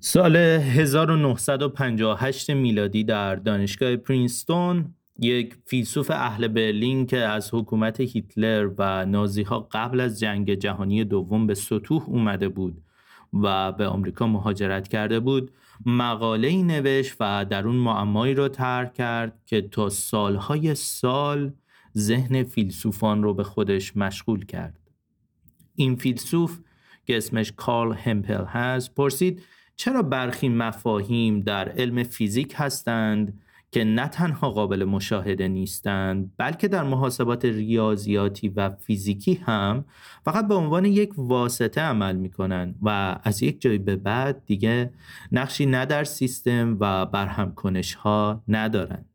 سال 1958 میلادی در دانشگاه پرینستون یک فیلسوف اهل برلین که از حکومت هیتلر و نازی ها قبل از جنگ جهانی دوم به سطوح اومده بود و به آمریکا مهاجرت کرده بود مقاله ای نوشت و در اون معمایی رو ترک کرد که تا سالهای سال ذهن فیلسوفان رو به خودش مشغول کرد. این فیلسوف که اسمش کارل همپل هست پرسید چرا برخی مفاهیم در علم فیزیک هستند که نه تنها قابل مشاهده نیستند بلکه در محاسبات ریاضیاتی و فیزیکی هم فقط به عنوان یک واسطه عمل می کنند و از یک جای به بعد دیگه نقشی نه در سیستم و برهم کنش ها ندارند.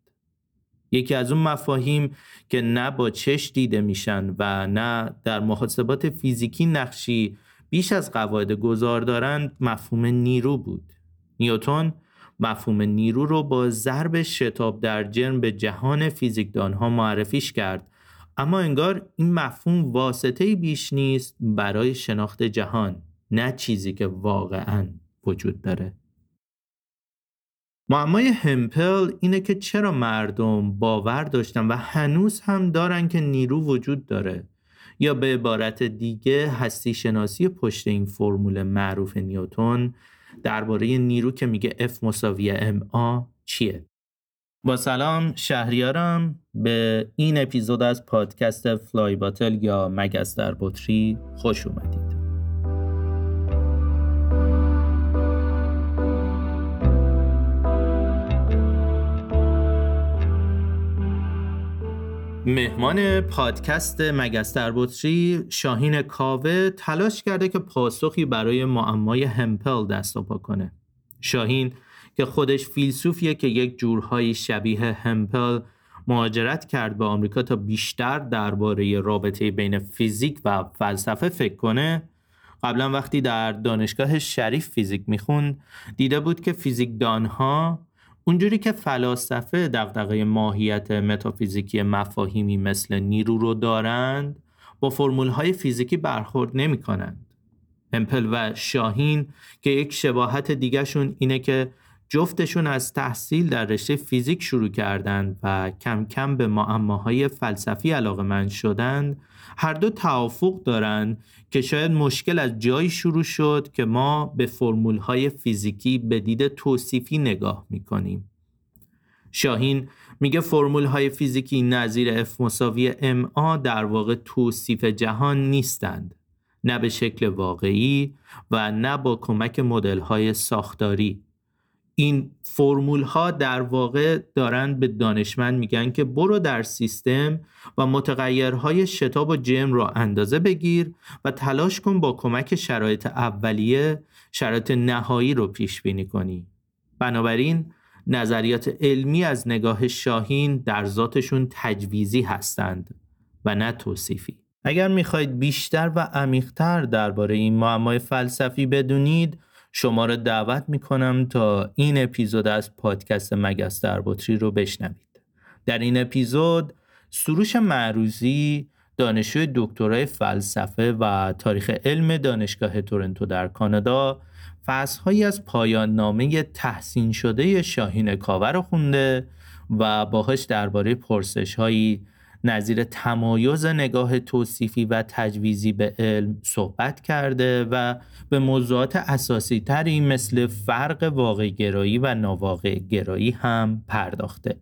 یکی از اون مفاهیم که نه با چش دیده میشن و نه در محاسبات فیزیکی نقشی بیش از قواعد گذار دارند مفهوم نیرو بود. نیوتون مفهوم نیرو رو با ضرب شتاب در جرم به جهان فیزیکدان ها معرفیش کرد. اما انگار این مفهوم واسطه بیش نیست برای شناخت جهان نه چیزی که واقعا وجود داره. معمای همپل اینه که چرا مردم باور داشتن و هنوز هم دارن که نیرو وجود داره. یا به عبارت دیگه هستی شناسی پشت این فرمول معروف نیوتون درباره نیرو که میگه F مساوی MA چیه؟ با سلام شهریارم به این اپیزود از پادکست فلای باتل یا مگس در بطری خوش اومدید. مهمان پادکست مگستر بطری شاهین کاوه تلاش کرده که پاسخی برای معمای همپل دست پا کنه. شاهین که خودش فیلسوفیه که یک جورهایی شبیه همپل مهاجرت کرد به آمریکا تا بیشتر درباره رابطه بین فیزیک و فلسفه فکر کنه قبلا وقتی در دانشگاه شریف فیزیک می‌خوند دیده بود که فیزیکدانها اونجوری که فلاسفه دغدغه ماهیت متافیزیکی مفاهیمی مثل نیرو رو دارند با فرمول های فیزیکی برخورد نمی کنند. همپل و شاهین که یک شباهت دیگهشون اینه که جفتشون از تحصیل در رشته فیزیک شروع کردند و کم کم به معماهای فلسفی علاقه من شدند هر دو توافق دارند که شاید مشکل از جایی شروع شد که ما به فرمول های فیزیکی به دید توصیفی نگاه می‌کنیم. شاهین میگه فرمول های فیزیکی نظیر F مساوی MA در واقع توصیف جهان نیستند. نه به شکل واقعی و نه با کمک مدل های ساختاری. این فرمول ها در واقع دارند به دانشمند میگن که برو در سیستم و متغیرهای شتاب و جم را اندازه بگیر و تلاش کن با کمک شرایط اولیه شرایط نهایی رو پیش بینی کنی. بنابراین نظریات علمی از نگاه شاهین در ذاتشون تجویزی هستند و نه توصیفی. اگر می‌خواهید بیشتر و عمیقتر درباره این معمای فلسفی بدونید شما را دعوت می کنم تا این اپیزود از پادکست مگس در بطری رو بشنوید. در این اپیزود سروش معروزی دانشجوی دکترای فلسفه و تاریخ علم دانشگاه تورنتو در کانادا فصلهایی از پایان نامه تحسین شده شاهین کاور رو خونده و باهاش درباره پرسش هایی نظیر تمایز نگاه توصیفی و تجویزی به علم صحبت کرده و به موضوعات اساسی تری مثل فرق واقع گرایی و ناواقع گرایی هم پرداخته.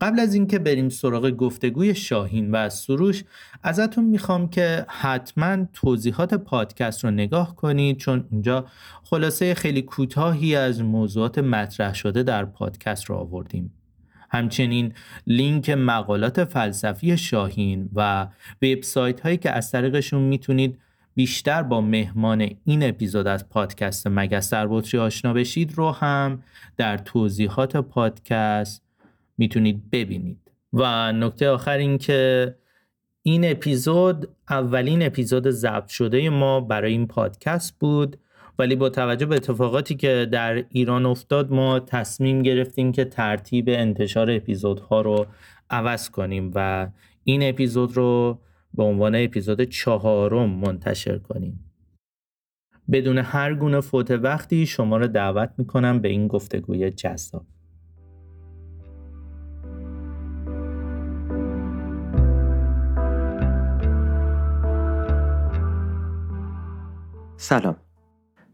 قبل از اینکه بریم سراغ گفتگوی شاهین و سروش ازتون می‌خوام که حتما توضیحات پادکست رو نگاه کنید چون اونجا خلاصه خیلی کوتاهی از موضوعات مطرح شده در پادکست رو آوردیم همچنین لینک مقالات فلسفی شاهین و وبسایت هایی که از طریقشون می‌تونید بیشتر با مهمان این اپیزود از پادکست مگستر بطری آشنا بشید رو هم در توضیحات پادکست می‌تونید ببینید. و نکته آخر این که این اپیزود اولین اپیزود ضبط شده ما برای این پادکست بود. ولی با توجه به اتفاقاتی که در ایران افتاد ما تصمیم گرفتیم که ترتیب انتشار اپیزودها رو عوض کنیم و این اپیزود رو به عنوان اپیزود چهارم منتشر کنیم. بدون هر گونه فوت وقتی شما رو دعوت می‌کنم به این گفتگوی جذاب. سلام.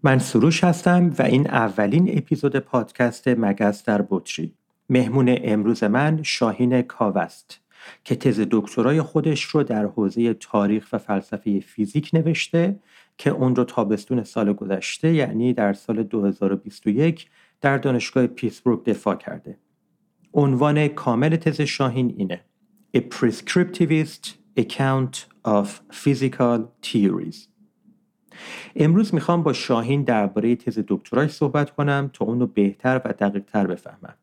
من سروش هستم و این اولین اپیزود پادکست مگس در بطری مهمون امروز من شاهین کاوست که تز دکترای خودش رو در حوزه تاریخ و فلسفه فیزیک نوشته که اون رو تابستون سال گذشته یعنی در سال 2021 در دانشگاه پیسبروک دفاع کرده. عنوان کامل تز شاهین اینه A Prescriptivist Account of Physical Theories امروز می‌خوام با شاهین درباره تز دکترای صحبت کنم تا اون رو بهتر و دقیق تر بفهمم.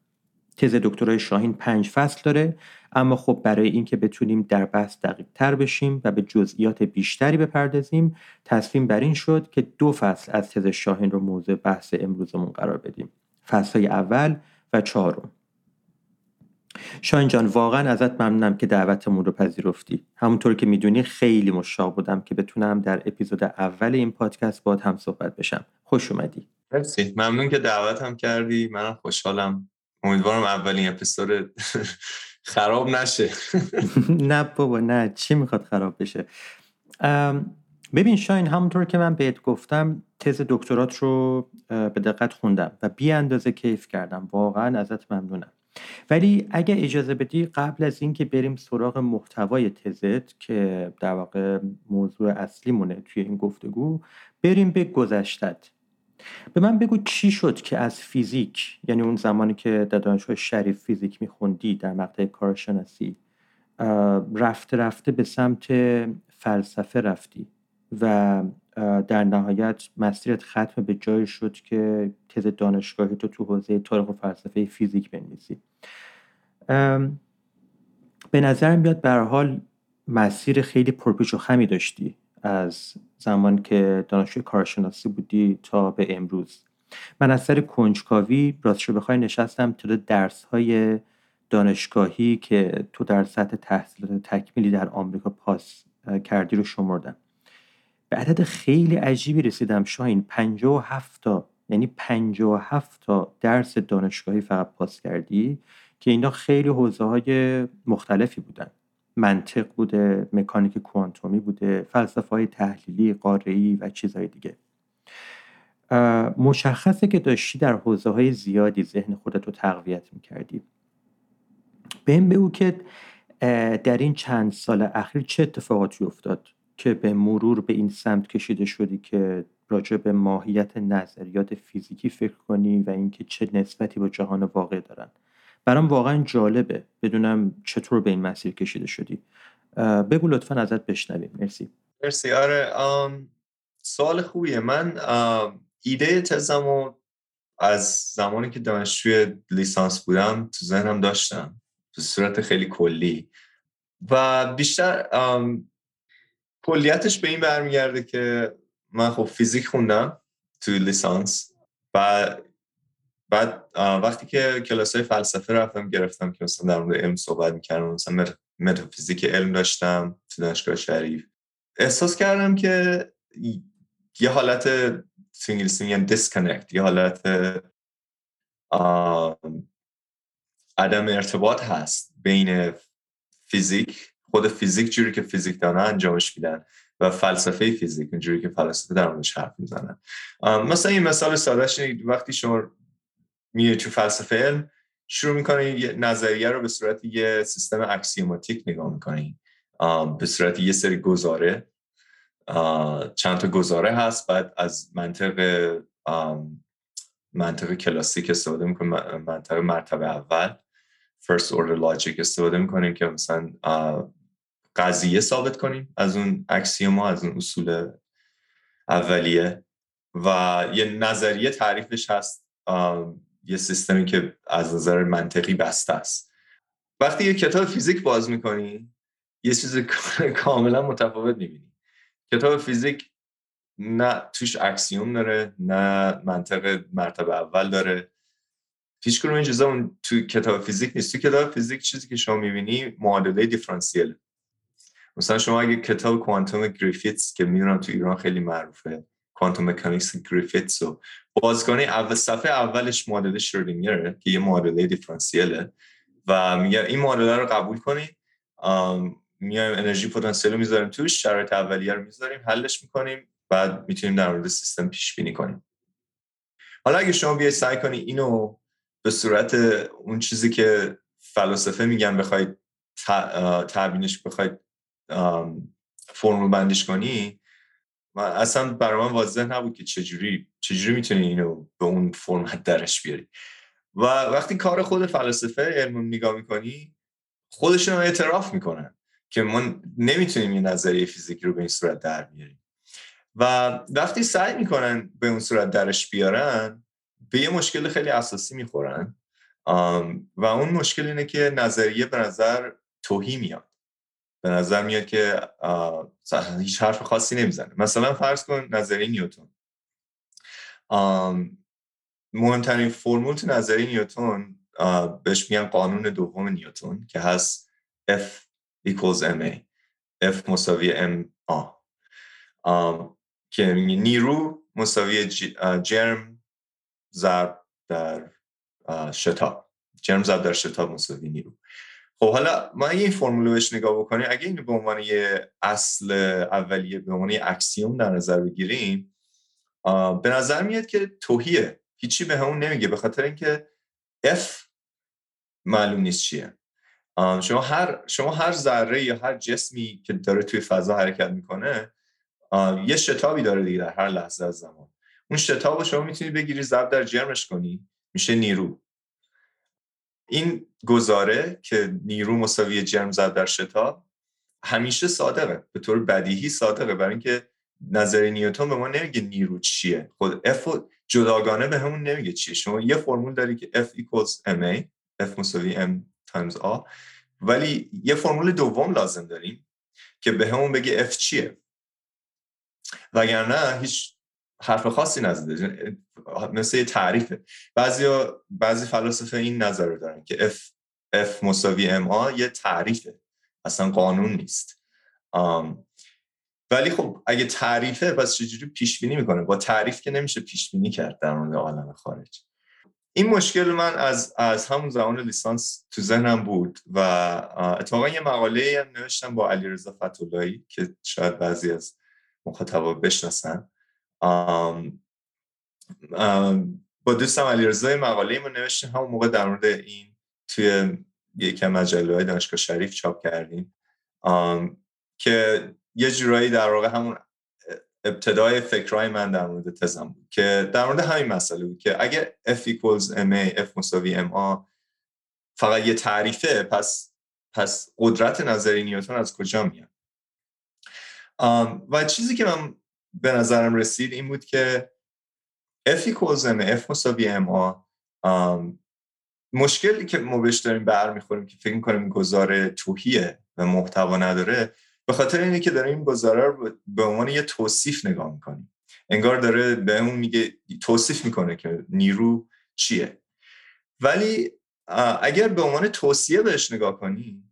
تز دکترای شاهین پنج فصل داره اما خب برای اینکه بتونیم در بحث دقیق تر بشیم و به جزئیات بیشتری بپردازیم تصمیم بر این شد که دو فصل از تز شاهین رو موضوع بحث امروزمون قرار بدیم فصل اول و چهارم شاهین جان واقعا ازت ممنونم که دعوتمون رو پذیرفتی. همونطور که می‌دونی خیلی مشتاق بودم که بتونم در اپیزود اول این پادکست باد هم صحبت بشم. خوش اومدی. مرسی. ممنون که دعوتم کردی. منم خوشحالم. امیدوارم اولین اپیزود خراب نشه. نه بابا نه. چی می‌خواد خراب بشه؟ ببین شاین همونطور که من بهت گفتم تز دکترات رو به دقت خوندم و بی اندازه کیف کردم. واقعا ازت ممنونم. ولی اگه اجازه بدی قبل از اینکه بریم سراغ محتوای تزت که در واقع موضوع اصلی مونه توی این گفتگو بریم به گذشتت. به من بگو چی شد که از فیزیک یعنی اون زمانی که در دانشگاه شریف فیزیک میخوندی در مقطع کارشناسی رفته رفته به سمت فلسفه رفتی و در نهایت مسیرت ختم به جایی شد که تز دانشگاهی تو تو حوزه تاریخ و فلسفه فیزیک بنویسی. به نظر میاد به حال مسیر خیلی پرپیچ و خمی داشتی از زمان که دانشجوی کارشناسی بودی تا به امروز. من از سر کنجکاوی راستش بخوای نشستم تا درس های دانشگاهی که تو در سطح تحصیلات تکمیلی در آمریکا پاس کردی رو شمردم. به عدد خیلی عجیبی رسیدم. شاین و تا یعنی و تا درس دانشگاهی فقط پاس کردی که اینا خیلی حوزه های مختلفی بودن. منطق بوده مکانیک کوانتومی بوده فلسفه های تحلیلی قاره‌ای و چیزهای دیگه. مشخصه که داشتی در حوزه های زیادی ذهن خودت رو تقویت می‌کردی. بهم بگو که در این چند سال اخیر چه اتفاقاتی افتاد؟ که به مرور به این سمت کشیده شدی که راجع به ماهیت نظریات فیزیکی فکر کنی و اینکه چه نسبتی با جهان واقع دارن. برام واقعا جالبه. بدونم چطور به این مسیر کشیده شدی. بگو لطفا ازت بشنویم. مرسی. مرسی. آره سوال خوبیه. من ایده تزمو از زمانی که دانشجوی لیسانس بودم تو ذهنم داشتم. به صورت خیلی کلی. و بیشتر کلیتش به این برمیگرده که من خب فیزیک خوندم تو لیسانس و بعد وقتی که کلاس های فلسفه رفتم گرفتم که مثلا در مورد علم صحبت می‌کردم مثلا متافیزیک علم داشتم تو دانشگاه شریف. احساس کردم که یه حالت تو انگلیسی میگن disconnect یه حالت عدم ارتباط هست بین فیزیک خود فیزیک جوری که فیزیک‌دانا انجامش میدن و فلسفه فیزیک جوری که فلاسفه در موردش حرف می‌زنن مثلا این مثال سادهش وقتی شما میره تو فلسفه علم شروع می‌کنه یه نظریه رو به صورت یه سیستم axiomatic نگاه می‌کنه به صورت یه سری گزاره. چند تا گزاره هست بعد از منطق منطق کلاسیک استفاده می‌کنیم منطق مرتبه اول first order logic استفاده می‌کنیم که مثلا قضیه ثابت کنیم از اون axiom ا از اون اصول اولیه. و یه نظریه تعریفش هست. یه سیستمی که از نظر منطقی بسته است. وقتی یه کتاب فیزیک باز می‌کنی یه چیز کاملا متفاوت می‌بینی. کتاب فیزیک نه توش axiom داره نه منطق مرتبه اول داره. هیچ کدوم اینا تو کتاب فیزیک نیست. تو کتاب فیزیک چیزی که شما می‌بینی معادله دیفرانسیل. مثلا شما اگه کتاب کوانتوم گریفیتس که می‌دونم تو ایران خیلی معروفه quantum mechanics گریفیتس رو باز کنین اول صفحه اولش معادله شرودینگره که یه معادله دیفرانسیله و میگه این معادله رو قبول کنید میایم انرژی پتانسیل رو می‌ذاریم توش شرایط اولیه رو می‌ذاریم حلش می‌کنیم بعد می‌تونیم در مورد سیستم پیش بینی کنیم. حالا اگه شما بیاید سعی کنی اینو به صورت اون چیزی که فلاسفه میگن بخواید تعبینش بخواید فرمول بندیش کنی اصلا برای من واضح نبود که چجوری چجوری می‌تونی اینو به اون فرمت درش بیاری. و وقتی کار خود فلاسفه علم نگاه می‌کنی خودشون اعتراف می‌کنن که ما نمی‌تونیم این نظریه فیزیکی رو به این صورت در بیاریم. و وقتی سعی می‌کنن به اون صورت درش بیارن به یه مشکل خیلی اساسی می‌خورن. و اون مشکل اینه که نظریه به نظر توهی میاد. به نظر میاد که هیچ حرف خاصی نمی‌زنه. مثلا فرض کن نظریه نیوتون مهمترین فرمول تو نظریه نیوتون بهش میگن قانون دوم نیوتون که هست F equals ma F مساوی m a. که نیرو مساوی جرم ضرب در شتاب. جرم ضرب در شتاب مساوی نیرو. خب حالا ما اگه این فرمول بهش نگاه بکنیم اگه اینو به عنوان یه اصل اولیه به عنوان یه اکسیوم در نظر بگیریم به نظر میاد که توهیه. هیچی به همون نمیگه به خاطر اینکه F معلوم نیست چیه. شما هر شما هر ذره یا هر جسمی که داره توی فضا حرکت می‌کنه یه شتابی داره دیگه در هر لحظه از زمان. اون شتاب شما می‌تونی بگیری ضرب در جرمش کنی میشه نیرو. این گزاره که نیرو مساوی جرم زد در شتاب همیشه صادقه به طور بدیهی صادقه. برای اینکه نظر نیوتن به ما نمیگه نیرو چیه. خود F جداگانه به همون نمیگه چیه. شما یه فرمول داری که F equals ma F مساوی m times a ولی یه فرمول دوم لازم داریم که به همون بگه F چیه. وگرنه هیچ حرف خاصی نزده. مثل یه تعریفه. بعضی, بعضی فلاسفه این نظر رو دارن که F, F مساوی MA یه تعریفه. اصلا قانون نیست. ولی خب اگه تعریفه پس چجوری پیش بینی می‌کنه؟ با تعریف که نمیشه پیش بینی کرد در مورد عالم خارج. این مشکل من از, از همون زمان لیسانس تو ذهنم بود و اتفاقا یه مقاله هم نوشتم با علیرضا فتولایی که شاید بعضی از مخاطبا بشناسن. با دوستم علیرضا مقاله ما نوشتیم. همون موقع در مورد این توی یکی مجله های دانشگاه شریف چاپ کردیم. که یه جورایی در واقع همون ابتدای فکرهای من در مورد تزم بود که در مورد همین مسئله بود که اگر F equals MA F مساوی MA فقط یه تعریفه پس پس قدرت نظری نیوتن از کجا میاد؟ و چیزی که من به نظرم رسید این بود که F equals F مساوی MA مشکلی که ما بهش داریم برمیخوریم که فکر کنیم گذار توهیه و محتوا نداره به خاطر اینه که داریم این گزاره رو به عنوان یه توصیف نگاه می‌کنیم. انگار داره به اون میگه توصیف می‌کنه که نیرو چیه. ولی اگر به عنوان توصیه بهش نگاه کنی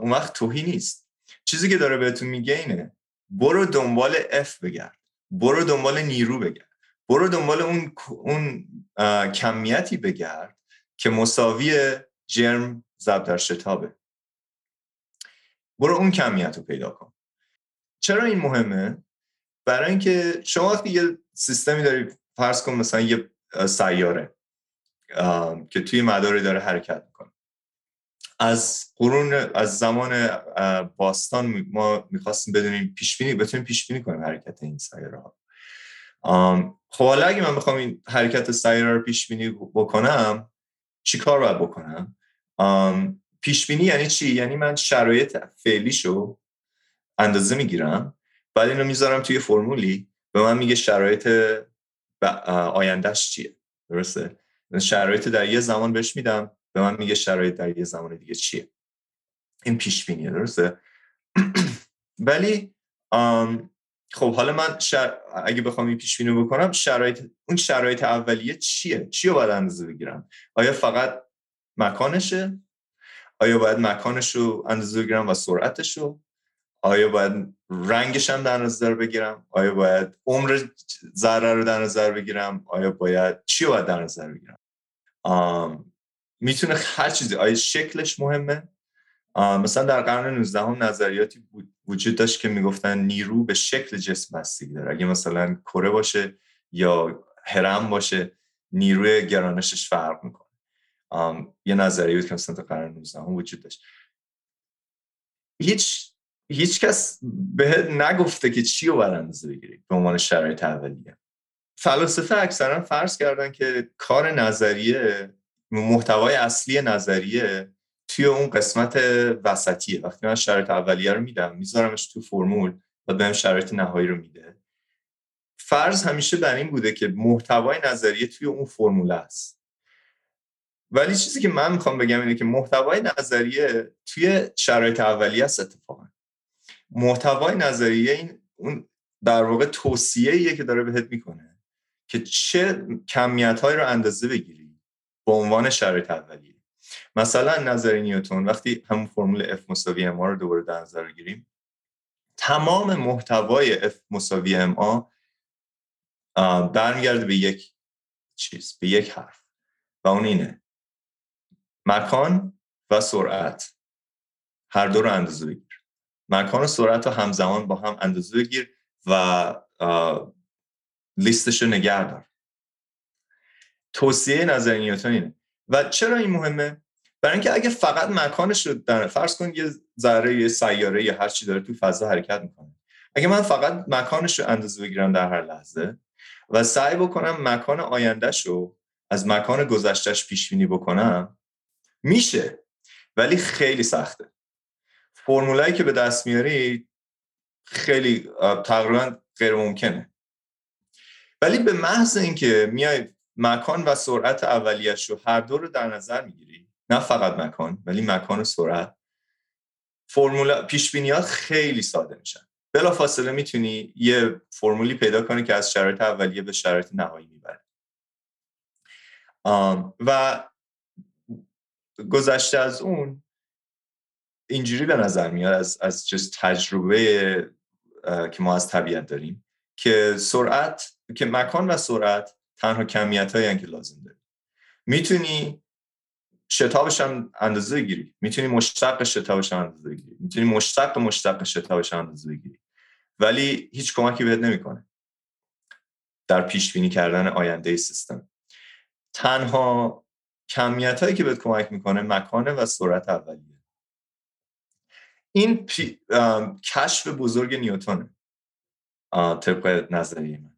اون وقت توهی نیست. چیزی که داره بهتون میگه اینه برو دنبال F بگرد. برو دنبال نیرو بگرد. برو دنبال اون, اون کمیتی بگرد که مساوی جرم ضرب در شتابه. برو اون کمیت رو پیدا کن. چرا این مهمه؟ برای اینکه شما وقتی یه سیستمی داری فرض کن مثلا یه سیاره که توی مداری داره حرکت می‌کنه. از قرون از زمان باستان ما می‌خواستیم بدونیم پیش بینی بتونیم پیش بینی کنیم حرکت این سیاره ها. خب حالا اگه من بخوام این حرکت سیاره رو پیش بینی بکنم چی کار باید بکنم؟ پیش بینی یعنی چی؟ یعنی من شرایط فعلیشو اندازه می‌گیرم بعد اینو می‌ذارم توی فرمولی به من میگه شرایط آیندهش چیه؟ درسته؟ شرایط در یه زمان بهش میدم. به من میگه شرایط در یه زمان دیگه چیه. این پیش بینیه درسته؟ ولی خب حالا من شر... اگه بخوام این پیش بینی بکنم شرایط اون شرایط اولیه چیه؟ چی رو باید اندازه بگیرم؟ آیا فقط مکانشه؟ آیا باید مکانش رو اندازه بگیرم و سرعتش رو آیا باید رنگش هم در نظر بگیرم؟ آیا باید عمر ذره رو در نظر بگیرم؟ آیا باید چی باید در نظر بگیرم؟ می‌تونه هر چیزی آیا شکلش مهمه. مثلا در قرن 19 هم نظریاتی وجود داشت که می‌گفتن نیرو به شکل جسم بستگی داره. اگه مثلا کره باشه یا هرم باشه نیروی گرانشش فرق می‌کنه. یه نظریه بود که مثلا در قرن 19 هم وجود داشت. هیچ هیچ کس بهت نگفته که چی رو باید اندازه بگیری به عنوان شرایط اولیه. فلاسفه اکثرا فرض کردن که کار نظریه محتوای اصلی نظریه توی اون قسمت وسطیه. وقتی من شرایط اولیه رو میدم میذارمش تو فرمول و بهم شرایط نهایی رو میده. فرض همیشه بر این بوده که محتوای نظریه توی اون فرمول است. ولی چیزی که من می‌خوام بگم اینه که محتوای نظریه توی شرایط اولیه است اتفاقا. محتوای نظریه این اون در واقع توصیه که داره بهت می‌کنه که چه کمیت رو اندازه بگیری. به عنوان شرایط اولیه. مثلا نظری نیوتون وقتی همون فرمول F مساوی ما رو دوباره در نظر بگیریم تمام محتوای F مساوی ما برمیگرده به یک چیز به یک حرف. و اون اینه. مکان و سرعت. هر دو رو اندازه بگیر. مکان و سرعت رو همزمان با هم اندازه بگیر و لیستش رو نگه دار. توصیه نظر نیوتن اینه. و چرا این مهمه؟ برای اینکه اگه فقط مکانش رو در فرض کن یه ذره یه سیاره یا هر چی داره تو فضا حرکت می‌کنه. اگه من فقط مکانش رو اندازه بگیرم در هر لحظه و سعی بکنم مکان آیندهش رو از مکان گذشتهش پیش بینی بکنم میشه. ولی خیلی سخته. فرمولایی که به دست میاری خیلی تقریبا غیر ممکنه ولی به محض اینکه میای مکان و سرعت اولیش رو هر دو رو در نظر می‌گیری. نه فقط مکان ولی مکان و سرعت. فرمول پیش خیلی ساده میشن. بلا فاصله می‌تونی یه فرمولی پیدا کنی که از شرایط اولیه به شرایط نهایی می‌بره. و گذشته از اون اینجوری به نظر میاد از از جز تجربه که ما از طبیعت داریم که سرعت که مکان و سرعت تنها کمیت هایی که لازم داری می‌تونی شتابش هم اندازه بگیری. می‌تونی مشتق شتابش هم اندازه بگیری. می‌تونی مشتق مشتق شتابش هم اندازه بگیری. ولی هیچ کمکی بهت نمی‌کنه. در پیش بینی کردن آینده سیستم. تنها کمیت هایی که بهت کمک می‌کنه مکانه و سرعت اولیه. این کشف بزرگ نیوتونه. طبق نظریه من.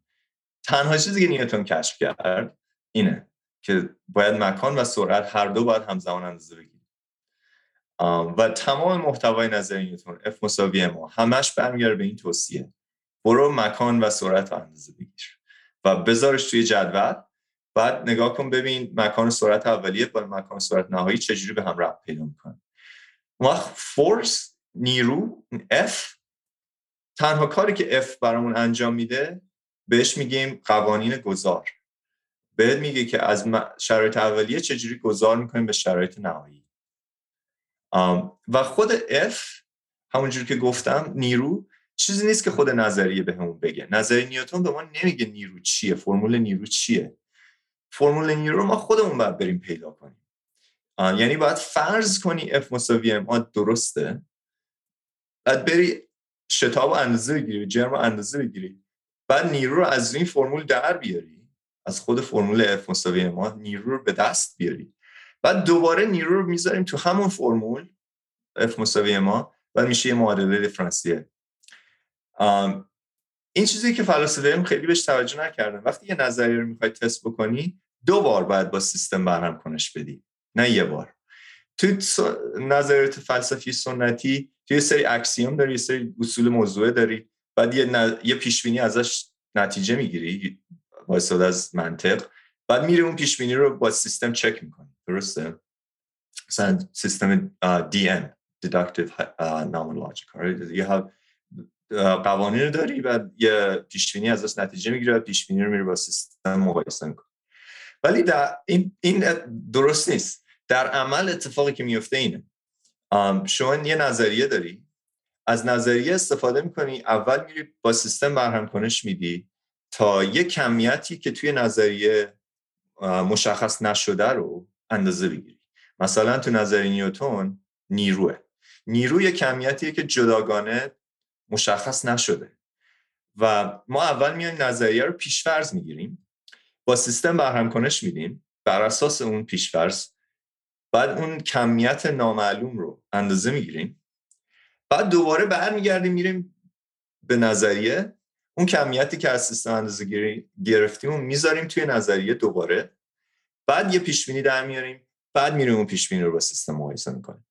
تنها چیزی که نیوتون کشف کرد اینه که باید مکان و سرعت هر دو باید همزمان اندازه بگیریم. و تمام محتوای نظری نیوتون F مساوی ما همش برمیگرده به این توصیه. برو مکان و سرعت رو اندازه بگیر و بذارش توی جدول. بعد نگاه کن ببین مکان سرعت اولیه با مکان سرعت نهایی چجوری به هم ربط پیدا می‌کنه. ما فورس نیرو F تنها کاری که F برامون انجام میده بهش میگیم قوانین گذار. بهت میگه که از شرایط اولیه چجوری گذار می‌کنیم به شرایط نهایی. و خود F همونجور که گفتم نیرو چیزی نیست که خود نظریه به بگه. نظریه نیوتن به ما نمیگه نیرو چیه فرمول نیرو چیه. فرمول نیرو ما خودمون باید بریم پیدا کنیم. یعنی باید فرض کنی F مساوی ما درسته. بعد بری شتاب اندازه بگیری جرم اندازه بگیری. بعد نیرو رو از این فرمول در بیاری. از خود فرمول F مساوی ما نیرو رو به دست بیاری. بعد دوباره نیرو رو می‌ذاریم تو همون فرمول F مساوی ما و میشه یه معادله دیفرانسیل این چیزی که فلاسفه خیلی بهش توجه نکردن. وقتی یه نظریه رو می‌خوای تست بکنی دو بار باید با سیستم برهم کنش بدی نه یه بار. تو نظریات فلسفی سنتی تو یه سری اکسیوم داری یه سری اصول موضوعه داری. بعد یه, ن... یه پیشبینی ازش نتیجه می‌گیری با از منطق. بعد میری اون پیشبینی رو با سیستم چک می‌کنی درسته؟ مثلا سیستم DM deductive uh, nomenclature یه قوانین رو داری و یه پیشبینی ازش نتیجه می‌گیری و پیشبینی رو میری با سیستم مقایسه می‌کنی. ولی در این, این درست نیست. در عمل اتفاقی که میفته اینه. شما یه نظریه داری. از نظریه استفاده می‌کنی اول میری با سیستم برهم کنش میدی تا یه کمیتی که توی نظریه مشخص نشده رو اندازه بگیری. مثلا تو نظریه نیوتون نیروه. نیروی یه کمیتیه که جداگانه مشخص نشده. و ما اول میایم نظریه رو پیشفرض می‌گیریم با سیستم برهم کنش میدیم بر اساس اون پیشفرض بعد اون کمیت نامعلوم رو اندازه می‌گیریم. بعد دوباره برمیگردیم میریم به نظریه. اون کمیتی که از سیستم اندازه گرفتیم و می‌ذاریم توی نظریه دوباره. بعد یه پیشبینی در میاریم بعد میریم اون پیشبینی رو با سیستم مقایسه می‌کنیم.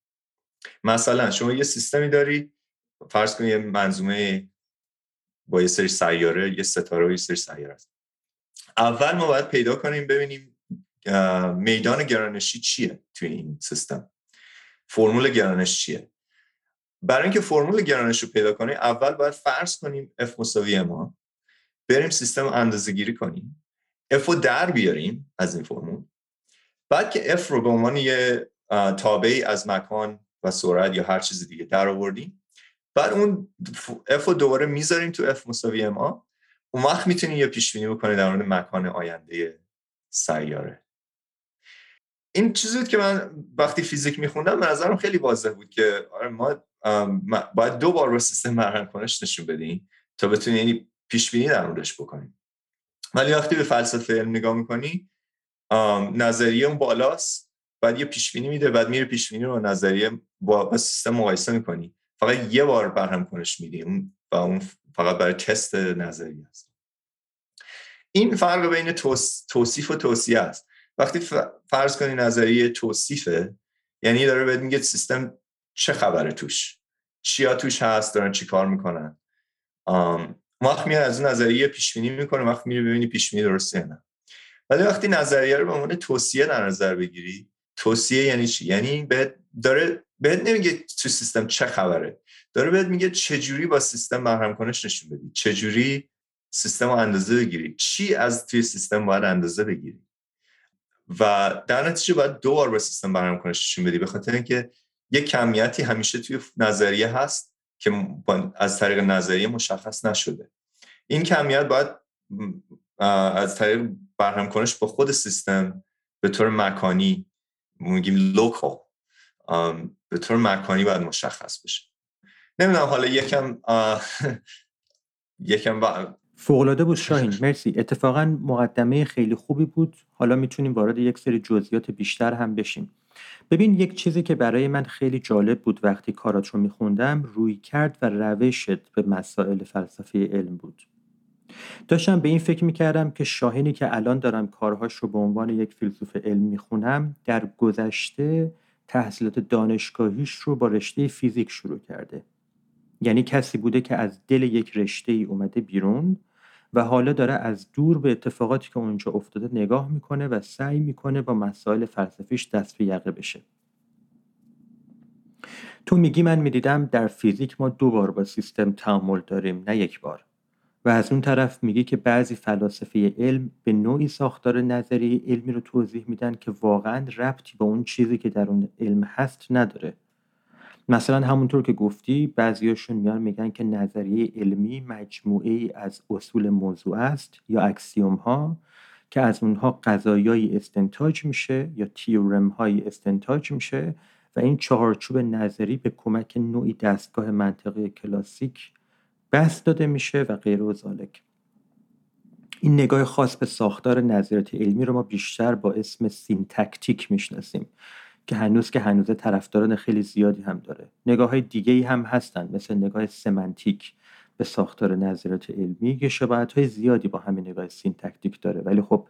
مثلا شما یه سیستمی داری فرض کنید یه منظومه با یه سری سیاره یه ستاره و یه سری سیاره است. اول ما باید پیدا کنیم ببینیم میدان گرانشی چیه توی این سیستم. فرمول گرانش چیه؟ برای اینکه فرمول گرانش رو پیدا کنیم اول باید فرض کنیم F مساوی ما. بریم سیستم اندازه گیری کنیم. F رو در بیاریم از این فرمول. بعد که F رو به عنوان یه تابعی از مکان و سرعت یا هر چیز دیگه در آوردیم. بعد اون F رو دوباره می‌ذاریم تو F مساوی ما. اون وقت می‌تونیم یه پیش بینی بکنید در مورد مکان آینده سیاره. این چیزی بود که من وقتی فیزیک میخوندم به نظرم خیلی واضح بود که آره ما باید دو بار با سیستم مرهم کنش نشون بدیم تا بتونیم یعنی پیش بینی در موردش بکنیم ولی وقتی به فلسفه علم نگاه می‌کنی نظریه اون بالاست بعد یه پیش بینی میده بعد میره پیش بینی رو نظریه با, سیستم مقایسه می‌کنی. فقط یه بار برهم کنش میدی اون و اون فقط برای تست نظریه است. این فرق بین توصیف و توصیه است. وقتی فرض کنی نظریه توصیفه یعنی داره بهت میگه سیستم چه خبره توش؟ چیا توش هست؟ دارن چی کار می‌کنن؟ وقت میاد از اون نظریه پیش بینی می‌کنه وقت میره ببینی پیش بینی درسته نه. ولی وقتی نظریه رو به عنوان توصیه در نظر بگیری توصیه یعنی چی؟ یعنی بهت داره بهت نمیگه تو سیستم چه خبره داره بهت میگه چجوری با سیستم محرم کنش نشون بدی چجوری سیستم رو اندازه بگیری چی از توی سیستم باید اندازه بگیری. و در نتیجه باید دو بار با سیستم برنامه کنش نشون بدی به خاطر اینکه یک کمیتی همیشه توی نظریه هست که از طریق نظریه مشخص نشده. این کمیت باید از طریق برهم کنش با خود سیستم به طور مکانی میگیم لوکال به طور مکانی باید مشخص بشه. نمی‌دونم حالا یکم یکم فوقلاده بود شاهین مرسی. اتفاقا مقدمه خیلی خوبی بود. حالا می‌تونیم وارد یک سری جزئیات بیشتر هم بشیم. ببین یک چیزی که برای من خیلی جالب بود وقتی کارات رو میخوندم روی کرد و روشت به مسائل فلسفه علم بود. داشتم به این فکر می‌کردم که شاهینی که الان دارم کارهاش رو به عنوان یک فیلسوف علم می‌خونم در گذشته تحصیلات دانشگاهیش رو با رشته فیزیک شروع کرده. یعنی کسی بوده که از دل یک رشته ای اومده بیرون و حالا داره از دور به اتفاقاتی که اونجا افتاده نگاه می‌کنه و سعی می‌کنه با مسائل فلسفیش دست به یقه بشه. تو میگی من می‌دیدم در فیزیک ما دو بار با سیستم تعامل داریم نه یک بار. و از اون طرف میگی که بعضی فلاسفه علم به نوعی ساختار نظری علمی رو توضیح میدن که واقعا ربطی به اون چیزی که در اون علم هست نداره. مثلا همونطور که گفتی بعضیاشون میان میگن که نظریه علمی مجموعه ای از اصول موضوع است یا اکسیوم ها که از اونها قضایایی استنتاج میشه یا تیورم های استنتاج میشه و این چهارچوب نظری به کمک نوعی دستگاه منطقی کلاسیک بحث داده میشه و غیر ذلک. این نگاه خاص به ساختار نظریات علمی رو ما بیشتر با اسم syntactic می‌شناسیم که هنوز که هنوز طرفداران خیلی زیادی هم داره. نگاه های دیگه ای هم هستن مثل نگاه semantic به ساختار نظریات علمی. که شباهت های زیادی با همین نگاه syntactic داره. ولی خب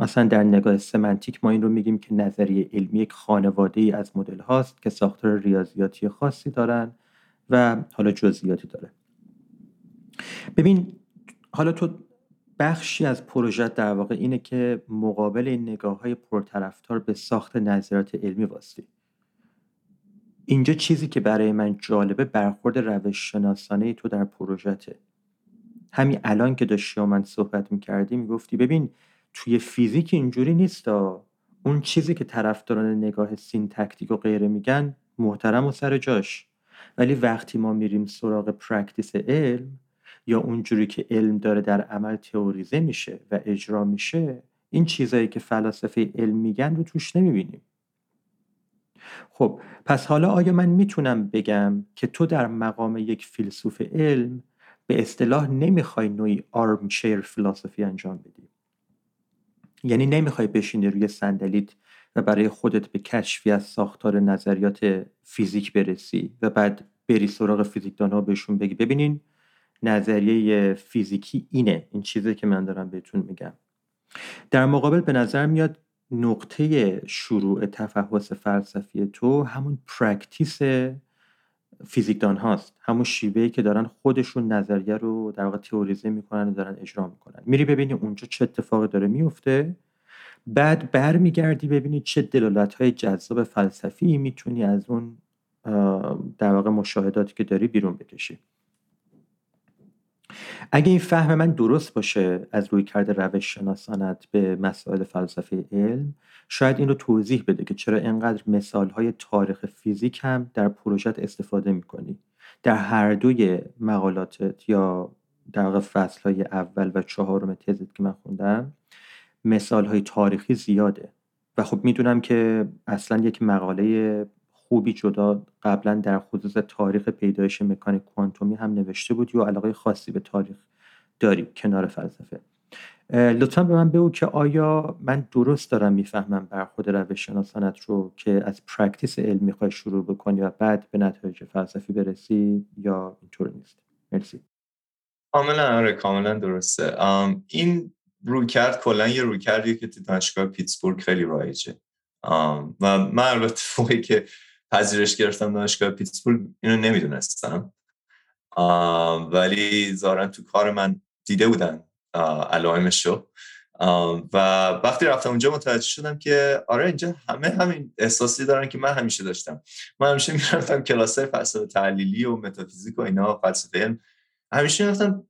مثلا در نگاه semantic ما این رو میگیم که نظریه علمی یک خانواده ای از مدل هاست که ساختار ریاضیاتی خاصی دارن و حالا جزئیاتی داره. ببین حالا تو بخشی از پروژه در واقع اینه که مقابل این نگاه های پرطرفدار به ساخت نظریات علمی وایستی اینجا چیزی که برای من جالبه برخورد روش شناسانه تو در پروژته. همین الان که داشتی با من صحبت می‌کردی می‌گفتی ببین توی فیزیک اینجوری نیست اون چیزی که طرفداران نگاه syntactic و غیره میگن محترم و سر جاش. ولی وقتی ما میریم سراغ practice علم یا اونجوری که علم داره در عمل تئوریزه میشه و اجرا میشه این چیزایی که فلاسفه علم میگن رو توش نمی‌بینیم. خب پس حالا آیا من می‌تونم بگم که تو در مقام یک فیلسوف علم به اصطلاح نمی‌خوای نوعی armchair philosophy انجام بدی؟ یعنی نمی‌خوای بشینی روی صندلیت و برای خودت به کشفی از ساختار نظریات فیزیک برسی و بعد بری سراغ فیزیکدان ها بهشون بگی. ببینین نظریه فیزیکی اینه. این چیزی که من دارم بهتون میگم. در مقابل به نظر میاد نقطه شروع تفحص فلسفی تو همون practice فیزیکدان هاست همون شیوهی که دارن خودشون نظریه رو در واقع تئوریزه می‌کنن و دارن اجرا می‌کنن. میری ببینی اونجا چه اتفاقی داره میفته بعد برمیگردی ببینی چه دلالت های جذاب فلسفی می‌تونی از اون در واقع مشاهداتی که داری بیرون بکشی. اگه این فهم من درست باشه از روی کرده روش شناسانت به مسائل فلسفه علم شاید این رو توضیح بده که چرا اینقدر مثال های تاریخ فیزیک هم در پروژت استفاده می‌کنی. در هر دوی مقالاتت یا در واقع فصل های اول و چهارم تزت که من خوندم مثال های تاریخی زیاده. و خب می‌دونم که اصلا یک مقاله خوبی جدا قبلا در خصوص تاریخ پیدایش مکانیک کوانتومی هم نوشته بود یا علاقه خاصی به تاریخ داری کنار فلسفه. لطفا به من بگو که آیا من درست دارم می‌فهمم برخورد روش شناسانه‌ت رو که از practice علم می‌خوای شروع بکنی و بعد به نتایج فلسفی برسی یا اینطور نیست؟ مرسی. کاملا آره کاملا درسته. این رویکرد کلا یه رویکردیه که تو دانشگاه پیتسبورگ خیلی رایجه. و من البته که پذیرش گرفتم دانشگاه پیتسبورگ اینو نمی‌دونستم. ولی ظاهرا تو کار من دیده بودن علائمشو. و وقتی رفتم اونجا متوجه شدم که آره اینجا همه همین احساسی دارن که من همیشه داشتم. من همیشه می‌رفتم کلاس فلسفه تحلیلی و متافیزیک و اینا فلسفه علم. همیشه می‌رفتم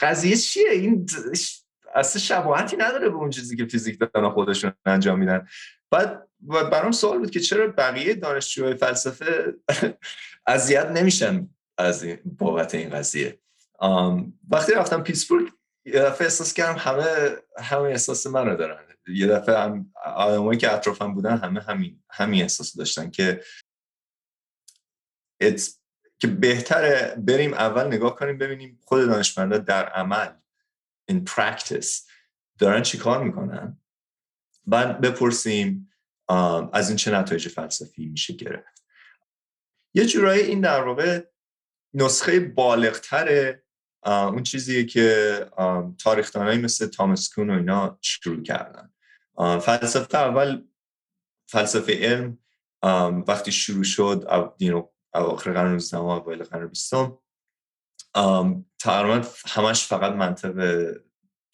قضیه چیه؟ این اصلا شباهتی نداره به اون چیزی که فیزیک خودشون انجام میدن. بعد برام سوال بود که چرا بقیه دانشجوهای فلسفه اذیت نمیشن از این بابت این قضیه؟ وقتی رفتم پیتسبورگ یه دفعه احساس کردم همه همه احساس من رو دارن. یه دفعه هم آدمایی که اطرافم بودن همه همین همین احساس داشتن که که بهتره بریم اول نگاه کنیم ببینیم خود دانشمندا در عمل in practice دارن چی کار می‌کنن؟ بعد بپرسیم از این چه نتایج فلسفی میشه گرفت. یه جورایی این در واقع نسخه بالغتر اون چیزیه که تاریخدانایی مثل تامس کون و اینا شروع کردن. فلسفه اول فلسفه علم وقتی شروع شد اواخر قرن 19 و اوایل قرن 20 تقریبا همش فقط منطق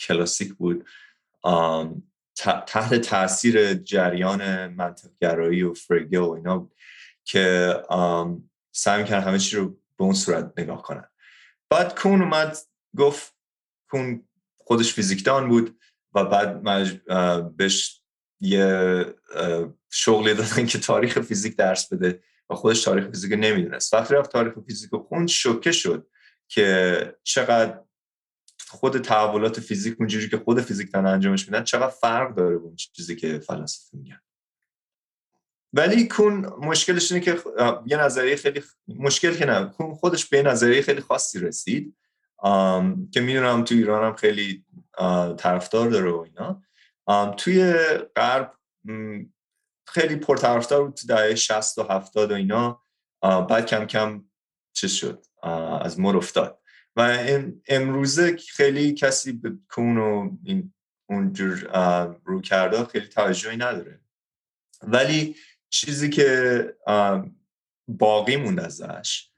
کلاسیک بود. تحت تاثیر جریان منطقگرایی و فرگه و اینا که سعی کردن همه چی رو به اون صورت نگاه کنن. بعد کون اومد گفت کون خودش فیزیکدان بود و بعد بهش یه شغلی دادن که تاریخ فیزیک درس بده و خودش تاریخ فیزیک نمی‌دونست. وقتی رفت تاریخ فیزیک خوند شوکه شد که چقدر خود تحولات فیزیک اونجوری که خود فیزیکدان انجامش میدن چقدر فرق داره اون چیزی که فلاسفه میگن ولی کون مشکلش اینه که یه نظریه خیلی مشکل که نه کون خودش به نظریه خیلی خاصی رسید که می‌دونم تو ایران هم خیلی طرفدار داره و اینا. توی غرب خیلی پرطرفدار بود تو دهه 60 و 70 و اینا. بعد کم کم چیز شد از مر افتاد. و امروزه خیلی کسی به کون و این اونجور رو کرده خیلی توجهی نداره. ولی چیزی که باقی موند ازش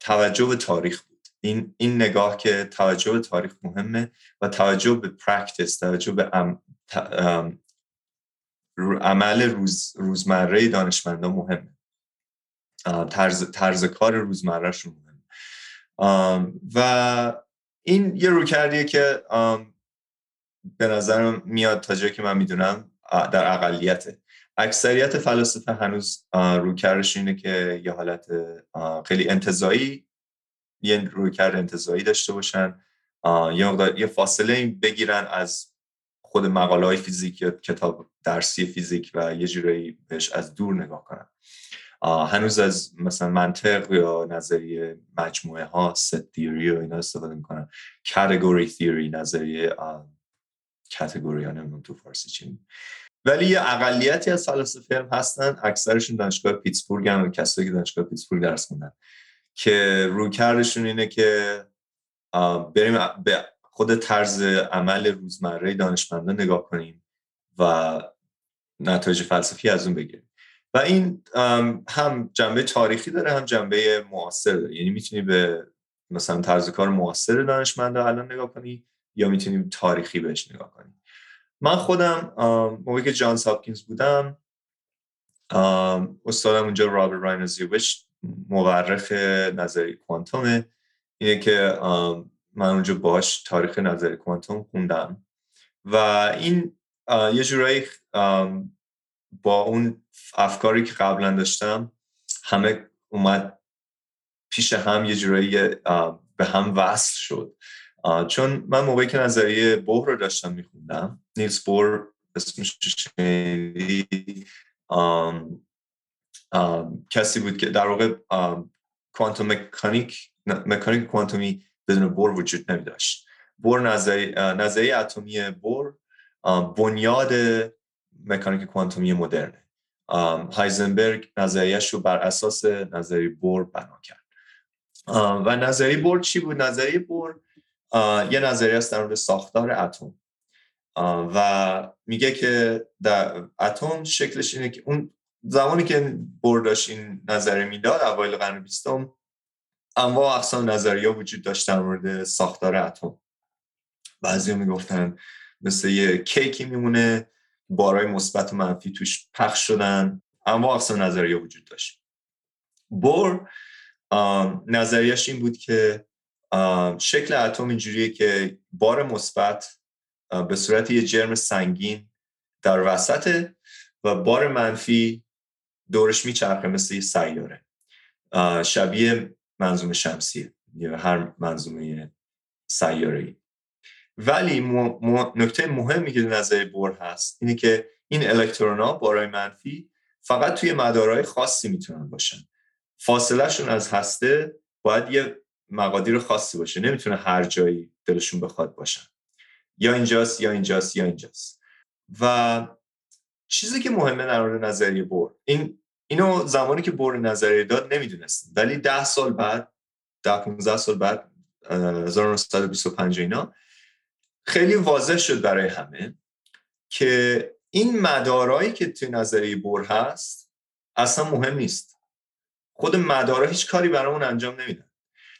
توجه به تاریخ بود. این, این نگاه که توجه به تاریخ مهمه و توجه به پرکتس توجه به عمل روز، روزمره دانشمندان مهمه. طرز, طرز کار روزمرهشون و این یه رو کردیه که به نظرم میاد تا جایی که من می‌دونم در اقلیته. اکثریت فلاسفه هنوز روکرش اینه که یه حالت خیلی انتظایی یه رویکرد انتظایی داشته باشن یه یه فاصله بگیرن از خود مقاله های فیزیک یا کتاب درسی فیزیک و یه جورایی بهش از دور نگاه کنن. هنوز از مثلا منطق یا نظریه مجموعه ها ست تیوری و اینا استفاده می‌کنن. کاتگوری تیوری نظریه کاتگوری ها تو فارسی چی ولی یه اقلیتی از فلاسفه هم هستن اکثرشون دانشگاه پیتسبورگ هم کسایی که دانشگاه پیتسبورگ درس خوندن. که روکردشون اینه که بریم به خود طرز عمل روزمره دانشمندان نگاه کنیم و نتایج فلسفی از اون بگیریم. و این هم جنبه تاریخی داره هم جنبه معاصر داره. یعنی می‌تونی به مثلا طرز کار معاصر دانشمندا الان نگاه کنی یا می‌تونیم تاریخی بهش نگاه کنی. من خودم موقعی که جانز هاپکینز بودم استادم اونجا رابرت راینوزیویچ مورخ نظری کوانتومه. اینه که من اونجا باش تاریخ نظری کوانتوم خوندم. و این یه جورایی با اون افکاری که قبلا داشتم همه اومد پیش هم یه جورایی به هم وصل شد. چون من موقعی که نظریه بور رو داشتم میخوندم نیلز بور اسمش کسی بود که در واقع کوانتوم مکانیک مکانیک کوانتومی بدون بور وجود نمی داشت بور نظریه اتمی بور بنیاد مکانیک کوانتومی مدرنه. هایزنبرگ نظریهش رو بر اساس نظریه بور بنا کرد. و نظریه بور چی بود؟ نظریه بور یه نظریه است در مورد ساختار اتم. و میگه که در اتم شکلش اینه که اون زمانی که بور داشت این نظریه می‌داد اوایل قرن بیستم انواع اقسام نظریه وجود داشت در مورد ساختار اتم. بعضی می‌گفتن مثل یه کیکی میمونه بارای مثبت و منفی توش پخش شدن. اما اقسام نظریه وجود داشت. بور نظریش این بود که شکل اتم اینجوریه که بار مثبت به صورت یه جرم سنگین در وسطه و بار منفی دورش میچرخه مثل یه سیاره. شبیه منظومه شمسیه. یا هر منظومه سیاره ولی نکته مهمی که نظر بور هست اینه که این الکترون ها بارای منفی فقط توی مدارهای خاصی می‌تونن باشن. فاصلهشون از هسته باید یه مقادیر خاصی باشه. نمی‌تونه هر جایی دلشون بخواد باشن. یا اینجاست یا اینجاست یا اینجاست. و چیزی که مهمه در مورد نظریه بور این اینو زمانی که بور نظریه داد نمی‌دونستیم. ولی ده سال بعد ده 15 سال بعد 1925 اینا خیلی واضح شد برای همه که این مدارایی که توی نظریه بور هست اصلا مهم نیست. خود مدارا هیچ کاری برامون انجام نمیدن.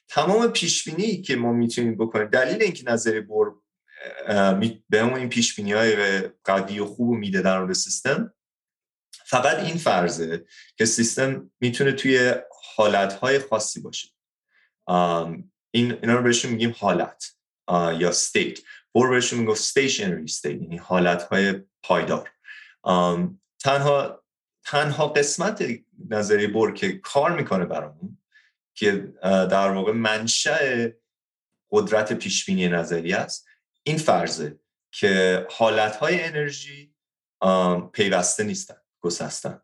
تمام پیشبینی که ما می‌تونیم بکنیم دلیل اینکه نظریه بور به همون این پیشبینی های قوی و خوب میده در مورد سیستم فقط این فرضه که سیستم می‌تونه توی حالتهای خاصی باشه. این اینا رو بهشون میگیم حالت یا state. بور بهشون می‌گفت stationary state یعنی حالتهای پایدار. تنها تنها قسمت نظریه بور که کار می‌کنه برامون که در واقع منشأ قدرت پیشبینی نظریه است این فرضه که حالتهای انرژی پیوسته نیستن گسستن.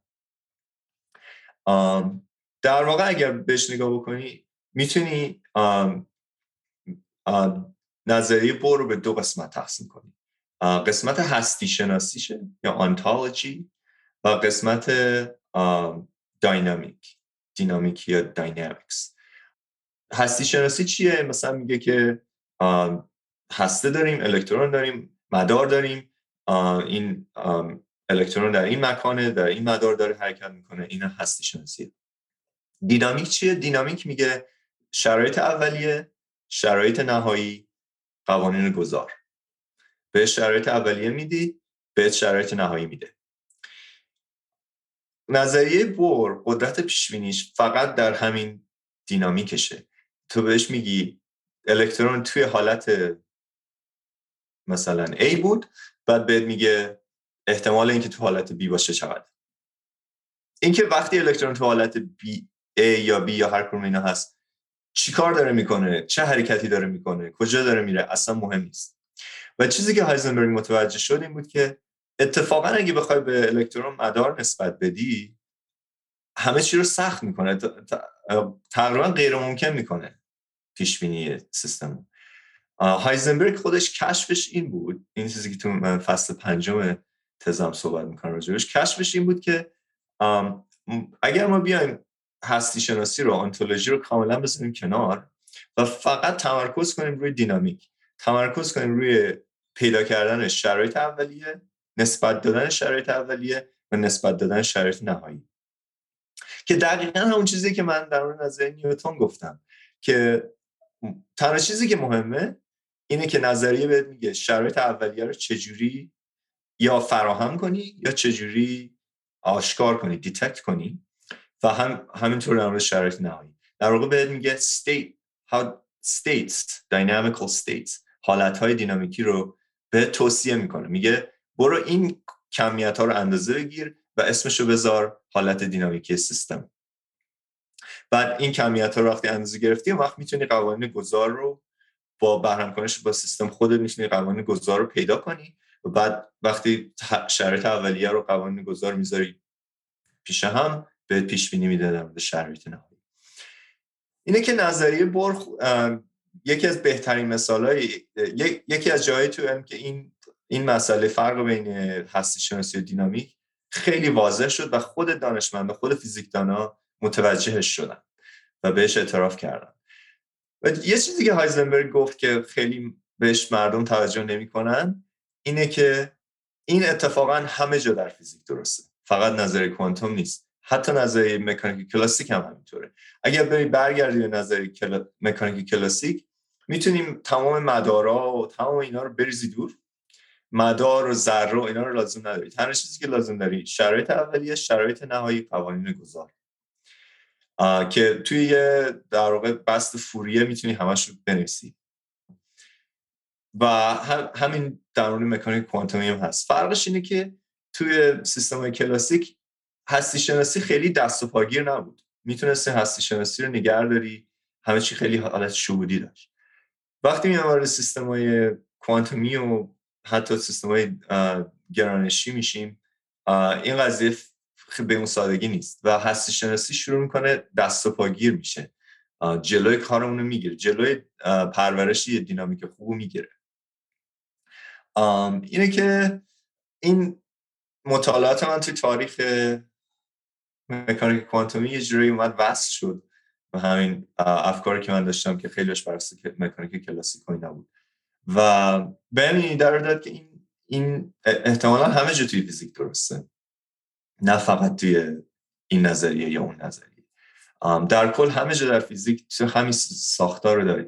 در واقع اگر بهش نگاه بکنی می‌تونی نظریه بور رو به دو قسمت تقسیم کنی قسمت هستی شناسیشه یا آنتالوجی و قسمت داینامیک دینامیک یا داینامیکس هستی شناسی چیه؟ مثلا میگه که هسته داریم الکترون داریم مدار داریم. این الکترون در این مکانه در این مدار داره حرکت می‌کنه. این هستی شناسیه. دینامیک چیه؟ دینامیک میگه شرایط اولیه شرایط نهایی قوانین گذار. به شرایط اولیه میدی به شرایط نهایی میده. نظریه بور قدرت پیشبینیش فقط در همین دینامیکشه. تو بهش میگی الکترون توی حالت مثلا A بود بعد بهت میگه احتمال اینکه تو حالت B باشه چقدر. اینکه وقتی الکترون تو حالت بی A یا B یا هر کدوم اینا هست چی کار داره می‌کنه؟ چه حرکتی داره می‌کنه؟ کجا داره میره؟ اصلا مهم نیست. و چیزی که هایزنبرگ متوجه شد این بود که اتفاقا اگه بخوای به الکترون مدار نسبت بدی همه چی رو سخت می‌کنه. تقریبا غیر ممکن می‌کنه پیش بینی سیستم هایزنبرگ خودش کشفش این بود این چیزی که تو من فصل پنجم تزم صحبت می‌کنم راجبش کشفش این بود که اگر ما بیایم هستی شناسی رو آنتولوژی رو کاملا بزنیم کنار و فقط تمرکز کنیم روی دینامیک. تمرکز کنیم روی پیدا کردن شرایط اولیه نسبت دادن شرایط اولیه و نسبت دادن شرایط نهایی. که دقیقا همون چیزی که من در مورد نظریه نیوتون گفتم که تنها چیزی که مهمه اینه که نظریه بهت میگه شرایط اولیه رو چجوری یا فراهم کنی یا چجوری آشکار کنی دیتکت کنی. و هم همینطور در مورد شرایط نهایی. در واقع بهت میگه state how states dynamical states حالت های دینامیکی رو به توصیه می‌کنه. میگه برو این کمیت ها رو اندازه بگیر و اسمشو بذار حالت دینامیکی سیستم. بعد این کمیت ها رو وقتی اندازه گرفتی وقت می‌تونی قوانین گذار رو با بهرم کنش با سیستم خودت می‌تونی قوانین گذار رو پیدا کنی و بعد وقتی شرایط اولیه رو قوانین گذار می‌ذاری پیش هم به پیش بینی میده در شرایط نهایی اینه که نظریه برخ یکی از بهترین مثال های یکی از جایی تو علم که این این مسئله فرق بین هستی شناسی و دینامیک خیلی واضح شد و خود دانشمند و خود فیزیکدانا متوجهش شدن و بهش اعتراف کردن. و یه چیزی که هایزنبرگ گفت که خیلی بهش مردم توجه نمی‌کنن اینه که این اتفاقا همه جا در فیزیک درسته. فقط نظریه کوانتوم نیست. حتی نظریه مکانیک کلاسیک هم همینطوره. اگر بری برگردی به نظریه کل... مکانیک کلاسیک می‌تونیم تمام مدارا و تمام اینا رو بریزی دور. مدار و ذره و اینا رو لازم نداری. تنها چیزی که لازم داری شرایط اولیه شرایط نهایی قوانین گذار. که توی یه در واقع بست فوریه می‌تونی همش رو بنویسی. و همین در مورد مکانیک کوانتومی هم هست. فرقش اینه که توی سیستم کلاسیک هستی شناسی خیلی دست و پاگیر نبود. می‌تونستی هستی شناسی رو نگه داری همه چی خیلی حالت شهودی داشت. وقتی میام وارد سیستم های کوانتومی و حتی سیستم های گرانشی میشیم این قضیه به اون سادگی نیست و هستی شناسی شروع می‌کنه دست و پاگیر میشه. جلوی کارمون رو می‌گیره جلوی پرورشی دینامیک خوب می‌گیره. اینه که این مطالعات من توی تاریخ مکانیک کوانتومی یه جوری اومد وصل شد و همین افکاری که من داشتم که خیلیش بر مکانیک کلاسیک نبود و به در داد که این این احتمالا همه جا توی فیزیک درسته. نه فقط توی این نظریه یا اون نظریه. در کل همه جا در فیزیک تو همین ساختار رو داری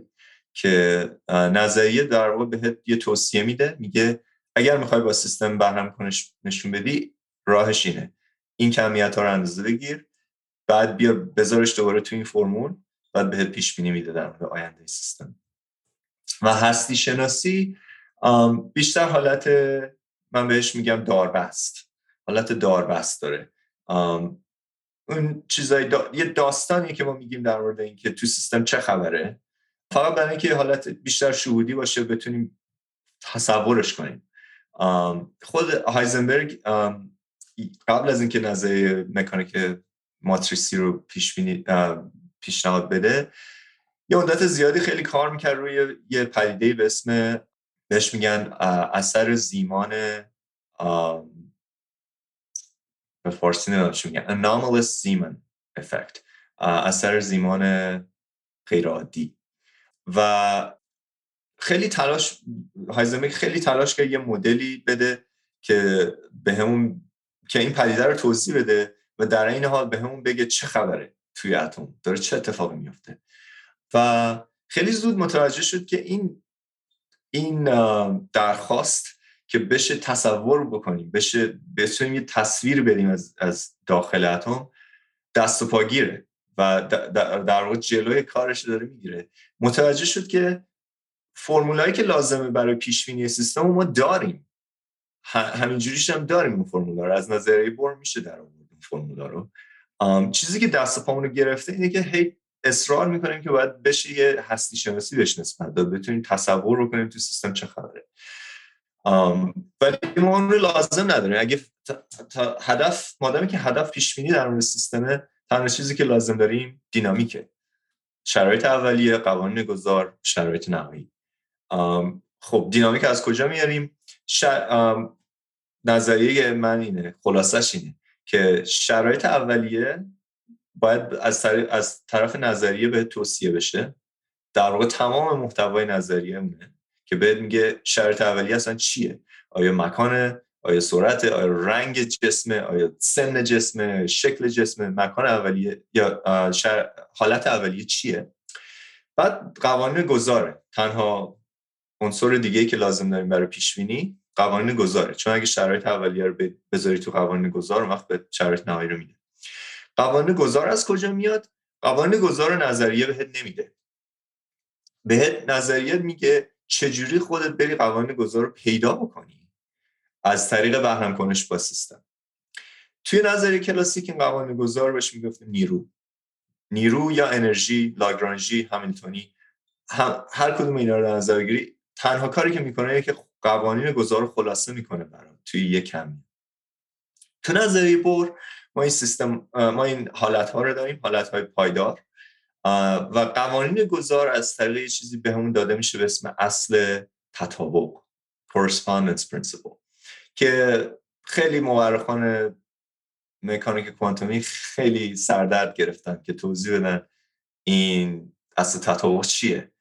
که نظریه در واقع بهت یه توصیه میده میگه اگر می‌خوای با سیستم بهرم کنش نشون بدی راهش اینه. این کمیت ها رو اندازه بگیر بعد بیا بذارش دوباره تو این فرمول بعد بهت پیش بینی در مورد آینده سیستم. و هستی شناسی بیشتر حالت من بهش میگم داربست. حالت داربست داره. اون چیزای یه داستانی که ما میگیم در مورد اینکه تو سیستم چه خبره. فقط برای اینکه حالت بیشتر شهودی باشه بتونیم تصورش کنیم. خود هایزنبرگ قبل از اینکه نظریه مکانیک ماتریسی رو پیش پیشنهاد بده یه مدت زیادی خیلی کار می‌کرد روی یه پدیده به اسم بهش میگن اثر زیمان به فارسی نمی‌دونم میگن anomalous زیمان افکت اثر زیمان غیر عادی و خیلی تلاش هایزنبرگ خیلی تلاش کرد یه مدلی بده که به همون که این پدیده رو توضیح بده و در این حال به همون بگه چه خبره توی اتم داره چه اتفاقی میفته و خیلی زود متوجه شد که این این درخواست که بشه تصور بکنیم بشه بتونیم یه تصویر بدیم از, از داخل اتم دست و پاگیره و در واقع جلوی کارش داره می‌گیره. متوجه شد که فرمولایی که لازمه برای پیش بینی سیستم ما داریم. همینجوریش هم داریم اون فرمولا رو. از نظریه بر میشه در آورد فرمولا رو. چیزی که دست پامون رو گرفته اینه که هی اصرار می‌کنیم که باید بشه یه هستی شناسی بهش نسبت داد. بتونیم تصور رو کنیم تو سیستم چه خبره. ولی ما اون رو لازم نداریم. اگه هدف مادامی که هدف پیش بینی در مورد سیستمه تنها چیزی که لازم داریم دینامیکه. شرایط اولیه قوانین گذار شرایط نهایی. خب دینامیک از کجا میاریم؟ نظریه من اینه خلاصش اینه که شرایط اولیه باید از, از طرف نظریه به توصیه بشه. در واقع تمام محتوای نظریه مونه که بهت میگه شرط اولیه اصلا چیه؟ آیا مکان آیا سرعت آیا رنگ جسمه؟ آیا سن جسمه؟ شکل جسمه؟ مکان اولیه یا حالت اولیه چیه؟ بعد قوانین گذاره. تنها عنصر دیگه که لازم داریم برای پیش بینی قوانین گذاره چون اگه شرایط اولیه رو بذاری تو قوانین گذار وقت به شرایط نهایی رو میده. قوانین گذار از کجا میاد؟ قوانین گذار نظریه بهت نمیده. بهت نظریه میگه چجوری خودت بری قوانین گذار رو پیدا بکنی از طریق بهرم کنش با سیستم. توی نظریه کلاسیک این قوانین گذار بهش می‌گفت نیرو. نیرو یا انرژی لاگرانژی همیلتونی هر کدوم اینا رو در تنها کاری که می‌کنه اینه که قوانین گذار خلاصه می‌کنه برام توی یک کمی. تو نظریه بور ما این سیستم ما این حالت ها رو داریم حالت های پایدار و قوانین گذار از طریق چیزی به همون داده میشه به اسم اصل تطابق correspondence principle که خیلی مورخان مکانیک کوانتومی خیلی سردرد گرفتن که توضیح بدن این اصل تطابق چیه.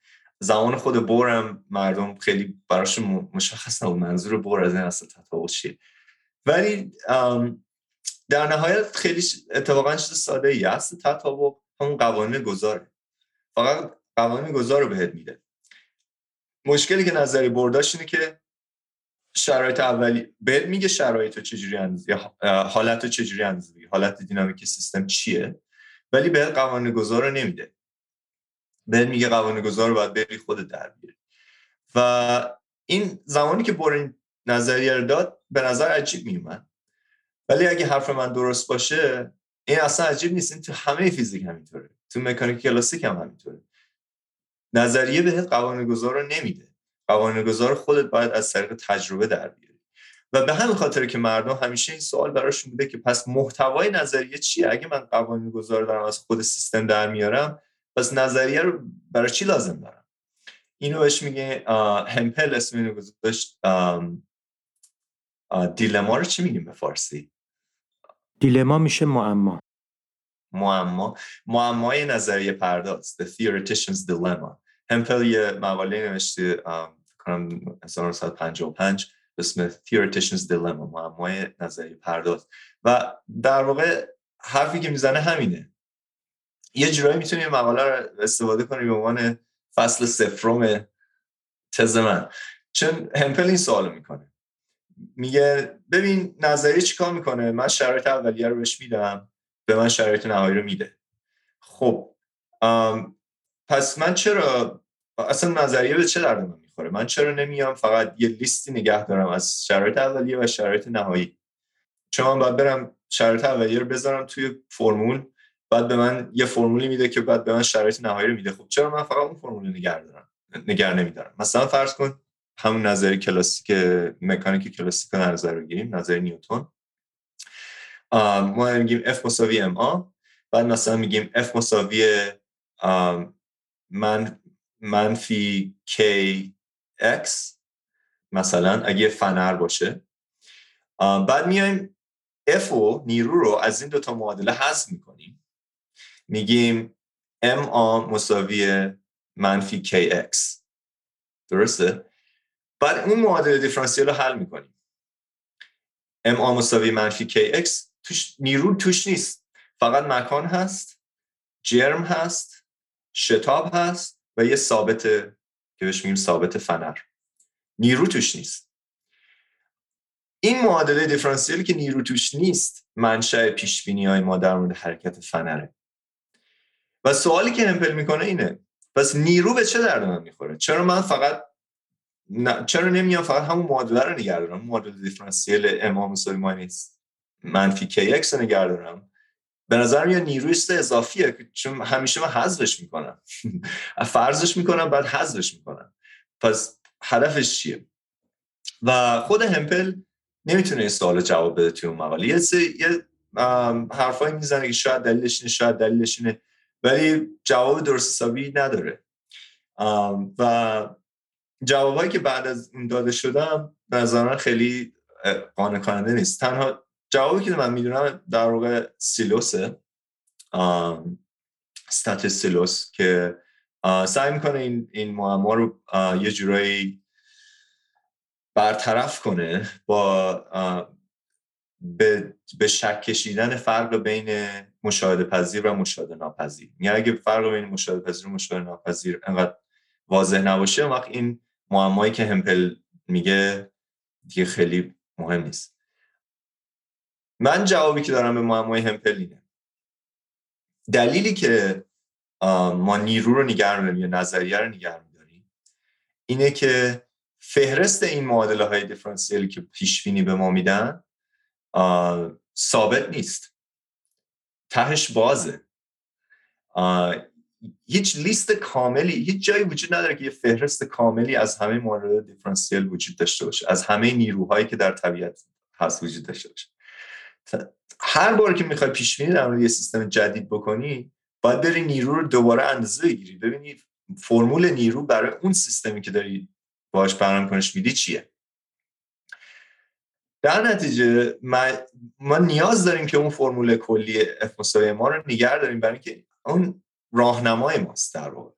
زمان خود بورم مردم خیلی براش مشخص نبود. منظور بور از این اصل تطابق چیه. ولی در نهایت خیلی اتفاقا چیز ساده ای اصل تطابق همون قوانین گذاره فقط قوانین گذار رو بهت میده. مشکلی که نظری برداشت اینه که شرایط اولی بهت میگه شرایط چجوری اندازی حالت چجوری اندازی حالت دینامیک سیستم چیه؟ ولی بهت قوانین گذار رو نمیده. بهت میگه قوانین گذار رو باید بری خود در بیاری. و این زمانی که بر این نظریه رو داد به نظر عجیب میومد. ولی اگه حرف من درست باشه این اصلا عجیب نیست. این تو همه فیزیک همینطوره. تو مکانیک کلاسیک هم همینطوره. نظریه بهت قوانین گذار رو نمیده. قوانین گذار خودت باید از طریق تجربه در بیاری. و به همین خاطر که مردم همیشه این سوال براشون بوده که پس محتوای نظریه چیه؟ اگه من قوانین گذار دارم از خود سیستم در میارم پس نظریه رو برای چی لازم دارم؟ اینو بهش میگه همپل اسم اینو گذاشت دیلما رو چی میگیم به فارسی؟ دیلما میشه معما. معما. معمای نظریه پرداز the theoretician's dilemma. همپل یه مقاله نوشته کنم 1955 به اسم theoretician's dilemma معمای نظریه پرداز. و در واقع حرفی که می‌زنه همینه. یه جورایی می‌تونی مقاله رو استفاده کنی به عنوان فصل سفرم تز من. چون همپل این سوال می‌کنه. میگه ببین نظریه چیکار می‌کنه؟ من شرایط اولیه رو بهش میدم به من شرایط نهایی رو میده. خب پس من چرا اصلا نظریه به چه درد من می‌خوره؟ من چرا نمیام فقط یه لیستی نگه دارم از شرایط اولیه و شرایط نهایی؟ چون من باید برم شرایط اولیه رو بذارم توی فرمول بعد به من یه فرمولی میده که بعد به من شرایط نهایی رو میده. خب چرا من فقط اون فرمول نگه دارم؟ نگه نمیدارم. مثلا فرض کن همون نظری کلاسیک مکانیک کلاسیک نظر بگیریم نظر نیوتون ما میگیم F مساوی ما بعد مثلا میگیم F مساوی من منفی KX مثلا اگه فنر باشه. بعد میایم F و نیرو رو از این دوتا معادله حذف می‌کنیم. میگیم MA مساوی منفی KX درسته؟ بعد اون معادله دیفرانسیل رو حل می‌کنیم. MA مساوی منفی KX توش نیرو توش نیست. فقط مکان هست جرم هست شتاب هست و یه ثابت که بهش میگیم ثابت فنر. نیرو توش نیست. این معادله دیفرانسیلی که نیرو توش نیست منشأ پیش های ما در مورد حرکت فنره. و سوالی که همپل می‌کنه اینه. پس نیرو به چه درد من می‌خوره؟ چرا من فقط چرا نمیام فقط همون معادله رو نگه معادله دیفرانسیل ام مساوی نیست منفی KX رو نگردارم به نظر یه نیروی اضافیه چون همیشه من حذفش می‌کنم. فرضش می‌کنم بعد حذفش می‌کنم. پس هدفش چیه؟ و خود همپل نمی‌تونه این سوال جواب بده توی مقاله. یه یه حرفایی می‌زنه که شاید دلیلش اینه شاید دلیلش اینه. ولی جواب درست حسابی نداره. و جوابایی که بعد از این داده شدم به نظر خیلی قانع کننده نیست. تنها جوابی که من می‌دونم در واقع سیلوسه. ستاتس سیلوس که سعی می‌کنه این, این معما رو یه جورایی برطرف کنه با به, به شک کشیدن فرق بین مشاهده پذیر و مشاهده ناپذیر یعنی اگه فرق بین مشاهده پذیر و مشاهده ناپذیر انقدر واضح نباشه وقت این معمایی که همپل میگه دیگه خیلی مهم نیست. من جوابی که دارم به معمای همپل اینه. دلیلی که ما نیرو رو نگرم یا نظریه رو نگرم داریم اینه که فهرست این معادله های دیفرانسیلی که پیشبینی به ما میدن ثابت نیست. تهش بازه. هیچ لیست کاملی هیچ جایی وجود نداره که یه فهرست کاملی از همه معادلات دیفرانسیل وجود داشته باشه از همه نیروهایی که در طبیعت هست وجود داشته باشه. هر بار که می‌خوای پیش بینی در یه سیستم جدید بکنی باید بری نیرو رو دوباره اندازه بگیری. ببینی فرمول نیرو برای اون سیستمی که داری باش برنامه کنش چیه؟ در نتیجه ما, نیاز داریم که اون فرمول کلی اف ما رو نگه داریم برای اینکه اون راهنمای ماست در واقع.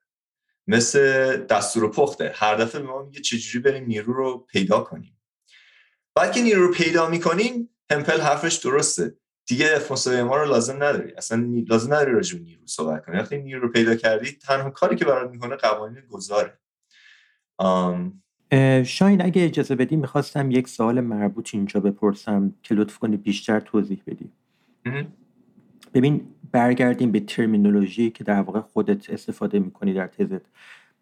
مثل دستور پخته هر دفعه ما میگه چجوری بریم نیرو رو پیدا کنیم. بعد که نیرو رو پیدا می‌کنیم همپل حرفش درسته. دیگه اف ما رو لازم نداری. اصلا لازم نداری راجع نیرو صحبت کنی. وقتی نیرو رو پیدا کردی تنها کاری که برات می‌کنه قوانین گذاره. شاین اگه اجازه بدی می‌خواستم یک سوال مربوط اینجا بپرسم که لطف کنی بیشتر توضیح بدی. ببین برگردیم به ترمینولوژی که در واقع خودت استفاده می‌کنی در تزت.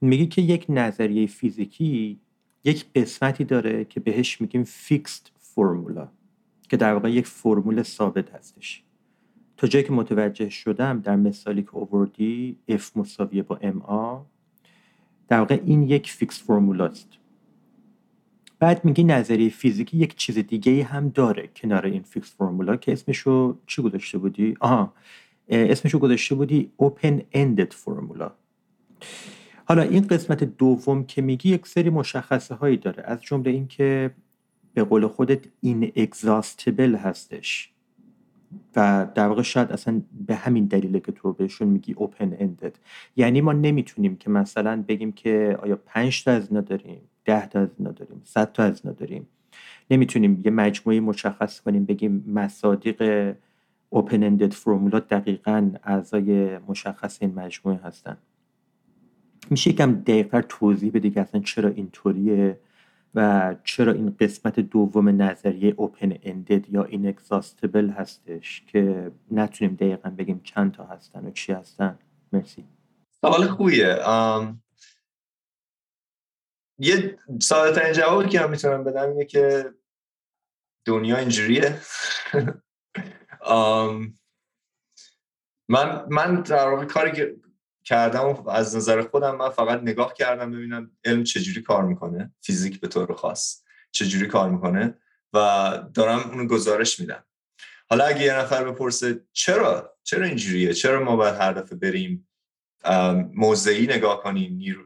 میگی که یک نظریه فیزیکی یک قسمتی داره که بهش میگیم fixed formula که در واقع یک فرمول ثابت هستش. تا جایی که متوجه شدم در مثالی که اووردی F مساویه با MA در واقع این یک fixed formula ست بعد میگی نظریه فیزیکی یک چیز دیگه هم داره کنار این fixed formula که اسمشو چی گذاشته بودی؟ آها اسمشو گذاشته بودی open ended formula حالا این قسمت دوم که میگی یک سری مشخصه هایی داره. از جمله اینکه به قول خودت این اگزاستبل هستش. و در واقع شاید اصلا به همین دلیله که تو بهشون میگی اوپن اندد یعنی ما نمی‌تونیم که مثلا بگیم که آیا پنج تا از اینا داریم؟ ده تا از اینا داریم صد تا از اینا داریم. نمی‌تونیم یه مجموعه مشخص کنیم بگیم مصادیق اوپن اندد فرمولا دقیقا اعضای مشخص این مجموعه هستن. میشه یکم دقیقتر توضیح بدی که اصلا چرا اینطوریه و چرا این قسمت دوم نظریه اوپن اندد یا این هستش که نتونیم دقیقا بگیم چند تا هستن و چی هستن. مرسی. سوال خوبیه. یه ساده ترین جوابی که من می‌تونم بدم اینه که دنیا اینجوریه. من من در واقع کاری که کردم از نظر خودم من فقط نگاه کردم ببینم علم چجوری کار می‌کنه فیزیک به طور خاص چجوری کار می‌کنه و دارم اونو گزارش میدم. حالا اگه یه نفر بپرسه چرا چرا اینجوریه؟ چرا ما باید هر دفعه بریم موضعی نگاه کنیم نیرو،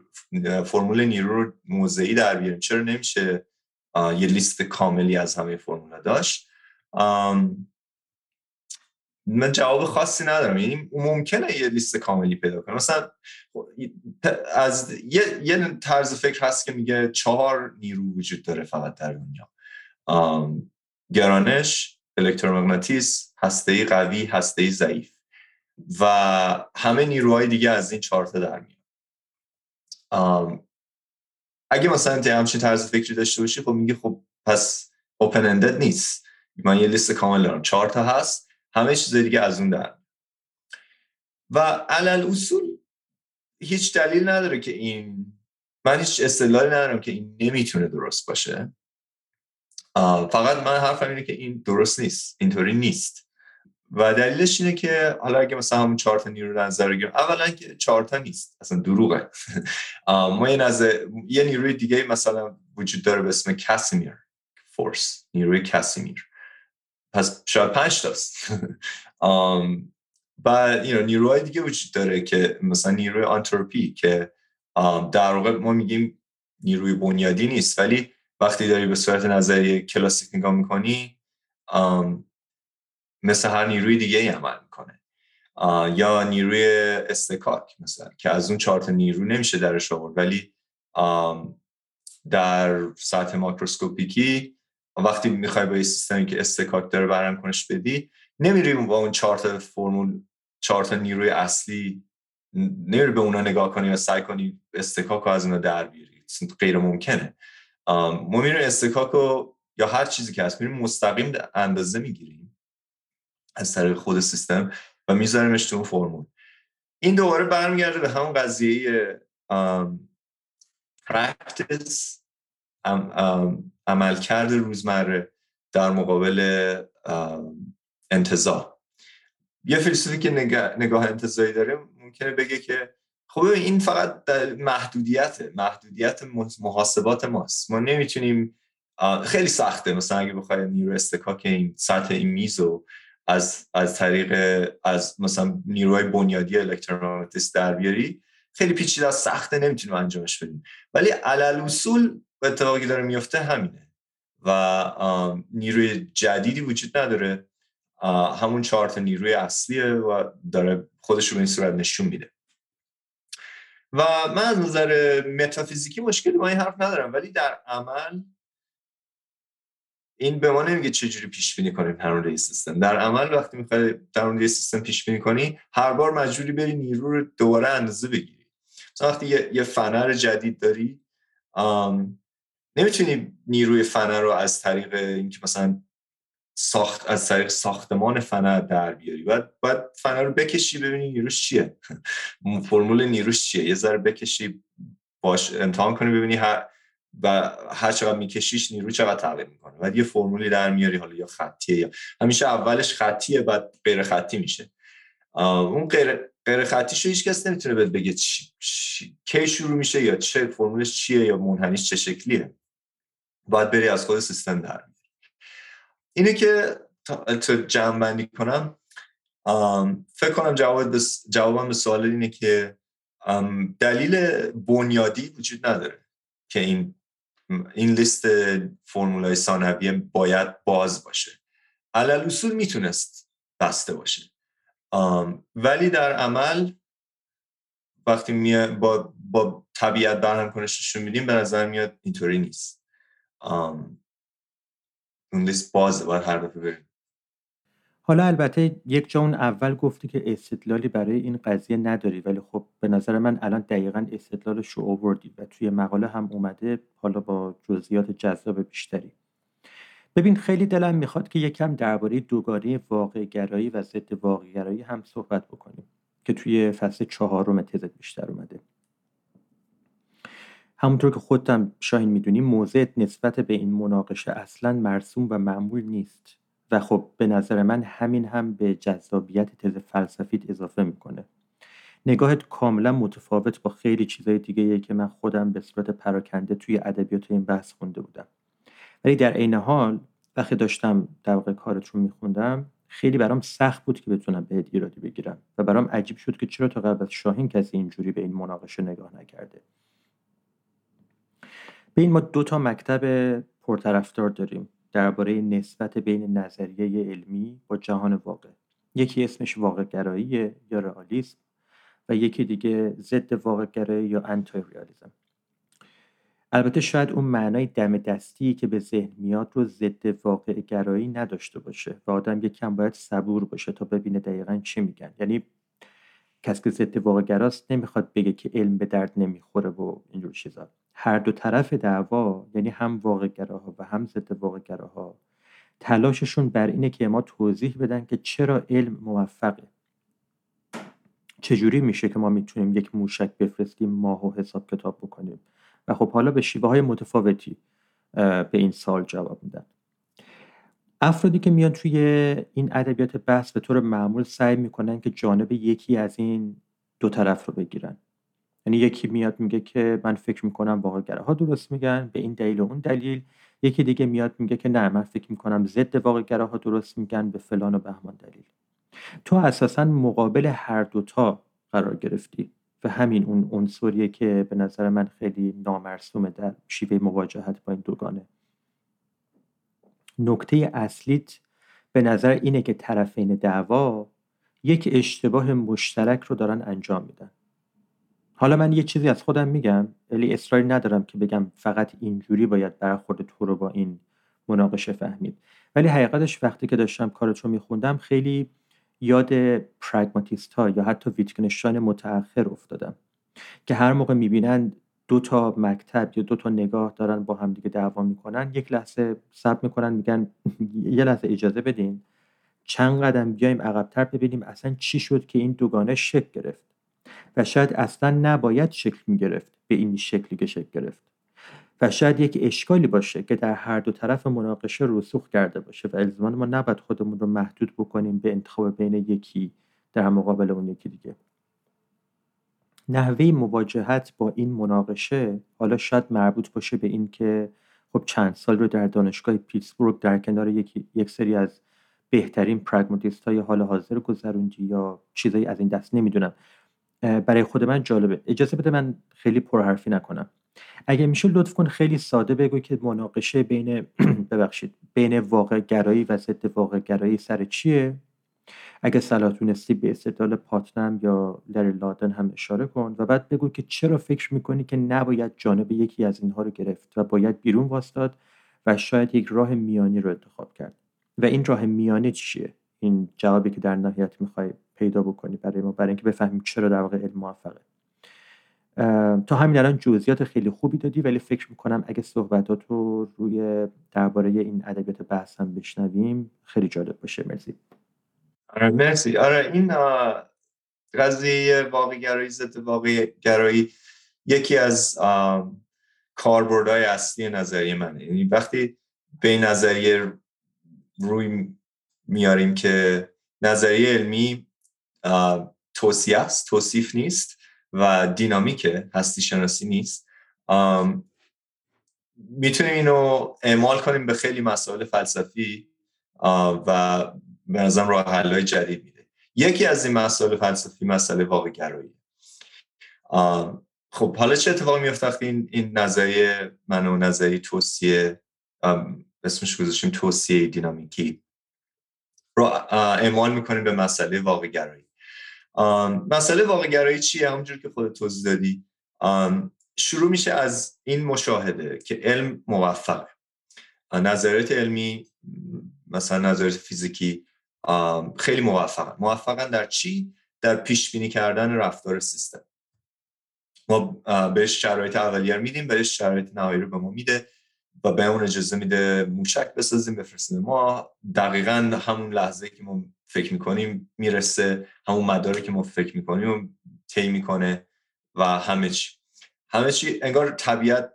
فرمول نیرو رو موضعی در بیاریم چرا نمیشه؟ یه لیست کاملی از همه فرمولا داشت. من جواب خاصی ندارم. یعنی ممکنه یه لیست کاملی پیدا کنم مثلا از یه, یه طرز فکر هست که میگه چهار نیرو وجود داره فقط در دنیا. گرانش الکترومغناطیس هسته قوی هسته ضعیف. و همه نیروهای دیگه از این چهار تا در میاد. اگه مثلا تی همچین طرز فکری داشته باشی خب میگه خب پس اوپن اندد نیست. من یه لیست کامل دارم. چهار تا هست همه چیز دیگه از اون در. و علل اصول هیچ دلیل نداره که این من هیچ استدلالی ندارم که این نمی‌تونه درست باشه. فقط من حرفم اینه که این درست نیست. اینطوری نیست. و دلیلش اینه که حالا اگه مثلا همون چهار تا نیرو نظر بگیریم اولا که چهار تا نیست اصلا دروغه. ما یه نظر یه نیروی دیگه مثلا وجود داره به اسم کاسیمیر فورس نیروی کاسیمیر. پس شاید پنج تاست. و نیروهای دیگه وجود داره که مثلا نیروی آنتروپی که در واقع ما میگیم نیروی بنیادی نیست ولی وقتی داری به صورت نظری کلاسیک نگاه می‌کنی مثل هر نیروی دیگه ای عمل می‌کنه. یا نیروی استکاک مثلا که از اون چهار نیرو نمیشه درش آورد ولی در سطح ماکروسکوپیکی وقتی می‌خوای با یه سیستمی که استکاک داره برم کنش بدی نمیری با اون چهار فرمول چهار نیروی اصلی نمیری به اونا نگاه کنی و سعی کنی استکاک رو از اونا در بیاری. غیر ممکنه. ما میریم استکاک رو یا هر چیزی که هست میریم مستقیم اندازه می‌گیریم. از طریق خود سیستم و میذاریمش تو فرمول. این دوباره برمیگرده به همون قضیه پرکتس عملکرد روزمره در مقابل انتظار. یه فیلسوفی که نگاه, نگاه انتظاری داره ممکنه بگه که خب این فقط محدودیت محدودیت محاسبات ماست. ما نمی‌تونیم خیلی سخته. مثلا اگه بخوای نیرو استکاک این سطح این میز رو از از طریق از مثلا نیروهای بنیادی الکترومغناطیس در بیاری خیلی پیچیده سخته نمی‌تونیم انجامش بدیم. ولی علل اصول اتفاقی داره میفته همینه. و نیروی جدیدی وجود نداره. همون چهار نیروی اصلیه و داره خودش رو به این صورت نشون میده. و من از نظر متافیزیکی مشکلی با این حرف ندارم ولی در عمل این به ما نمیگه چجوری پیش بینی کنیم در سیستم. در عمل وقتی می‌خوای در سیستم پیش بینی کنی هر بار مجبوری بری نیرو رو دوباره اندازه بگیری. مثلا وقتی یه, یه فنر جدید داری نمی‌تونی نیروی فنر رو از طریق اینکه مثلا ساخت از طریق ساختمان فنر در بیاری. باید باید فنر رو بکشی ببینی نیروش چیه. فرمول نیروش چیه. یه ذره بکشی باش امتحان کنی ببینی هر و هر چقدر میکشیش نیرو چقدر تغییر می‌کنه. بعد یه فرمولی در میاری حالا یا خطیه یا همیشه اولش خطیه بعد غیر خطی میشه. اون غیر غیر خطی شو هیچ نمی‌تونه بهت بگه چی, کی شروع میشه یا چه فرمولش چیه یا منحنیش چه شکلیه. باید بری از خود سیستم در اینه که تا جمع بندی کنم فکر کنم جواب جوابم به سوال اینه که دلیل بنیادی وجود نداره که این این لیست فرمولای ثانویه باید باز باشه. علل اصول می‌تونست بسته باشه. ولی در عمل وقتی می با, با طبیعت برهم کنششون میدیم به نظر میاد اینطوری نیست. اون لیست بازه باید هر دفعه بریم. حالا البته یک جا اول گفتی که استدلالی برای این قضیه نداری ولی خب به نظر من الان دقیقا استدلالش رو آوردی و توی مقاله هم اومده حالا با جزئیات جذاب بیشتری. ببین خیلی دلم می‌خواد که یکم درباره دوگانه واقع گرایی و ضد واقع گرایی هم صحبت بکنیم که توی فصل چهارم تزت بیشتر اومده. همونطور که خودتم شاهین می‌دونی موضع نسبت به این مناقشه اصلا مرسوم و معمول نیست. و خب به نظر من همین هم به جذابیت تز فلسفیت اضافه می‌کنه. نگاهت کاملا متفاوت با خیلی چیزای دیگه که من خودم به صورت پراکنده توی ادبیات این بحث خونده بودم. ولی در عین حال وقتی داشتم در واقع کارت رو میخوندم خیلی برام سخت بود که بتونم بهت ایرادی بگیرم و برام عجیب شد که چرا تا قبل از شاهین کسی اینجوری به این مناقشه نگاه نکرده. به این ما دو تا مکتب پرطرفدار داریم. درباره نسبت بین نظریه علمی با جهان واقع. یکی اسمش واقع گرایی یا رئالیسم و یکی دیگه ضد واقع گرایی یا انتای ریالیزم البته شاید اون معنای دم دستی که به ذهن میاد رو ضد واقع گرایی نداشته باشه و آدم یکم باید صبور باشه تا ببینه دقیقا چی میگن. یعنی کسی که ضد واقع گراست نمی‌خواد بگه که علم به درد نمی‌خوره و اینجور چیزا. هر دو طرف دعوا یعنی هم واقعگراها و هم ضد واقعگراها تلاششون بر اینه که ما توضیح بدن که چرا علم موفقه. چجوری میشه که ما می‌تونیم یک موشک بفرستیم ماه و حساب کتاب بکنیم؟ و خب حالا به شیوه های متفاوتی به این سال جواب میدن. افرادی که میان توی این ادبیات بحث به طور معمول سعی می‌کنن که جانب یکی از این دو طرف رو بگیرن. یعنی یکی میاد میگه که من فکر می‌کنم واقع ها درست میگن به این دلیل و اون دلیل. یکی دیگه میاد میگه که نه من فکر می‌کنم ضد واقع ها درست میگن به فلان و بهمان دلیل. تو اساسا مقابل هر دوتا قرار گرفتی و همین اون عنصریه که به نظر من خیلی نامرسومه در شیوه مواجهت با این دوگانه. نکته اصلیت به نظر اینه که طرفین دعوا یک اشتباه مشترک رو دارن انجام میدن. حالا من یه چیزی از خودم میگم. ولی اصراری ندارم که بگم فقط اینجوری باید برخورد تو رو با این مناقشه فهمید. ولی حقیقتش وقتی که داشتم کارتو میخوندم خیلی یاد پرگماتیست ها یا حتی ویتکنشتاین متأخر افتادم. که هر موقع می‌بینن دو تا مکتب یا دو تا نگاه دارن با همدیگه دعوا می‌کنن یک لحظه صبر می‌کنن میگن یه لحظه اجازه بدین. چند قدم بیایم عقبتر ببینیم اصلا چی شد که این دوگانه شکل گرفت. و شاید اصلا نباید شکل می‌گرفت به این شکلی که شکل گرفت. و شاید یک اشکالی باشه که در هر دو طرف مناقشه رسوخ کرده باشه و الزاما ما نباید خودمون رو محدود بکنیم به انتخاب بین یکی در مقابل اون یکی دیگه. نحوه مواجهت با این مناقشه حالا شاید مربوط باشه به این که خب چند سال رو در دانشگاه پیتسبورگ در کنار یک, یک سری از بهترین پرگماتیست های حال حاضر گذروندی یا چیزایی از این دست نمی‌دونم. برای خود من جالبه. اجازه بده من خیلی پرحرفی نکنم. اگه میشه لطف کن خیلی ساده بگو که مناقشه بین ببخشید بین واقع گرایی و ضد واقع گرایی سر چیه؟ اگه صلاح تونستی به استدلال پاتنم یا لری لادن هم اشاره کن و بعد بگو که چرا فکر می‌کنی که نباید جانب یکی از اینها رو گرفت و باید بیرون واستاد و شاید یک راه میانی رو انتخاب کرد. و این راه میانه چیه؟ این جوابی که در نهایت می‌خوای پیدا بکنی برای ما برای اینکه بفهمیم چرا در واقع علم موفقه. تا همین الان جزئیات خیلی خوبی دادی ولی فکر می‌کنم اگه صحبتات رو روی درباره این ادبیات بحث هم بشنویم خیلی جالب باشه. مرسی. آره مرسی. آره این قضیه واقعی گرایی ضد واقعی گرایی یکی از کاربردهای اصلی نظریه منه. یعنی وقتی به نظریه روی میاریم که نظریه علمی توصیه است توصیف نیست و دینامیکه هستی شناسی نیست. می‌تونیم اینو اعمال کنیم به خیلی مسائل فلسفی و به نظرم راه حلای جدید میده. یکی از این مسائل فلسفی مسئله واقع گرایی خب حالا چه اتفاقی میفته وقتی این, این نظریه منو نظری توصیه اسمش گذاشتیم توصیه دینامیکی؟ رو اعمال می‌کنیم به مسئله واقع گرایی مسئله واقع گرایی چیه؟ همونجور که خودت توضیح دادی. شروع میشه از این مشاهده که علم موفقه نظریات علمی مثلا نظریات فیزیکی خیلی موفقن. موفقن در چی؟ در پیش بینی کردن رفتار سیستم. ما بهش شرایط اولیه میدیم بهش شرایط نهایی رو به ما میده. و به اون اجازه میده موشک بسازیم بفرستیم. ما دقیقا همون لحظه که ما فکر می‌کنیم می‌رسه همون مداری که ما فکر می‌کنیم و طی می‌کنه و همه چی. همه چی انگار طبیعت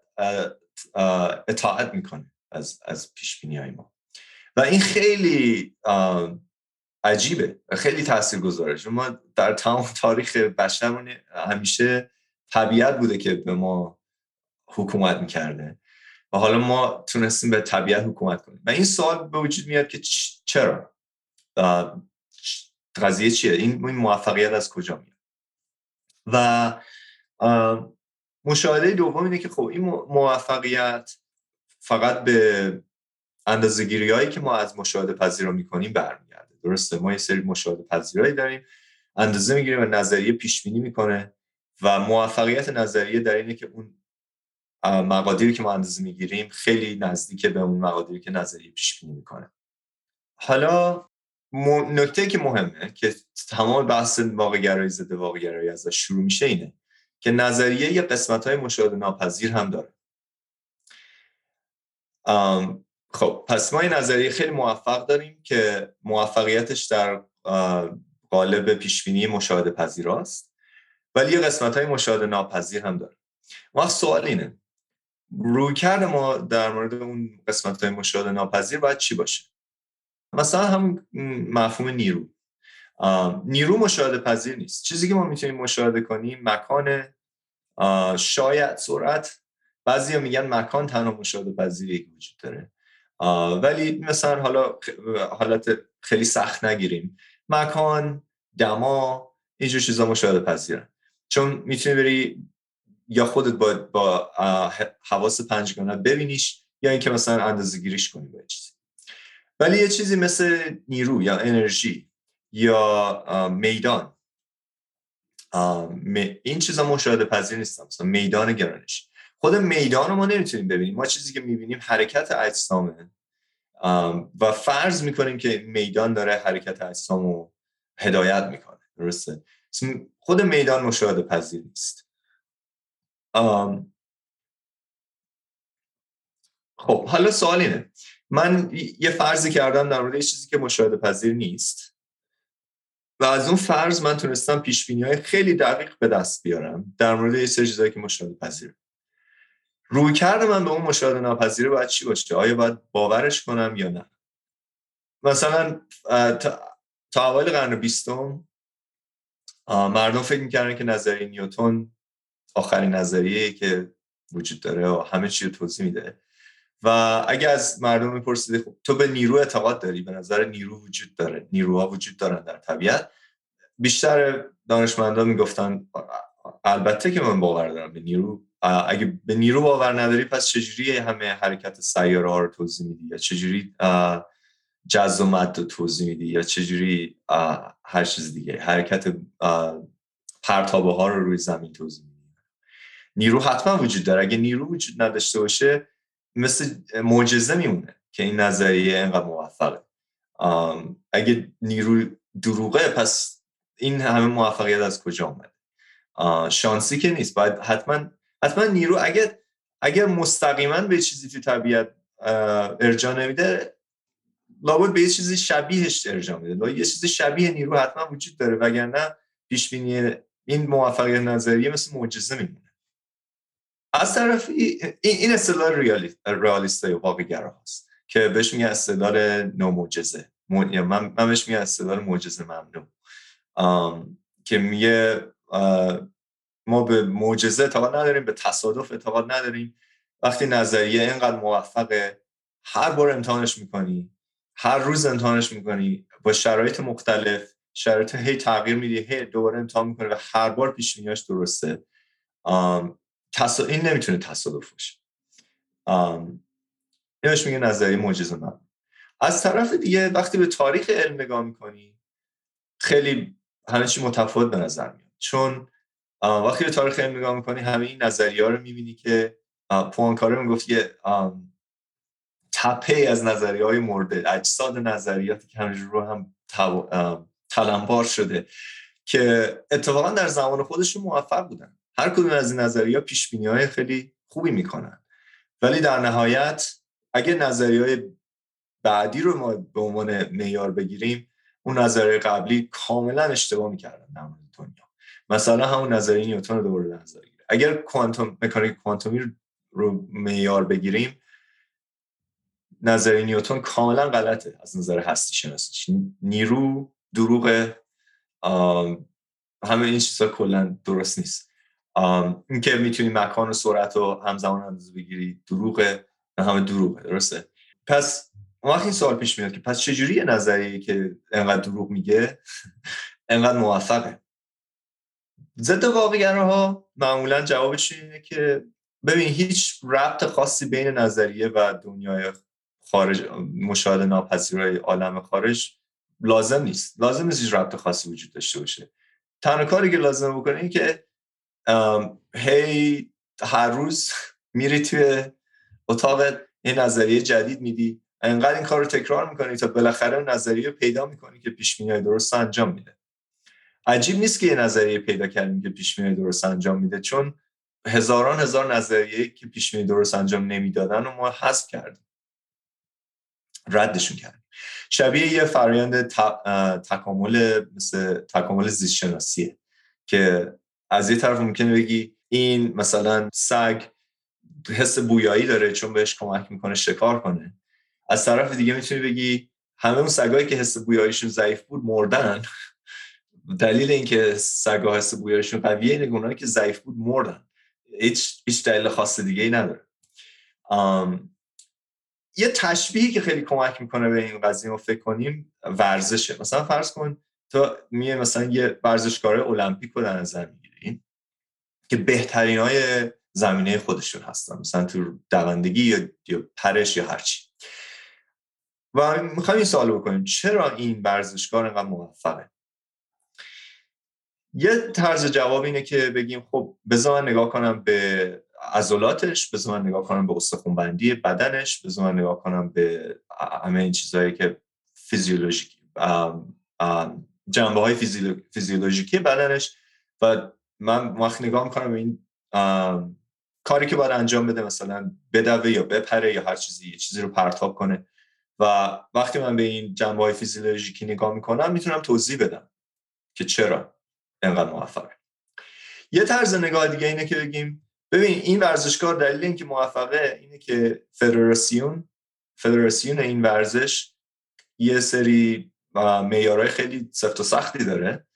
اطاعت می‌کنه از از پیش های ما. و این خیلی عجیبه. خیلی تاثیر گذاره ما در تمام تاریخ بشرمون همیشه طبیعت بوده که به ما حکومت می‌کرده. و حالا ما تونستیم به طبیعت حکومت کنیم. و این سوال به وجود میاد که چرا؟ قضیه چیه؟ این موفقیت از کجا میاد؟ و مشاهده دوم اینه که خب این موفقیت فقط به اندازه هایی که ما از مشاهده پذیرا می‌کنیم برمیگرده. درسته؟ ما یه سری مشاهده پذیرایی داریم. اندازه می‌گیریم و نظریه پیش بینی می‌کنه و موفقیت نظریه در اینه که اون مقادیری که ما اندازه می‌گیریم خیلی نزدیک به اون مقادیری که نظریه پیش بینی می‌کنه. حالا نکته که مهمه که تمام بحث واقع گرایی ضد واقع گرایی ازش شروع میشه اینه که نظریه یه قسمت های مشاهده ناپذیر هم داره. خب پس ما این نظریه خیلی موفق داریم که موفقیتش در قالب پیشبینی مشاهده پذیر است ولی یه قسمت های مشاهده ناپذیر هم داره. ما سوال اینه روی کرده ما در مورد اون قسمت های مشاهده ناپذیر باید چی باشه؟ مثلا هم مفهوم نیرو. نیرو مشاهده پذیر نیست. چیزی که ما می‌تونیم مشاهده کنیم مکان شاید سرعت. بعضی میگن مکان تنها مشاهده پذیری وجود داره. ولی مثلا حالا حالت خیلی سخت نگیریم. مکان دما اینجور چیزا مشاهده پذیرن. چون می‌تونی بری یا خودت با, با حواس پنجگانه ببینیش یا اینکه مثلا اندازه گیریش کنی با چیزی. ولی یه چیزی مثل نیرو یا انرژی یا میدان. این چیزا مشاهده پذیر نیستم. مثلا میدان گرانش. خود میدان رو ما نمی‌تونیم ببینیم. ما چیزی که می‌بینیم حرکت اجسامه. و فرض می‌کنیم که میدان داره حرکت اجسام رو هدایت می‌کنه. درسته؟ خود میدان مشاهده پذیر نیست. خب حالا سوال اینه. من یه فرضی کردم در مورد چیزی که مشاهده پذیر نیست و از اون فرض من تونستم پیش های خیلی دقیق به دست بیارم در مورد یه سری چیزایی که مشاهده پذیر. روی کرده من به اون مشاهده ناپذیره باید چی باشه؟ آیا باید باورش کنم یا نه؟ مثلا تا اول قرن بیستم مردم فکر می‌کردن که نظریه نیوتون آخرین نظریه که وجود داره و همه چی رو توضیح میده. و اگه از مردم می‌پرسید خب تو به نیرو اعتقاد داری؟ به نظر نیرو وجود داره. نیروها وجود دارن در طبیعت. بیشتر دانشمندان می‌گفتن البته که من باور دارم به نیرو. اگه به نیرو باور نداری پس چجوری همه حرکت سیاره ها رو توضیح میدی؟ یا چجوری جز و مد رو توضیح میدی؟ یا چجوری هر چیز دیگه حرکت پرتابه ها رو روی زمین توضیح نیرو حتما وجود داره. اگه نیرو وجود نداشته باشه مثل معجزه میمونه که این نظریه اینقدر موفقه. اگه نیرو دروغه پس این همه موفقیت از کجا آمده شانسی که نیست. باید حتما حتما نیرو اگر اگر مستقیما به چیزی تو طبیعت ارجاع نمیده لابد به چیزی شبیهش ارجاع میده. یه چیزی شبیه نیرو حتما وجود داره وگرنه پیش بینی این موفقیت نظریه مثل معجزه میمونه. از طرف این اصطلاح رئالیست واقعگرا هست که بهش میگه استدلال نامعجزه من من بهش میگه استدلال معجزه ممنوع. که میگه ما به معجزه اعتقاد نداریم به تصادف اعتقاد نداریم. وقتی نظریه اینقدر موفقه هر بار امتحانش می‌کنی هر روز امتحانش می‌کنی با شرایط مختلف شرایط هی تغییر میدی هی دوباره امتحان می‌کنی و هر بار پیش درسته. این نمی‌تونه تصادف باشه. اینش میگه نظریه معجزه من. از طرف دیگه وقتی به تاریخ علم نگاه می‌کنی خیلی همه چی متفاوت به نظر میاد. چون وقتی به تاریخ علم نگاه می‌کنی همه این نظریه ها رو می‌بینی که پوانکاره می‌گفت یه تپه از نظریه های مورد اجساد نظریاتی که همینجور رو هم تلمبار شده که اتفاقا در زمان خودشون موفق بودن. هر کدوم از این نظریه پیش بینی های خیلی خوبی می‌کنن. ولی در نهایت اگه نظریه بعدی رو ما به عنوان معیار بگیریم اون نظریه قبلی کاملا اشتباه می‌کردن در دنیا. مثلا همون نظریه نیوتن رو دوباره نظر اگر کوانتوم مکانیک کوانتومی رو معیار بگیریم نظریه نیوتن کاملا غلطه از نظر هستی شناسیش. نیرو دروغ همه این چیزا کلا درست نیست. اینکه می‌تونی مکان و سرعت رو همزمان اندازه بگیری دروغه همه دروغه درسته؟ پس وقتی این سوال پیش میاد که پس چجوری یه نظریه که انقدر دروغ میگه انقدر موفقه؟ ضد ها معمولا جوابش اینه که ببین هیچ ربط خاصی بین نظریه و دنیای خارج مشاهده ناپذیرای عالم خارج لازم نیست. لازم نیست هیچ ربط خاصی وجود داشته باشه. تنها کاری که لازم بکنه این که هی هر روز میری توی اتاق یه نظریه جدید میدی انقدر این کار رو تکرار می‌کنی تا بالاخره نظریه پیدا می‌کنی که پیش درست انجام میده. عجیب نیست که یه نظریه پیدا کردیم که پیش درست انجام میده چون هزاران هزار نظریه که پیش درست انجام نمی‌دادن و ما حذف کردیم. ردشون کردیم. شبیه یه فرایند تکامل مثل تکامل زیست شناسیه که از یه طرف ممکنه بگی این مثلا سگ حس بویایی داره چون بهش کمک می‌کنه شکار کنه. از طرف دیگه می‌تونی بگی همه اون سگایی که حس بویایشون ضعیف بود مردن. دلیل اینکه سگا حس بویایشون قویه اینه اونایی که ضعیف بود مردن. هیچ هیچ دلیل خاص دیگه ای نداره یه تشبیهی که خیلی کمک می‌کنه به این قضیه رو فکر کنیم ورزشه. مثلا فرض کن تو میه مثلا یه ورزشکار المپیک رو در نظر که بهترین های زمینه خودشون هستن. مثلا تو دوندگی یا, یا پرش یا هرچی. و می‌خوایم این سوال بکنیم. چرا این ورزشکار انقدر موفقه؟ یه طرز جواب اینه که بگیم خب بذار نگاه کنم به عضلاتش بذار من نگاه کنم به استخونبندی بدنش بذار من نگاه کنم به همه این چیزهایی که فیزیولوژیکی جنبه های فیزیولوژیکی بدنش و من وقت نگاه می‌کنم این کاری که باید انجام بده مثلا بدوه یا بپره یا هر چیزی یه چیزی رو پرتاب کنه. و وقتی من به این جنبه های فیزیولوژیکی نگاه می‌کنم می‌تونم توضیح بدم که چرا انقدر موفقه. یه طرز نگاه دیگه اینه که بگیم ببین این ورزشکار دلیل اینکه موفقه اینه که فدراسیون فدراسیون این ورزش یه سری معیارهای خیلی سفت و سختی داره.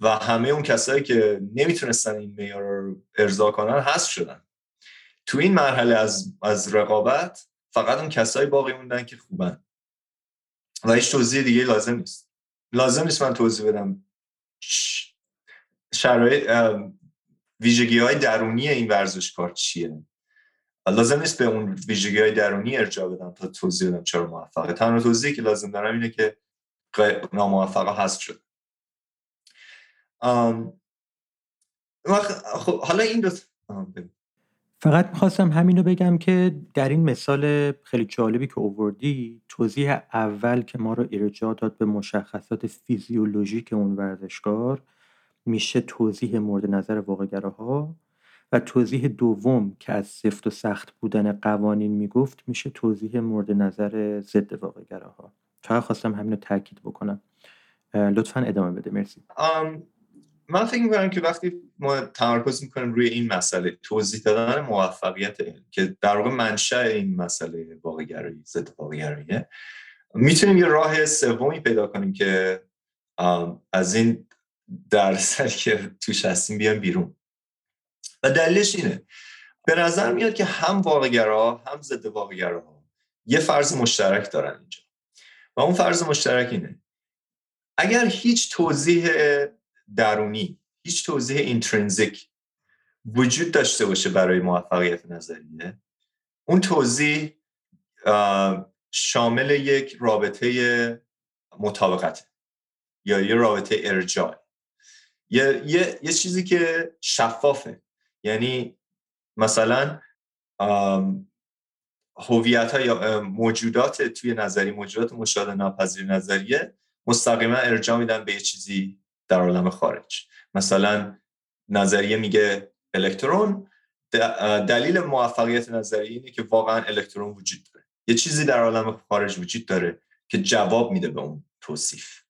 و همه اون کسایی که نمی‌تونستن این معیار رو ارضا کنن حذف شدن. تو این مرحله از از رقابت فقط اون کسایی باقی موندن که خوبن. و هیچ توضیح دیگه لازم نیست. لازم نیست من توضیح بدم شرایط ویژگی های درونی این ورزشکار چیه. لازم نیست به اون ویژگی های درونی ارجاع بدم تا توضیح بدم چرا موفقه. تنها توضیحی که لازم دارم اینه که ناموفقه هست شد خب حالا این دو فقط می‌خواستم همینو بگم که در این مثال خیلی جالبی که اووردی توضیح اول که ما رو ارجاع داد به مشخصات فیزیولوژیک اون ورزشکار میشه توضیح مورد نظر واقعگراها و توضیح دوم که از سفت و سخت بودن قوانین می‌گفت میشه توضیح مورد نظر ضد واقعگراها. فقط خواستم همینو تاکید بکنم. لطفا ادامه بده. مرسی. من فکر می‌کنم که وقتی ما تمرکز می‌کنیم روی این مسئله توضیح دادن موفقیت که در واقع منشأ این مسئله واقعگرایی ضد واقعگراییه می‌تونیم یه راه سومی پیدا کنیم که از این درصد که توش هستیم بیان بیرون. و دلیلش اینه به نظر میاد که هم واقعگرا هم ضد واقعگرا یه فرض مشترک دارن اینجا. و اون فرض مشترک اینه اگر هیچ توضیح درونی هیچ توضیح اینترنزیک وجود داشته باشه برای موفقیت نظریه. اون توضیح شامل یک رابطه مطابقت یا یه رابطه ارجاع. یه،, یه،, یه چیزی که شفافه. یعنی مثلا هویت یا موجودات توی نظری موجودات مشاهده ناپذیر نظریه مستقیما ارجاع میدن به یه چیزی در عالم خارج. مثلا نظریه میگه الکترون دلیل موفقیت نظریه اینه که واقعا الکترون وجود داره. یه چیزی در عالم خارج وجود داره که جواب میده به اون توصیف.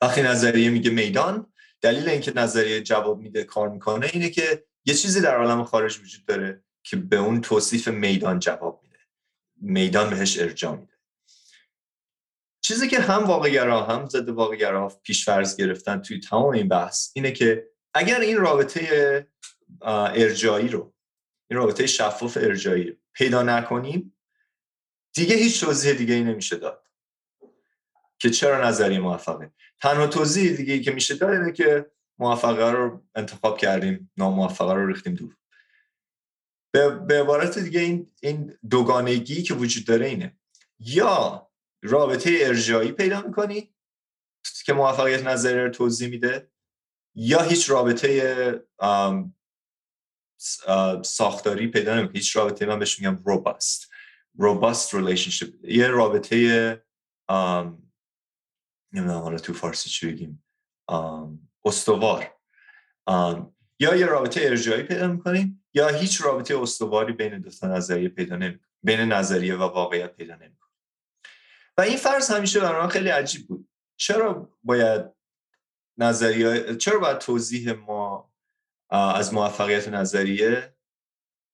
وقتی نظریه میگه میدان دلیل اینکه نظریه جواب میده کار می‌کنه اینه که یه چیزی در عالم خارج وجود داره که به اون توصیف میدان جواب میده. میدان بهش ارجاع میده. چیزی که هم واقعگرا هم ضد واقعگرا پیش فرض گرفتن توی تمام این بحث اینه که اگر این رابطه ارجایی رو این رابطه شفاف ارجایی پیدا نکنیم دیگه هیچ توضیح دیگه ای نمیشه داد. که چرا نظریه موفقه؟ تنها توضیح دیگه ای که میشه داد اینه که موفقه رو انتخاب کردیم ناموفقه رو ریختیم دور. به عبارت دیگه این این دوگانگی که وجود داره اینه. یا رابطه ارجایی پیدا می‌کنی که موفقیت نظری رو توضیح میده؟ یا هیچ رابطه ساختاری پیدا نمی‌کنی؟ هیچ رابطه من بهش میگم robust robust relationship یه رابطه نمی‌دونم حالا تو فارسی چی بگیم؟ استوار. یا یه رابطه ارجایی پیدا می‌کنیم یا هیچ رابطه استواری بین دو نظریه پیدا نمی بین نظریه و واقعیت پیدا نمی‌کنیم و این فرض همیشه برای من خیلی عجیب بود. چرا باید نظریه چرا باید توضیح ما از موفقیت نظریه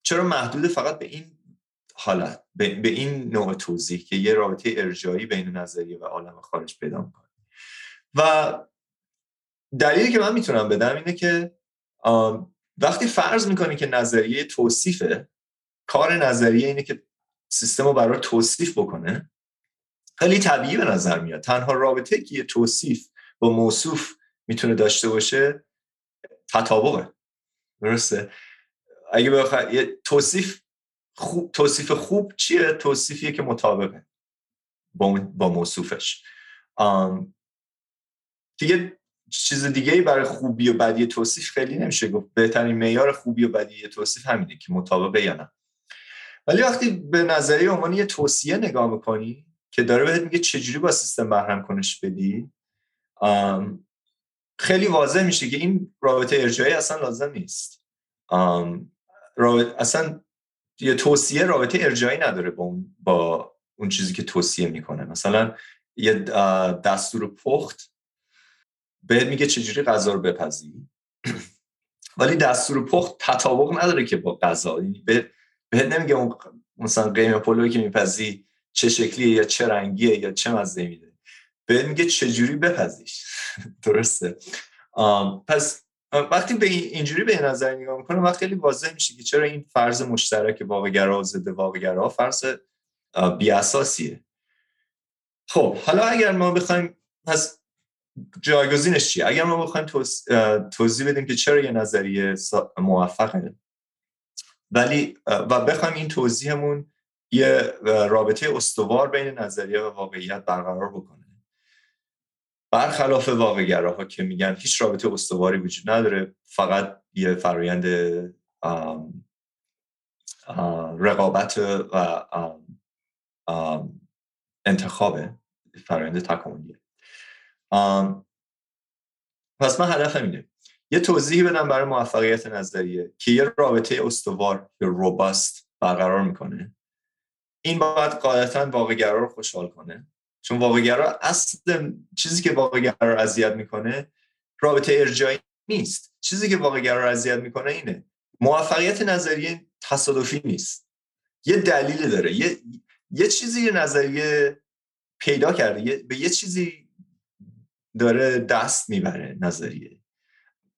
چرا محدود فقط به این حالت به این نوع توضیح که یه رابطه ارجایی بین نظریه و عالم خارج پیدا می‌کنه؟ و دلیلی که من می‌تونم بدم اینه که وقتی فرض می‌کنی که نظریه توصیفه کار نظریه اینه که سیستم رو برای توصیف بکنه خیلی طبیعی به نظر میاد. تنها رابطه که یه توصیف با موصوف می‌تونه داشته باشه تطابقه. درسته؟ اگه بخوای یه توصیف خوب توصیف خوب چیه؟ توصیفیه که مطابقه با, با موصوفش. دیگه چیز دیگه ای برای خوبی و بدی توصیف خیلی نمیشه گفت. بهترین معیار خوبی و بدی توصیف همینه که مطابقه یا نه. ولی وقتی به نظریه عنوان یه توصیه نگاه می‌کنی که داره بهت میگه چجوری با سیستم بهرم کنش بدی؟ خیلی واضح میشه که این رابطه ارجایی اصلا لازم نیست. اصلا یه توصیه رابطه ارجایی نداره با اون, با اون چیزی که توصیه می‌کنه. مثلا یه دستور پخت بهت میگه چجوری غذا رو بپذی ولی دستور پخت تطابق نداره که با غذا. یعنی بهت نمیگه اون مثلا قیم پلوی که میپذی چه شکلیه یا چه رنگیه یا چه مزه میده بهت میگه چجوری بپذیش درسته. پس وقتی به اینجوری به نظر نگاه می‌کنم وقتی خیلی واضح میشه که چرا این فرض مشترک واقعگرا و ضد واقعگرا فرض بی اساسیه خب حالا اگر ما بخوایم پس جایگزینش چیه؟ اگر ما بخوایم توضیح بدیم که چرا یه نظریه موفقه. ولی و بخوایم این توضیحمون یه رابطه استوار بین نظریه و واقعیت برقرار بکنه. برخلاف واقعگراها که میگن هیچ رابطه استواری وجود نداره فقط یه فرایند رقابت و انتخابه فرایند تکاملیه پس من هدفم اینه یه توضیحی بدم برای موفقیت نظریه که یه رابطه استوار یا روباست برقرار می‌کنه. این باید قاعدتا واقعگرا رو خوشحال کنه. چون واقعگرا اصل چیزی که واقعگرا رو اذیت می‌کنه رابطه ارجایی نیست. چیزی که واقعگرا رو اذیت می‌کنه اینه. موفقیت نظریه تصادفی نیست. یه دلیل داره. یه, یه چیزی نظریه پیدا کرده. به یه چیزی داره دست می‌بره نظریه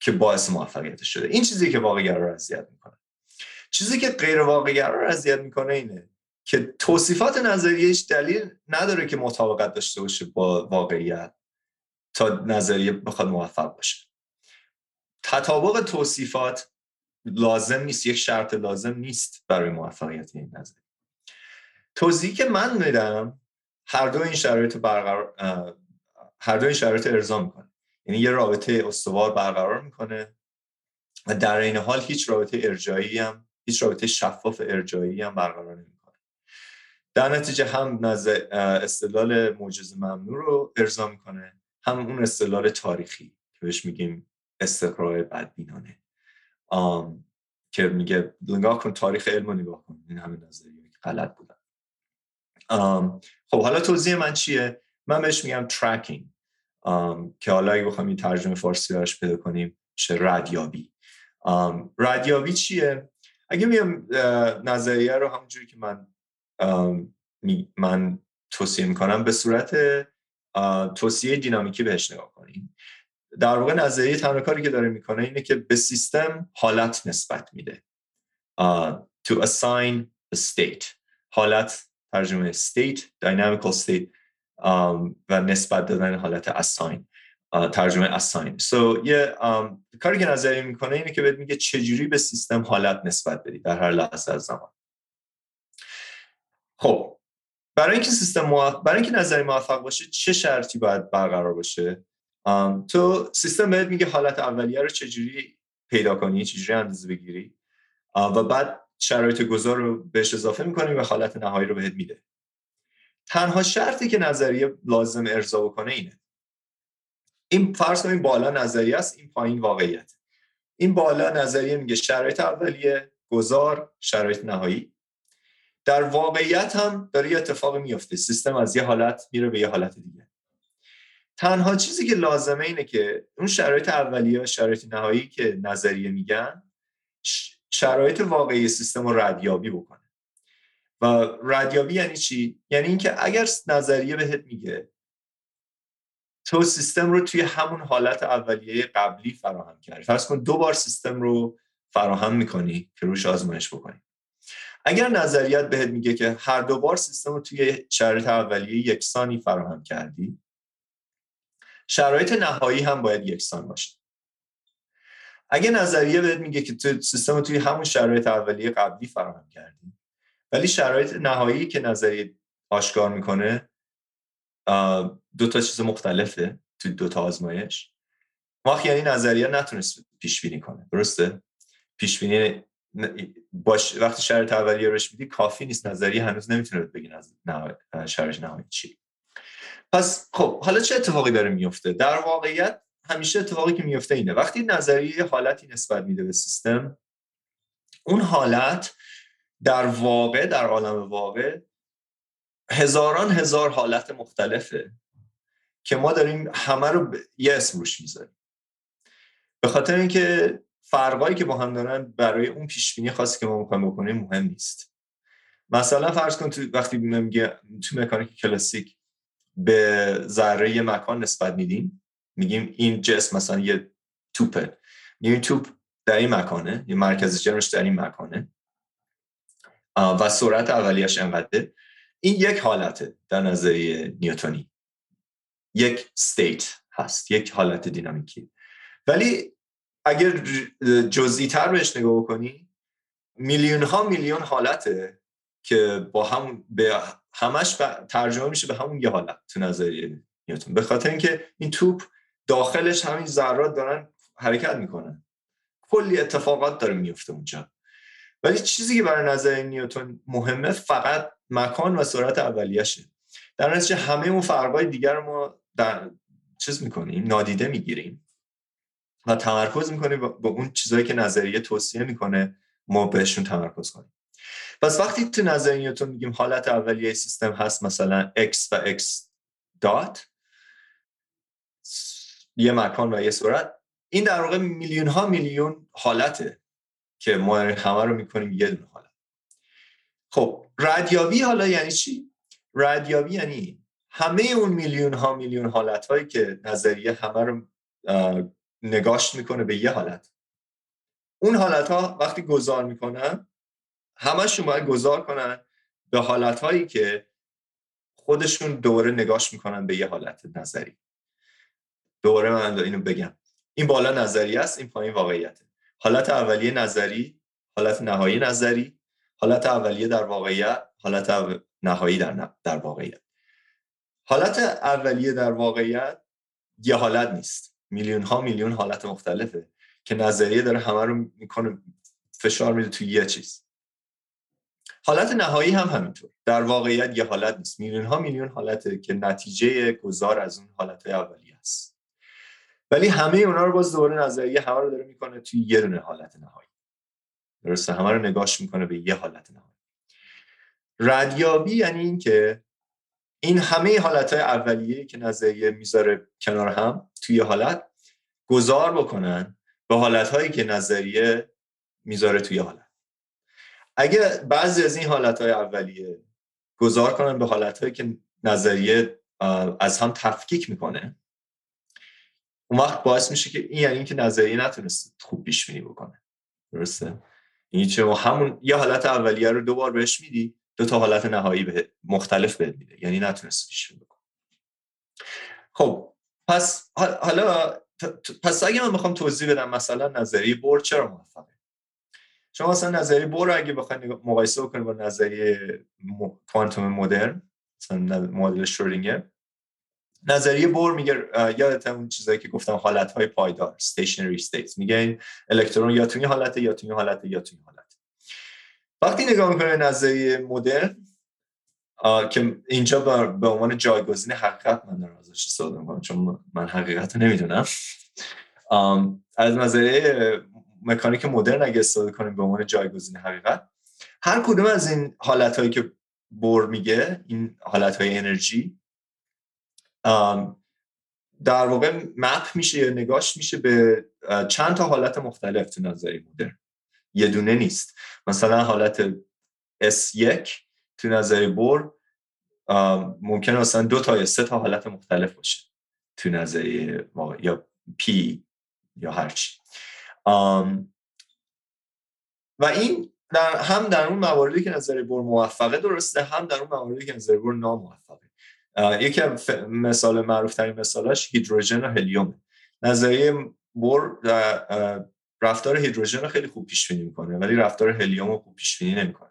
که باعث موفقیت شده. این چیزی که واقعگرا رو اذیت می‌کنه. چیزی که غیر واقعگرا رو اذیت می‌کنه اینه. که توصیفات نظریهش دلیل نداره که مطابقت داشته باشه با واقعیت تا نظریه بخواد موفق باشه. تطابق توصیفات لازم نیست یک شرط لازم نیست برای موفقیت این نظریه. توضیحی که من میدم هر دو این شرایط برقرار هر دو این شرایط ارضا می‌کنه. یعنی یه رابطه استوار برقرار می‌کنه و در این حال هیچ رابطه ارجایی هم هیچ رابطه شفاف ارجایی هم برقرار نمی‌کنه. در نتیجه هم استدلال معجزه ممنوع رو ارضا می‌کنه. هم اون استدلال تاریخی که بهش میگیم استقرار بدبینانه. که میگه نگاه کن تاریخ علم رو نگاه کن. این همه نظریه غلط بودن. خب حالا توضیح من چیه؟ من بهش میگم ترکینگ که حالا اگه بخوام این ترجمه فارسی براش پیدا کنیم چه ردیابی. ردیابی چیه؟ اگه میام نظریه رو همونجوری که من من توصیه می‌کنم به صورت توصیه دینامیکی بهش نگاه کنیم در واقع نظریه تنها کاری که داره می‌کنه اینه که به سیستم حالت نسبت میده. to assign a state. حالت ترجمه state dynamical state و نسبت دادن حالت assign. ترجمه assign. So یه کاری که نظریه می‌کنه اینه که بهت میگه چجوری به سیستم حالت نسبت بدی در هر لحظه از زمان. خب برای اینکه سیستم موفق برای اینکه نظری موفق باشه چه شرطی باید برقرار باشه؟ تو سیستم بهت میگه حالت اولیه رو چجوری پیدا کنی؟ چجوری اندازه بگیری؟ و بعد شرایط گذار رو بهش اضافه می‌کنی و حالت نهایی رو بهت میده. تنها شرطی که نظریه لازم ارضا بکنه اینه. این فرض کنیم بالا نظریه است این پایین واقعیت. این بالا نظریه میگه شرایط اولیه گذار شرایط نهایی. در واقعیت هم داره یه اتفاق میفته سیستم از یه حالت میره به یه حالت دیگه. تنها چیزی که لازمه اینه که اون شرایط اولیه شرایط نهایی که نظریه میگن شرایط واقعی سیستم رو ردیابی بکنه. و ردیابی یعنی چی؟ یعنی اینکه اگر نظریه بهت میگه تو سیستم رو توی همون حالت اولیه قبلی فراهم کردی. فرض کن دو بار سیستم رو فراهم می‌کنی که روش آزمایش بکنی. اگر نظریت بهت میگه که هر دو بار سیستم رو توی شرایط اولیه یکسانی فراهم کردی شرایط نهایی هم باید یکسان باشه. اگه نظریه بهت میگه که تو سیستم رو توی همون شرایط اولیه قبلی فراهم کردی ولی شرایط نهایی که نظریه آشکار می‌کنه دو تا چیز مختلفه توی دو تا آزمایش. وقت یعنی نظریه نتونست پیش بینی کنه درسته؟ پیش بینی باش وقتی شرایط اولیه روش میدی کافی نیست نظریه هنوز نمی‌تونه بگین از شرایط نهایی چی. پس خب حالا چه اتفاقی داره میفته در واقعیت همیشه اتفاقی که میفته اینه. وقتی نظریه حالتی نسبت میده به سیستم اون حالت در واقع در عالم واقع هزاران هزار حالت مختلفه که ما داریم همه رو یه اسم روش می‌ذاریم. به خاطر اینکه فرقایی که با هم دارن برای اون پیش بینی خاصی که ما می‌خوایم بکنیم مهم نیست. مثلا فرض کن تو وقتی میگه تو مکانیک کلاسیک به ذره مکان نسبت میدیم میگیم این جسم مثلا یه توپه. این توپ در این مکانه یه مرکز جرمش در این مکانه. و سرعت اولیش انقدره. این یک حالته در نظریه نیوتونی. یک ستیت هست یک حالت دینامیکی. ولی اگر جزئی تر بهش نگاه بکنی میلیون ها میلیون حالته که با هم به همش ترجمه میشه به همون یه حالت تو نظریه نیوتن. به خاطر اینکه این توپ داخلش همین ذرات دارن حرکت می‌کنن. کلی اتفاقات داره میفته اونجا. ولی چیزی که برای نظر نیوتن مهمه فقط مکان و سرعت اولیشه در نتیجه همه اون فرقای دیگر ما در چیز می‌کنیم نادیده می‌گیریم. و تمرکز می‌کنیم با اون چیزهایی که نظریه توصیه می‌کنه ما بهشون تمرکز کنیم پس وقتی تو نظریه نیوتن میگیم حالت اولیه سیستم هست مثلا x و x دات یه مکان و یه سرعت این در واقع میلیون ها میلیون حالته که ما همه رو می‌کنیم یه دونه حالت خب ردیابی حالا یعنی چی؟ ردیابی یعنی همه اون میلیون ها میلیون حالت هایی که نظریه همه رو نگاش می‌کنه به یه حالت. اون حالت ها وقتی گذار می‌کنن همشون باید گذار کنن به حالت هایی که خودشون دوره نگاش می‌کنن به یه حالت نظری. دوباره من اینو بگم. این بالا نظری است این پایین واقعیته. حالت اولیه نظری حالت نهایی نظری حالت اولیه در واقعیت حالت نهایی در, در واقعیت. حالت اولیه در واقعیت یه حالت نیست. میلیون ها میلیون حالت مختلفه که نظریه داره همه رو می‌کنه فشار میده توی یه چیز. حالت نهایی هم همینطور. در واقعیت یه حالت نیست. میلیون ها میلیون حالته که نتیجه گذار از اون حالت اولیه است. ولی همه اونا رو باز دوباره نظریه همه رو داره می‌کنه توی یه دونه حالت نهایی. درسته؟ همه رو نگاش می‌کنه به یه حالت نهایی. ردیابی یعنی این که این همه حالت اولیه که نظریه می‌ذاره کنار هم توی حالت گذار بکنن به حالت هایی که نظریه می‌ذاره توی حالت. اگه بعضی از این حالت های اولیه گذار کنن به حالت هایی که نظریه از هم تفکیک می‌کنه اون وقت باعث میشه که این یعنی اینکه نظریه نتونست خوب پیش بینی بکنه. درسته؟ این چه همون یه حالت اولیه رو دوبار بهش میدی دو تا حالت نهایی به مختلف بهت میده. یعنی نتونست پیش خب پس حالا پس اگه من بخوام توضیح بدم مثلا نظریه بور چرا موفقه؟ شما مثلا نظریه بور اگه بخواید مقایسه بکنید با نظریه کوانتوم مدرن مثلا مدل شرودینگر نظریه بور میگه یادت اون چیزایی که گفتم حالت های پایدار stationary states. میگه این الکترون یا توی حالت یا توی حالت یا توی حالت وقتی نگاه می‌کنه نظریه مدرن که اینجا به عنوان جایگزین حقیقت من دارم ازش استفاده می‌کنم چون من حقیقت رو نمی‌دونم. از نظریه مکانیک مدرن اگه استفاده کنیم به عنوان جایگزین حقیقت هر کدوم از این حالت هایی که بور میگه این حالت های انرژی در واقع مپ میشه یا نگاش میشه به چند تا حالت مختلف تو نظری مدرن. یه دونه نیست. مثلا حالت S1 تو نظریه بور ممکن اصلا دو تا یا سه تا حالت مختلف باشه تو نظریه یا پی یا هرچی و این در هم در اون مواردی که نظریه بور موفقه درسته هم در اون مواردی که نظریه بور ناموفقه. یکی مثال معروف ترین مثالاش هیدروژن و هلیوم نظریه بور رفتار هیدروژن رو خیلی خوب پیش بینی می‌کنه ولی رفتار هلیوم رو خوب پیش بینی نمی‌کنه.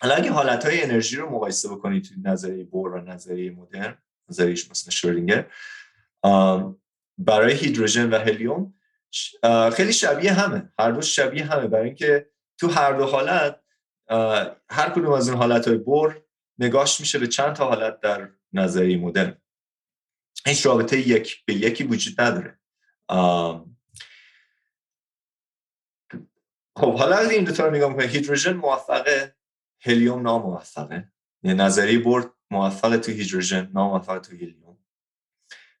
حالا اگه حالت های انرژی رو مقایسه بکنید توی نظریه بور و نظریه مدرن نظریش مثل شرینگر برای هیدروژن و هلیوم خیلی شبیه همه. هر دو شبیه همه. برای اینکه تو هر دو حالت هر کدوم از این حالت های بور نگاش میشه به چند تا حالت در نظریه مدرن. هیچ رابطه یک به یکی وجود نداره. خب حالا از این دو تا نگاه می‌کنیم هیدروژن موفقه هلیوم ناموفقه. یعنی نظریه برد موفقه تو هیدروژن ناموفقه تو هلیوم.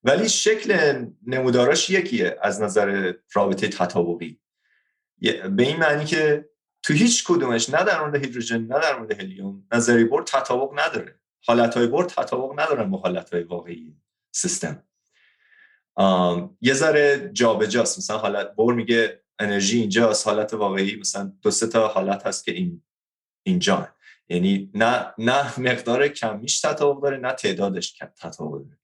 ولی شکل نموداراش یکیه از نظر رابطه تطابقی. به این معنی که تو هیچ کدومش نه در مورد هیدروژن نه در مورد هلیوم نظری برد تطابق نداره. حالتهای برد تطابق ندارن با حالتهای واقعی سیستم. یه ذره جابجاست. مثلا حالت بور میگه انرژی اینجاست حالت واقعی مثلا دو سه تا حالت هست که این اینجا یعنی نه نه مقدار کمیش تطابق داره نه تعدادش تطابق داره.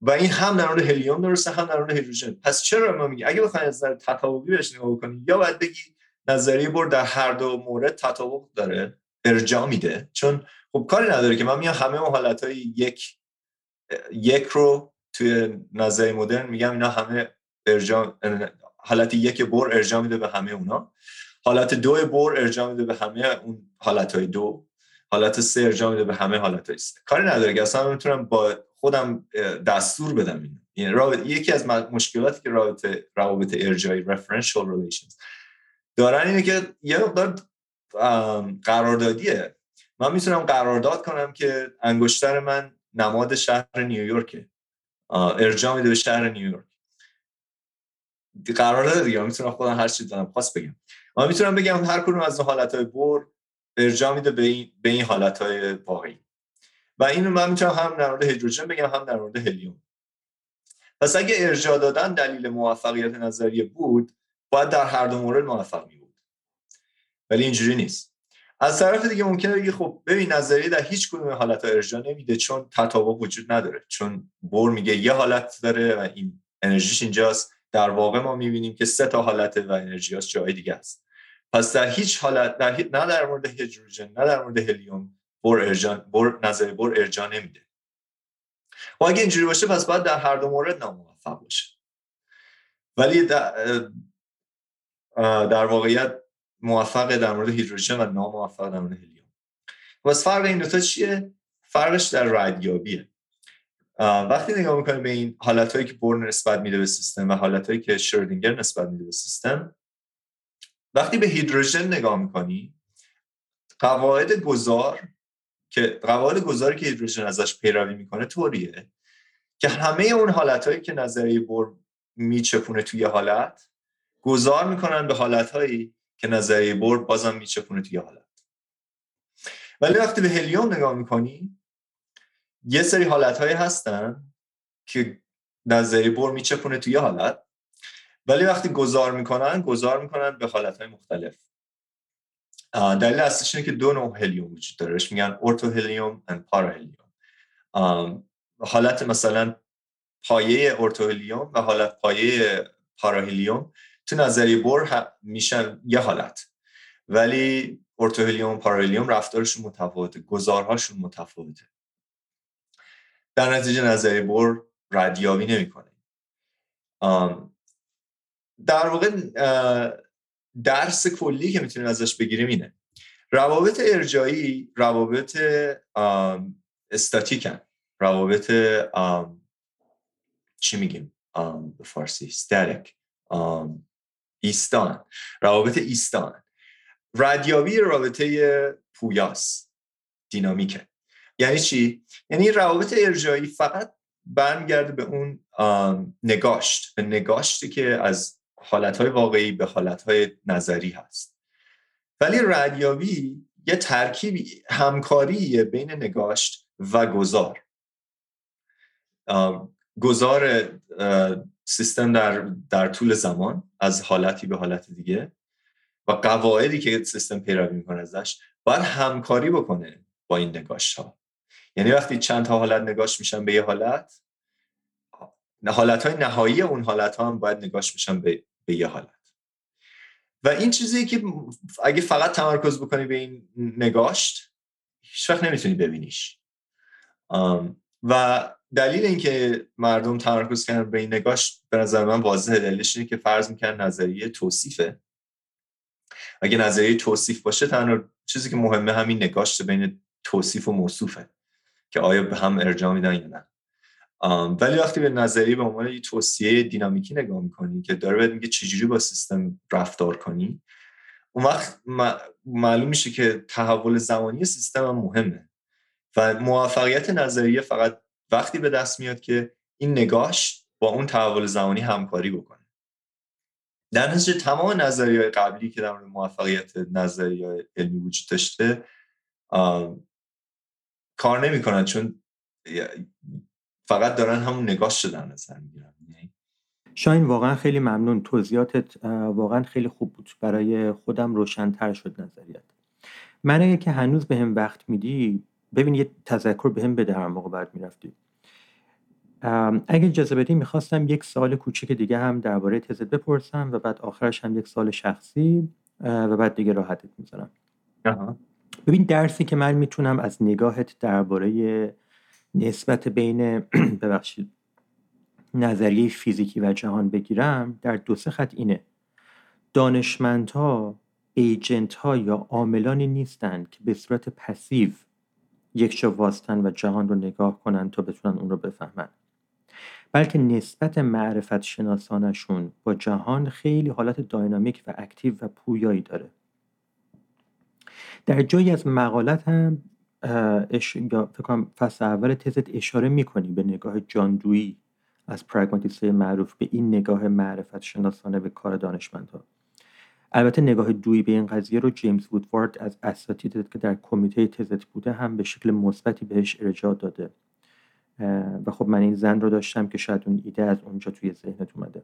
و این هم در مورد هلیوم درسته هم در مورد هیدروژن. پس چرا ما میگیم؟ اگه بخواید از نظر تطابقی بهش نگاه بکنید یا باید بگی نظریه بر در هر دو مورد تطابق داره ارجاع میده. چون خب کاری نداره که من میام همه اون حالت های یک یک رو توی نظریه مدرن میگم اینا همه ارجاع حالت یک بر ارجاع میده به همه اونا. حالت دو بر ارجاع میده به همه اون حالت های دو. حالت سه ارجاع میده به همه حالت های سه. کاری نداره که اصلا می‌تونم با خودم دستور بدم این یعنی یکی از مشکلاتی که رابطه روابط ارجاعی referential relations دارن اینه که یه مقدار قراردادیه. من می‌تونم قرارداد کنم که انگشتر من نماد شهر نیویورکه. ارجاع میده به شهر نیویورک. قرارداد دیگه. می‌تونم خودم هر چیزی دارم خاص بگم. من می‌تونم بگم هر کدوم از حالت های بر ارجاع میده به این, به این حالت های واقعی. و اینو من می‌تونم هم در مورد هیدروژن بگم هم در مورد هلیوم. پس اگه ارجاع دادن دلیل موفقیت نظریه بود باید در هر دو مورد موفق می بود ولی اینجوری نیست. از طرف دیگه ممکنه بگی خب ببین نظریه در هیچ کدوم حالت ها ارجاع نمیده چون تطابق وجود نداره. چون بور میگه یه حالت داره و این انرژیش اینجاست. در واقع ما می‌بینیم که سه تا حالت و انرژیاش جای دیگه است پس در هیچ حالت در نه در مورد هیدروژن نه در مورد هلیوم بر ارجان بر نظر بر ارجا نمیده. و اگه اینجوری باشه پس باید در هر دو مورد ناموفق باشه. ولی در, در واقعیت موفق در مورد هیدروژن و ناموفق در مورد هلیوم. پس فرق این دوتا چیه؟ فرقش در ردیابیه وقتی نگاه می‌کنیم به این حالتهایی که بور نسبت میده به سیستم و حالتهایی که شردینگر نسبت میده به سیستم وقتی به هیدروژن نگاه می‌کنی قواعد گذار که قواعد گذاری که هیدروژن ازش پیروی می‌کنه طوریه که همه اون حالتهایی که نظریه بور میچپونه توی حالت گذار می‌کنن به حالتهایی که نظریه بور بازم میچپونه توی حالت. ولی وقتی به هلیوم نگاه می‌کنی یه سری حالتهایی هستن که نظریه بور میچپونه توی حالت ولی وقتی گذار می‌کنن گذار می‌کنن به حالتهای مختلف. دلیل اصلش اینه که دو نوع هلیوم وجود داره. میگن ارتو هلیوم و پارا هلیوم حالت مثلا پایه ارتو هلیوم و حالت پایه پارا هلیوم تو نظریه بور میشن یه حالت. ولی ارتو هلیوم و پارا هلیوم رفتارشون متفاوته گذارهاشون متفاوته. در نتیجه نظریه بور ردیابی نمی‌کنه. در واقع درس کلی که می‌تونیم ازش بگیریم اینه. روابط ارجایی روابط استاتیکن. روابط چی میگیم؟ به فارسی ستاتیک ایستان. روابط ایستان. ردیابی رابطه پویاس. دینامیکه. یعنی چی؟ یعنی روابط ارجایی فقط برمیگرده به اون نگاشت به نگاشتی که از حالتهای واقعی به حالتهای نظری هست. ولی ردیابی یه ترکیب همکاری بین نگاشت و گذار. گذار سیستم در, در طول زمان از حالتی به حالت دیگه و قواعدی که سیستم پیروی می‌کنه ازش باید همکاری بکنه با این نگاشت ها یعنی وقتی چند تا حالت نگاش میشن به یه حالت حالت های نهایی اون حالت ها هم باید نگاش میشن به, به یه حالت. و این چیزی که اگه فقط تمرکز بکنی به این نگاشت هیچ وقت نمی‌تونی ببینیش. و دلیل اینکه مردم تمرکز کردن به این نگاش به نظر من واضحه. دلیلش اینه که فرض می‌کنن نظریه توصیفه. اگه نظریه توصیف باشه تنها چیزی که مهمه همین نگاشت بین توصیف و موصوفه. که آیا به هم ارجاع میدن یا نه. ولی وقتی به نظریه به عنوان یه توصیه دینامیکی نگاه می‌کنی که داره بهت میگه چجوری با سیستم رفتار کنی اون وقت معلوم میشه که تحول زمانی سیستم هم مهمه. و موفقیت نظریه فقط وقتی به دست میاد که این نگاش با اون تحول زمانی همکاری بکنه. در نتیجه تمام نظریه قبلی که در مورد موفقیت نظریه علمی وجود داشته کار نمی‌کنن چون فقط دارن همون نگاش شدن نظر می‌گیرن یعنی شاین واقعا خیلی ممنون. توضیحاتت واقعا خیلی خوب بود. برای خودم روشنتر شد نظریت من اگه که هنوز به هم وقت میدی ببین یه تذکر به هم بده هر موقع بعد می‌رفتی. اگه اجازه بدی می‌خواستم یک سال کوچیک دیگه هم درباره تزت بپرسم و بعد آخرش هم یک سال شخصی و بعد دیگه راحتت می‌ذارم. ببین درسی که من می‌تونم از نگاهت درباره نسبت بین ببخشید نظریه فیزیکی و جهان بگیرم در دو سه خط اینه. دانشمندها ایجنت ها یا عاملانی نیستند که به صورت پسیو یک جا و جهان رو نگاه کنن تا بتونن اون رو بفهمن. بلکه نسبت معرفت شناسانشون با جهان خیلی حالت داینامیک و اکتیو و پویایی داره. در جایی از مقالت هم اش... یا فکر کنم فصل اول تزت اشاره می‌کنی به نگاه جاندویی از پراگماتیست معروف به این نگاه معرفت شناسانه به کار دانشمندها. البته نگاه دویی به این قضیه رو جیمز وودوارد از اساتید که در کمیته تزت بوده هم به شکل مثبتی بهش ارجاع داده. و خب من این زن رو داشتم که شاید اون ایده از اونجا توی ذهنت اومده.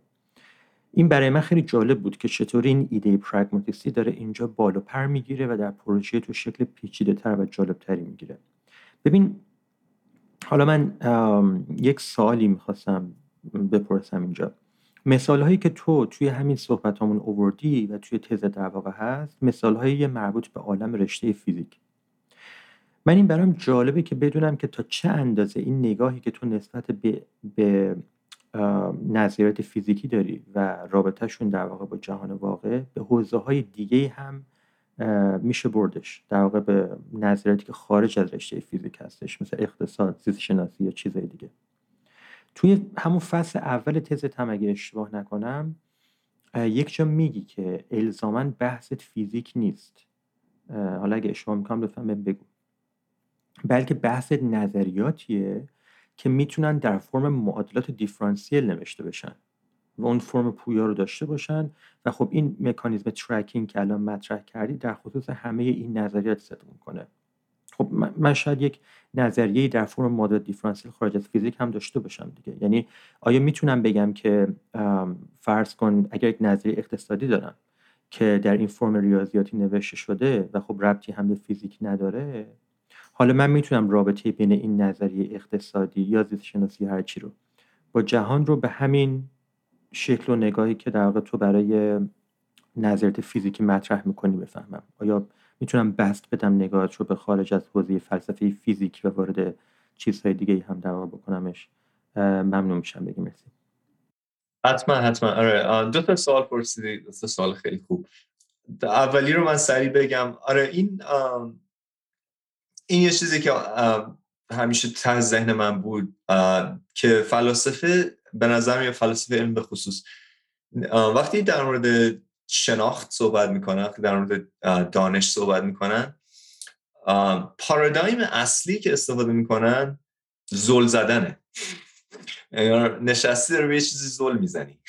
این برای من خیلی جالب بود که چطور این ایده پرگماتیستی داره اینجا بالا پر می‌گیره و در پروژه تو شکل پیچیده تر و جالب تری می‌گیره. ببین حالا من یک سوالی می‌خواستم بپرسم اینجا. مثال هایی که تو توی همین صحبت همون اووردی و توی تز در واقع هست مثال هایی مربوط به عالم رشته فیزیک. من این برام جالبه که بدونم که تا چه اندازه این نگاهی که تو نسبت به, به نظریات فیزیکی داری و رابطهشون در واقع با جهان واقع به حوزه های دیگه هم میشه بردش. در واقع به نظریاتی که خارج از رشته فیزیک هستش مثل اقتصاد زیست شناسی یا چیزهای دیگه. توی همون فصل اول تزت هم اگه اشتباه نکنم یک جا میگی که الزاما بحثت فیزیک نیست. حالا اگه اشتباه می‌کنم لطفا بگو. بلکه بحث نظریاتیه که می‌تونن در فرم معادلات دیفرانسیل نوشته بشن و اون فرم پویا رو داشته باشن و خب این مکانیزم ترکینگ که الان مطرح کردی در خصوص همه این نظریات صدق می‌کنه. خب من شاید یک نظریه در فرم معادلات دیفرانسیل خارج از فیزیک هم داشته باشم دیگه. یعنی آیا می‌تونم بگم که فرض کن اگر یک نظریه اقتصادی دارم که در این فرم ریاضیاتی نوشته شده و خب ربطی هم به فیزیک نداره حالا من می‌تونم رابطه بین این نظریه اقتصادی یا زیست شناسی هرچی رو با جهان رو به همین شکل و نگاهی که در واقع تو برای نظریات فیزیکی مطرح می‌کنی بفهمم. آیا می‌تونم بست بدم نگاهت رو به خارج از حوزه فلسفه فیزیکی و وارد چیزهای دیگه هم در واقع بکنمش؟ ممنون میشم. بگی مرسی. حتما حتما. آره دو تا سوال پرسیدی. دو تا سوال خیلی خوب. اولی رو من سریع بگم. آره این این یه چیزی که همیشه ته ذهن من بود که فلاسفه به نظر میاد فلاسفه علم به خصوص. وقتی در مورد شناخت صحبت می‌کنن در مورد دانش صحبت می‌کنن پارادایم اصلی که استفاده می‌کنن زل زدنه. نشستی رو به یه چیزی زل می‌زنی.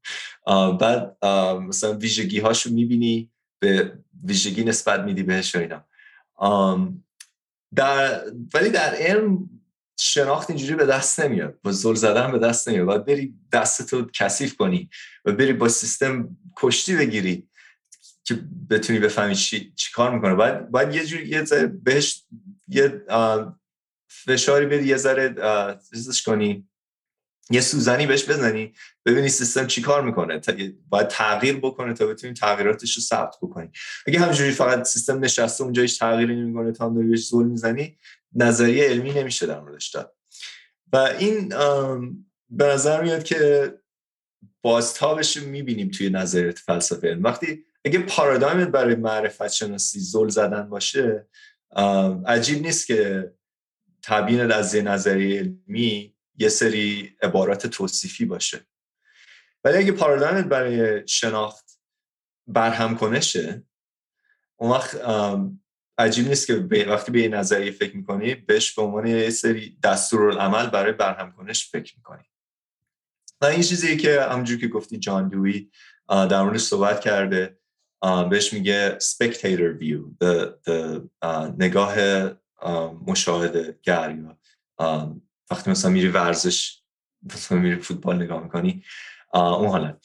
بعد مثلا ویژگی هاشو می‌بینی به ویژگی نسبت میدی بهش و اینا. در ولی در علم شناخت اینجوری به دست نمیاد. با زل زدن به دست نمیاد. باید بری دستتو کثیف کنی و بری با سیستم کشتی بگیری که بتونی بفهمی چی, چی کار می‌کنه. باید, باید یه جوری یه بهش یه فشاری بدی یه ذره چیزش کنی. یه سوزنی بهش بزنی ببینی سیستم چی کار می‌کنه. باید تغییر بکنه تا بتونی تغییراتش رو ثبت بکنی. اگه همینجوری فقط سیستم نشسته اونجا هیچ تغییری نمی‌کنه تا هم بهش زول می‌زنی نظریه علمی نمیشه در موردش داد. و این به نظر میاد که بازتابش می‌بینیم توی نظریات فلسفه علم. وقتی اگه پارادایمت برای معرفت شناسی زل زدن باشه عجیب نیست که تبیین از نظریه علمی یه سری عبارات توصیفی باشه. ولی اگه پارادایمت برای شناخت برهم کنشه اون وقت عجیب نیست که وقتی به یه نظریه فکر می‌کنی بهش به عنوان یه سری دستورالعمل برای برهم کنش فکر می‌کنی. و این چیزی که همونجور که گفتی جان دوی در موردش صحبت کرده بهش میگه spectator view نگاه مشاهده گر وقتی مثلا میری ورزش مثلا میری فوتبال نگاه می‌کنی اون حالا.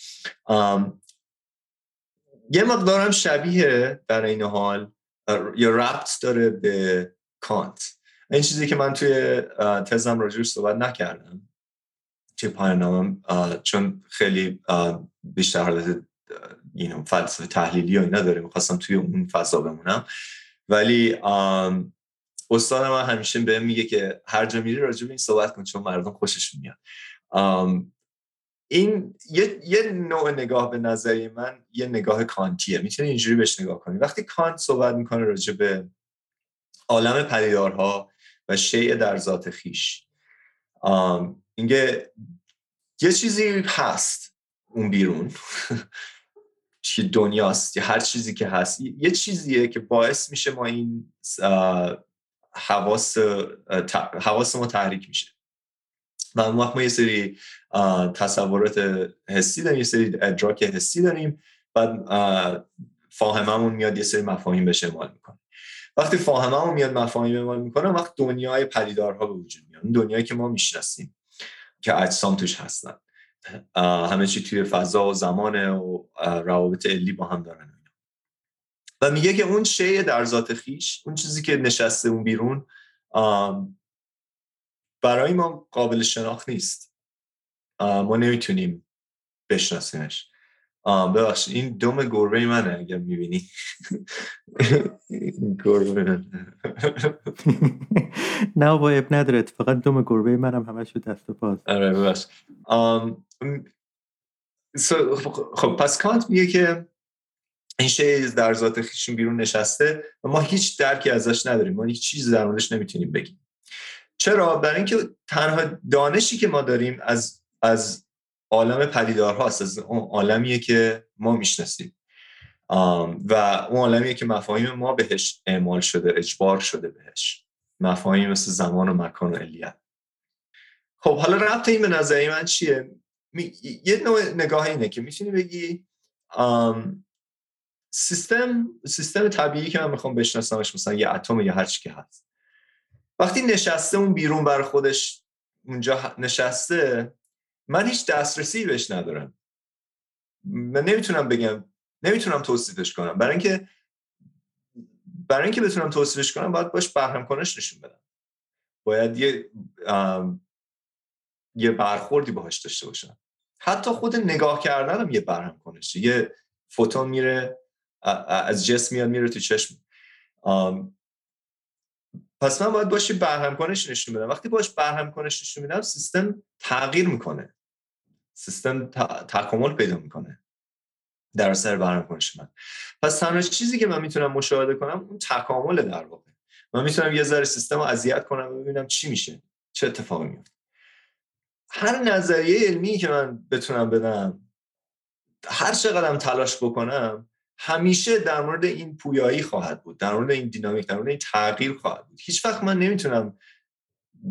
یه مقدارم شبیه در این حال یا ربط داره به کانت. این چیزی که من توی تزم راجعش صحبت نکردم توی پایان چون خیلی بیشتر حالت فلسفه تحلیلی و اینا داره می‌خواستم توی اون فضا بمونم. ولی استاد من همیشه بهم میگه که هر جا میری راجع به این صحبت کن چون مردم خوششون میاد. این یه،, یه نوع نگاه به نظری من یه نگاه کانتیه. می‌تونی اینجوری بهش نگاه کنی. وقتی کانت صحبت می‌کنه راجع به عالم پدیدارها و شیء در ذات خیش اینگه یه چیزی هست اون بیرون. دنیاست یا هر چیزی که هست. یه چیزیه که باعث میشه ما این حواس, حواس ما تحریک میشه. و اون وقت ما یه سری تصورات حسی داریم یه سری ادراک حسی داریم. بعد فاهممون میاد یه سری مفاهیم بهش اعمال می‌کنه. وقتی فاهممون میاد مفاهیم اعمال می‌کنه وقت دنیای پدیدارها به وجود میاد. دنیایی که ما می‌شناسیم که اجسام توش هستن. همه چی توی فضا و زمان و روابط علی با هم دارن. و میگه که اون شیء در ذات خیش اون چیزی که نشسته اون بیرون برای ما قابل شناخت نیست. ما نمی‌تونیم بشناسیمش. ببخش این دوم گربه منه اگر می‌بینی. گربه نه با اب نداره. فقط دوم گربه منم همش دست و پاس آره ببخش خب پس کانت میگه که این شی در ذات خیشون بیرون نشسته و ما هیچ درکی ازش نداریم. ما هیچ چیزی در موردش نمی‌تونیم بگیم. چرا؟ برای اینکه تنها دانشی که ما داریم از از عالم پدیدارهاست از اون عالمیه که ما می‌شناسیم. و اون عالمیه که مفاهیم ما بهش اعمال شده اجبار شده بهش. مفاهیم مثل زمان و مکان و علیت. خب حالا ربط این به نظری من چیه؟ یه نوع نگاه اینه که می‌تونی بگی سیستم سیستم طبیعی که من می‌خوام بشناسمش مثلا یه اتم یا هر که هست. وقتی نشسته اون بیرون بر خودش اونجا نشسته من هیچ دسترسی بهش ندارم. من نمی‌تونم بگم نمی‌تونم توصیفش کنم. برای اینکه برای اینکه بتونم توصیفش کنم باید باش بهرم کنش نشون بدم. باید یه یه برخوردی باهاش داشته باشم. حتی خود نگاه کردنم یه برهم کنش یه فوتون میره از جسم میاد میره تو چشم. پس من باید باشی برهم کنش نشون بدم. وقتی باش برهم کنش نشون میدم سیستم تغییر می‌کنه. سیستم تکامل پیدا می‌کنه در اثر برهم کنش من. پس تنها چیزی که من می‌تونم مشاهده کنم اون تکامل در واقع. من می‌تونم یه ذره سیستم رو اذیت کنم ببینم چی میشه چه اتفاقی میفته هر نظریه علمی که من بتونم بدم هر چقدرم تلاش بکنم همیشه در مورد این پویایی خواهد بود در مورد این دینامیک در مورد این تغییر خواهد بود. هیچ وقت من نمی‌تونم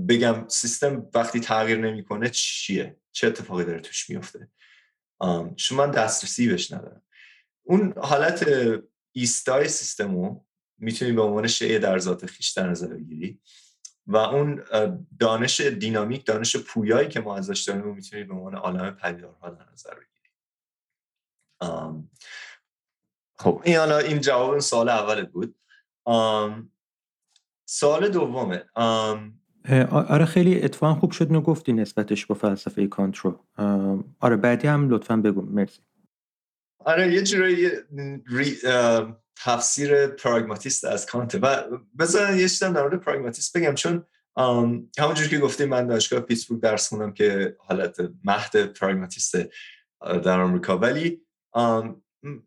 بگم سیستم وقتی تغییر نمی‌کنه چیه چه اتفاقی داره توش میفته چون من دسترسی بهش ندارم. اون حالت ایستای سیستم رو می‌تونی به عنوان شیء در ذات خیش در نظر بگیری و اون دانش دینامیک دانش پویایی که ما ازش داریم می‌تونی به عنوان عالم پدیدارها در نظر بگیری. خب این حالا این جواب سال اولت بود. سوال دومه. آره خیلی اتفاقا خوب شد اینو گفتی نسبتش با فلسفه کانت رو آره بعدی هم لطفا بگو. مرسی. آره یه جورایی تفسیر پراگماتیست از کانت. و بذار یه چیزم در مورد پراگماتیست بگم چون همونجور که گفتیم من دانشگاه پیتسبورگ درس خوندم که حالت مهد پراگماتیست در آمریکا. ولی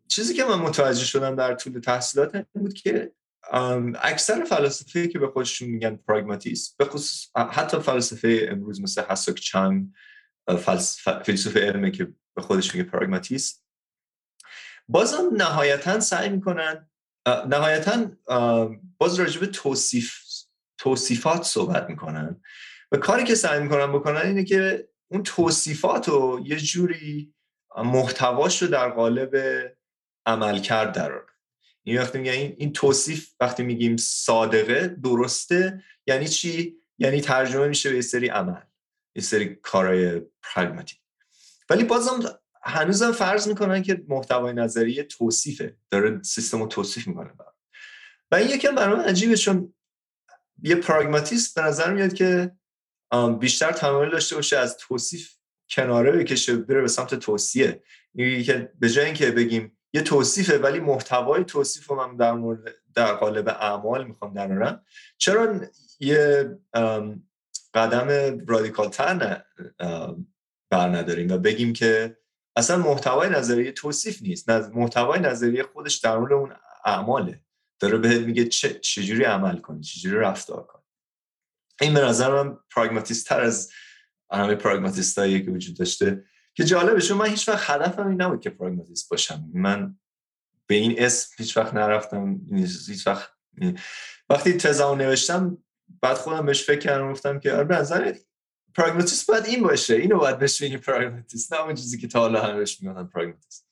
چیزی که من متوجه شدم در طول تحصیلات این بود که اکثر فلاسفه که به خودشون میگن پراگماتیست به خصوص حتی فلسفه امروز مثل حسوک چنگ فیلسوف علمه که به خودش میگه پراگماتیست بازم نهایتا سعی می‌کنن نهایتا باز راجب توصیف توصیفات صحبت می‌کنن. و کاری که سعی می‌کنن بکنن اینه که اون توصیفات رو یه جوری محتواش رو در قالب عمل کرد در این وقتی این این توصیف وقتی میگیم صادقه درسته. یعنی چی؟ یعنی ترجمه میشه به یه سری عمل یه سری کارهای پراگماتیک ولی بازم هنوزم فرض می‌کنن که محتوای نظریه توصیفه. داره سیستم رو توصیف می‌کنه و این یکم برای عجیبه چون یه پراگماتیست به نظر میاد که بیشتر تمایل داشته باشه از توصیف کناره بکشه بره به سمت توصیه. که به جای اینکه بگیم یه توصیفه ولی محتوای توصیف رو من در, مورد در قالب اعمال می‌خوام درارم چرا یه قدم رادیکال تر بر نداریم و بگیم که اصلا محتوای نظریه توصیف نیست. محتوای نظریه خودش در مورد اون اعماله. داره بهت میگه چه چجوری عمل کنی چجوری رفتار کنی. این به نظر من پراگماتیست تر از همه پراگماتیست هایی که وجود داشته. که جالبه چون من هیچ وقت هدفم این نبود که پراگماتیست باشم. من به این اسم هیچ وقت نرفتم هیچ وقت وقتی تزمو نوشتم بعد خودم بهش فکر کردم گفتم که آره نظر پراگماتیست باید این باشه اینو باید بهش بگیم پراگماتیست نه اون چیزی که تا حالا همه بهش میگن پراگماتیست.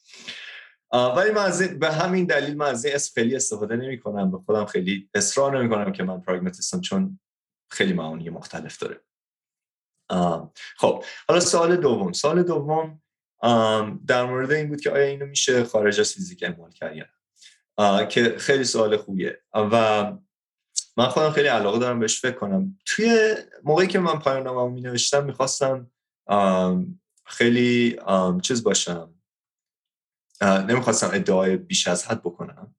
ولی من از به همین دلیل من از این اسم خیلی استفاده نمی کنم به خودم خیلی اصرار نمی کنم که من پراگماتیستم چون خیلی معانی مختلف داره. خب حالا سال دوم سال دوم در مورد این بود که آیا اینو میشه خارج از فیزیک اعمال کرد یا که خیلی سوال خوبیه. و من خودم خیلی علاقه دارم بهش فکر کنم. توی موقعی که من پایان نامه می نوشتم می‌خواستم خیلی چیز باشم. نمی‌خواستم ادعای بیش از حد بکنم.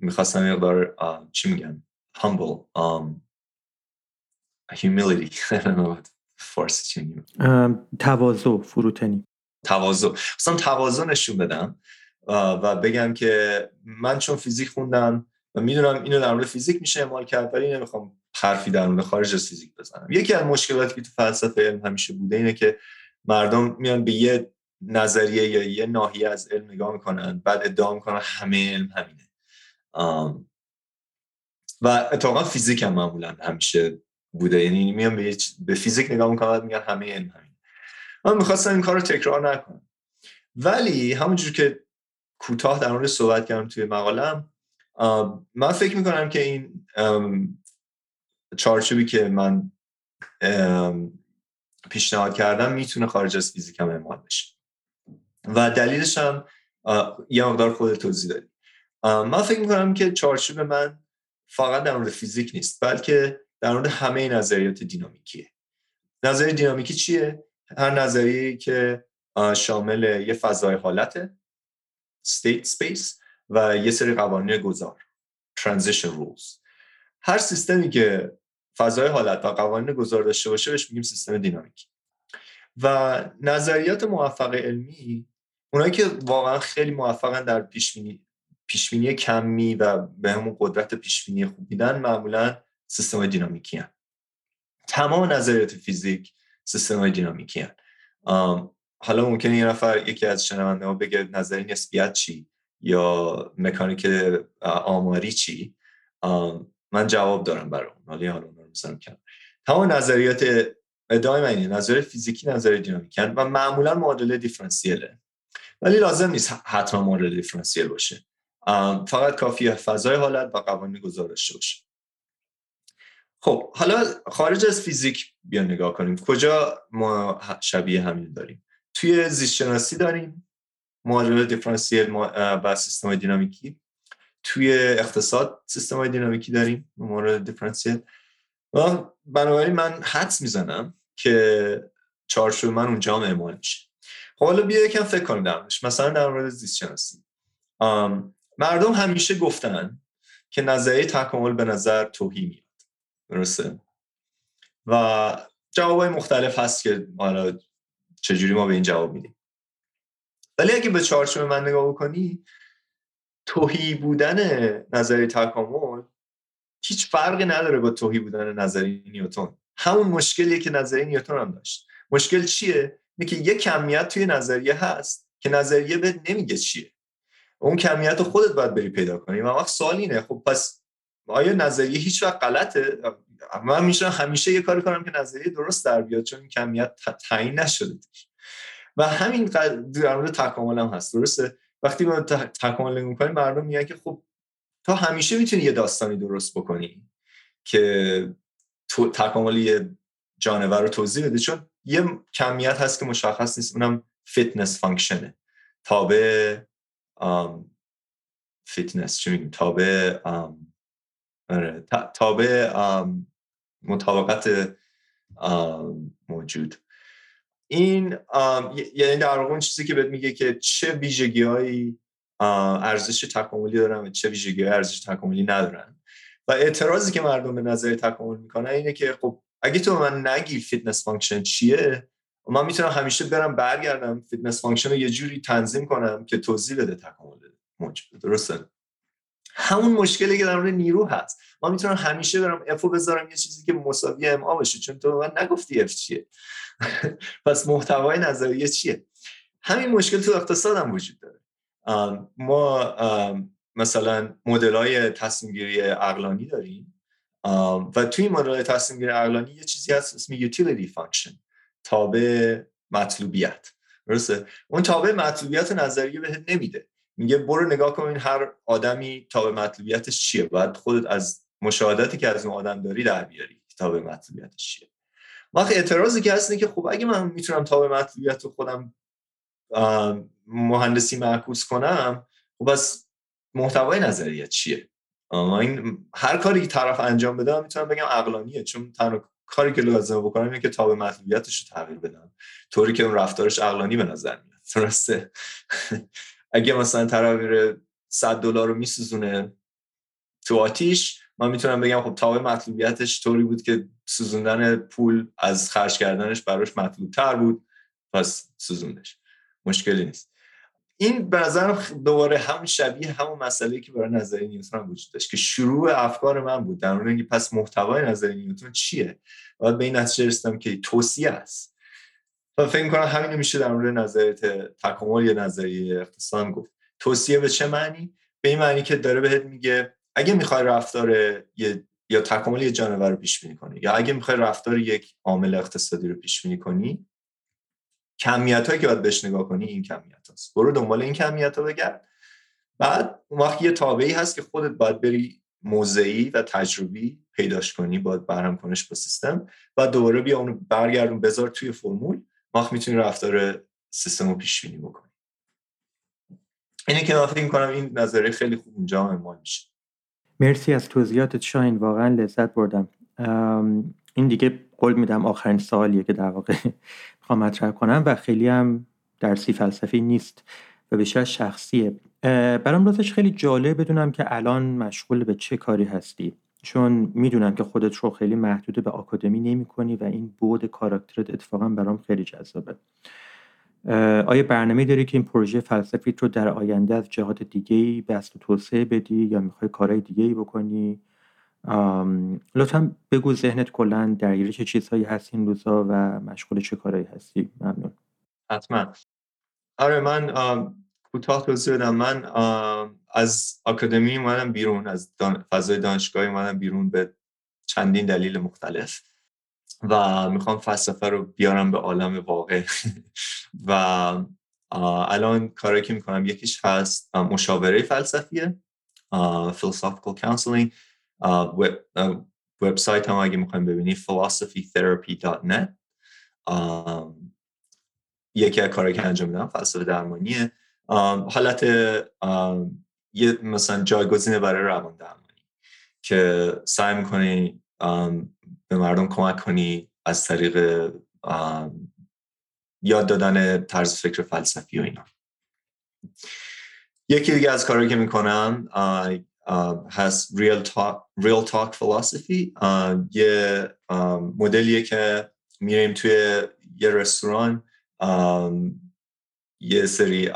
می‌خواستم مقدار چی میگن؟ humble um, humility. فارسی چی تواضع فروتنی. تواضع. مثلا تواضع نشون بدم و بگم که من چون فیزیک خوندم و می‌دونم اینو در مورد فیزیک میشه اعمال کرد ولی نمی‌خوام حرفی در مورد خارج از فیزیک بزنم. یکی از مشکلاتی که تو فلسفه علم همیشه بوده اینه که مردم میان به یه نظریه یا یه ناحیه از علم نگاه می‌کنن بعد ادعا می‌کنن همه علم همینه. و اتفاقا فیزیک هم معمولا همیشه بوده. یعنی میان به, به فیزیک نگاه می‌کنن میگن همه علم همینه. من می‌خواستم این کار رو تکرار نکنم. ولی همونجور که کوتاه در مورد صحبت کردم توی مقالم من فکر می‌کنم که این چارچوبی که من پیشنهاد کردم می‌تونه خارج از فیزیک هم اعمال بشه. و دلیلش هم یه مقدار خود توضیح دادی. من فکر می‌کنم که چارچوب من فقط در مورد فیزیک نیست بلکه در مورد همه نظریات دینامیکیه. نظریه دینامیکی چیه؟ هر نظریه که شامل یه فضای حالته state space و یه سری قوانین گذار transition rules. هر سیستمی که فضای حالت و قوانین گذار داشته باشه بهش میگیم سیستم دینامیکی. و نظریات موفق علمی اونایی که واقعا خیلی موفقن در پیشبینی پیشبینی کمی و به همون قدرت پیشبینی خوب میدن معمولا سیستم دینامیکی هن. تمام نظریات فیزیک سیستم های دینامیکی هن. حالا ممکنه یه نفر یکی از شنونده ها بگه نظری نسبیت چی یا مکانیک آماری چی؟ من جواب دارم برای اون حالا حالا رو تمام نظریات ادعای من نظریه فیزیکی نظریه دینامیکی و معمولا معادله دیفرانسیله. ولی لازم نیست حتما معادله دیفرانسیل باشه. فقط کافیه فضای حالت و قوانین گزارش باشه. خب حالا خارج از فیزیک بیا نگاه کنیم. کجا ما شبیه همین داریم؟ توی زیست شناسی داریم. معادله دیفرانسیل و سیستم دینامیکی. توی اقتصاد سیستم های دینامیکی داریم مورد دیفرانسیل. و بنابراین من حدس می‌زنم که چارچوب من اونجا هم اعمال میشه. خب حالا بیا یکم فکر کنیم درمش مثلا در مورد زیست شناسی مردم همیشه گفتن که نظریه تکامل به نظر توهی درسته. و جوابای مختلف هست که حالا چجوری ما به این جواب میدیم. ولی اگه به چارچوب من نگاه بکنی توهی بودن نظریه تکامل هیچ فرقی نداره با توهی بودن نظریه نیوتن. همون مشکلیه که نظریه نیوتن هم داشت. مشکل چیه؟ اینه که یه کمیت توی نظریه هست که نظریه به نمیگه چیه. اون کمیت رو خودت باید بری پیدا کنی. و وقت سوال اینه خب پس آیا نظریه هیچ وقت غلطه؟ من میشونم همیشه یه کاری کنم که نظریه درست در بیاد چون کمیت تعیین نشده و همین در مورد تکامل هم هست درسته؟ وقتی ما تکامل می‌کنیم مردم میگن که خب تا همیشه می‌تونی یه داستانی درست بکنی که تکامل یه جانور رو توضیح بده چون یه کمیت هست که مشخص نیست اونم fitness function ه تابع فیتنس چی میگیم؟ تابع آره تابع مطابقت موجود. این یعنی در واقع چیزی که بهت میگه که چه ویژگی هایی ارزش تکاملی دارن و چه ویژگی ارزش تکاملی ندارن. و اعتراضی که مردم به نظر تکامل می‌کنن اینه که خب اگه تو من نگی fitness function چیه من می‌تونم همیشه برم برگردم fitness function رو یه جوری تنظیم کنم که توضیح بده تکامل موجود درسته؟ همون مشکلی که در مورد نیرو هست. من می‌تونم همیشه برم F و بذارم یه چیزی که مساوی MA باشه چون تو من نگفتی F چیه. پس محتوای نظریه چیه؟ همین مشکل تو اقتصاد هم وجود داره. ما مثلا مدل های تصمیم گیری عقلانی داریم. و توی مدل تصمیم گیری عقلانی یه چیزی هست اسم utility function تابع مطلوبیت. درسته؟ اون تابع مطلوبیت نظریه بهت نمیده. میگه برو نگاه کن هر آدمی تابع مطلوبیتش چیه. باید خودت از مشاهداتی که از اون آدم داری در بیاری تابع مطلوبیتش چیه. وقت اعتراضی که هست که خب اگه من می‌تونم تابع مطلوبیت رو خودم مهندسی معکوس کنم خب بس محتوای نظریه چیه؟ این هر کاری که طرف انجام بده می‌تونم بگم عقلانیه چون تنها کاری که لازم بکنم اینه که تابع مطلوبیتش رو تغییر بدم. طوری که اون رفتارش عقلانی به نظر میاد. درسته؟ اگه مثلا میره 100 دلار رو میسوزونه تو آتیش من می‌تونم بگم خب تابع مطلوبیتش طوری بود که سوزوندن پول از خرج کردنش براش مطلوب تر بود پس سوزوندش. مشکلی نیست. این به نظرم دوباره هم شبیه همون مسئله که برای نظری نیوتن وجود داشت که شروع افکار من بود در مورد پس محتوای نظری نیوتن چیه؟ باید به این نتیجه رسیدم که توصیه است. فکر کنم همین میشه در مورد نظریت تکامل یا نظریه اقتصاد گفت. توصیه به چه معنی؟ به این معنی که داره بهت میگه اگه می‌خوای رفتار یه یا تکامل یه جانور رو پیش بینی کنی یا اگه می‌خوای رفتار یک عامل اقتصادی رو پیش بینی کنی کمیت هایی که باید بهش نگاه کنی این کمیت هست برو دنبال این کمیت ها بگرد. بعد اون وقت یه تابعی هست که خودت باید بری موضعی و تجربی پیداش کنی باید برهم کنش با سیستم و دوباره بیا اونو برگردون بذار توی فرمول. وقت می‌تونی رفتار سیستم رو پیش بینی بکنی. اینه که من فکر کنم این نظریه خیلی خوب اونجا اعمال میشه. مرسی از توضیحاتت شاین واقعا لذت بردم. این دیگه قول میدم آخرین سوالیه که در واقع می‌خوام مطرح کنم و خیلی هم درسی فلسفی نیست و بیشتر شخصیه. برام راستش خیلی جالب بدونم که الان مشغول به چه کاری هستی. چون می‌دونم که خودت رو خیلی محدود به آکادمی نمی کنی و این بود کاراکترت اتفاقا برام خیلی جذابه. آیا برنامه داری که این پروژه فلسفی رو در آینده از جهات دیگه ای بست و توسعه بدی یا می‌خوای کارهای دیگه ای بکنی لطفا بگو ذهنت کلا درگیر چه چیزهایی هست این روزا و مشغول چه کارهایی هستی؟ ممنون. حتما. آره من کوتاه توضیح بدم. من از آکادمی اومدم بیرون از فضای دانشگاهی اومدم بیرون به چندین دلیل مختلف و می‌خوام فلسفه رو بیارم به عالم واقع. و الان کاری که می‌کنم یکیش هست مشاوره فلسفیه philosophical counseling. وبسایت هم اگه می‌خوایم ببینی philosophytherapy.net یکی از کاری که انجام میدم فلسفه درمانیه. حالت یه مثلا جایگزینه برای روان درمانی که سعی می‌کنی به مردم کمک کنی از طریق یاد دادن طرز فکر فلسفی و اینا. یکی دیگه از کارهایی که می‌کنم هست Real Talk, Real Talk Philosophy. یه مدلیه که میریم توی یه رستوران یه سری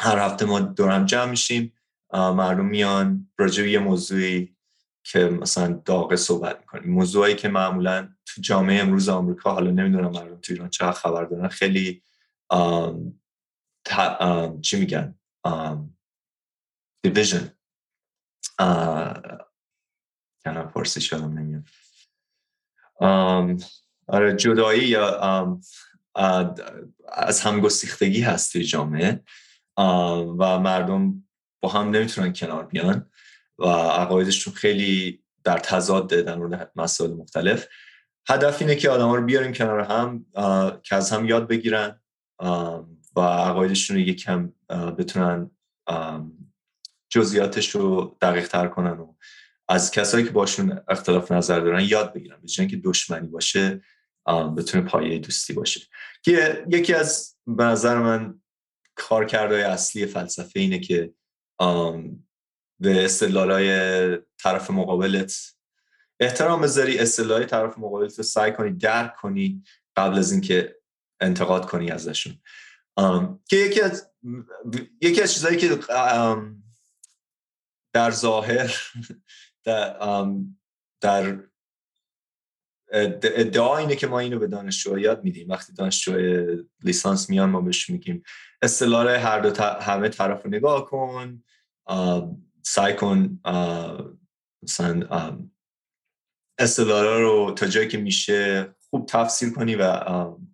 هر هفته ما دورم جمع میشیم. مردم میان راجع یه موضوعی که مثلا داغه صحبت می‌کنیم. موضوعی که معمولا تو جامعه امروز آمریکا حالا نمی‌دونم مردم تو ایران چه خبر دارن خیلی چی میگن؟ دیویژن کنم فارسی شدم نمیاد آره جدایی یا از همگسیختگی هست جامعه و مردم با هم نمی‌تونن کنار بیان و عقایدشون خیلی در تضاد در مورد مسائل مختلف. هدف اینه که آدم ها رو بیاریم کنار هم که از هم یاد بگیرن و عقایدشون رو یکم بتونن جزئیاتش رو دقیق تر کنن و از کسایی که باشون اختلاف نظر دارن یاد بگیرن به که دشمنی باشه بتونه پایه دوستی باشه. که یکی از به نظر من کارکردهای اصلی فلسفه اینه که به استدلالای طرف مقابلت احترام بذاری استدلالای طرف مقابلت رو سعی کنی درک کنی قبل از اینکه انتقاد کنی ازشون. که یکی از یکی از چیزهایی که در ظاهر در, در ادعا اینه که ما اینو به دانشجو یاد میدیم. وقتی دانشجو لیسانس میان ما بهش میگیم اصطلاح هر دو همه طرف رو نگاه کن سعی کن مثلا اصطلاح رو تا جایی که میشه خوب تفسیر کنی و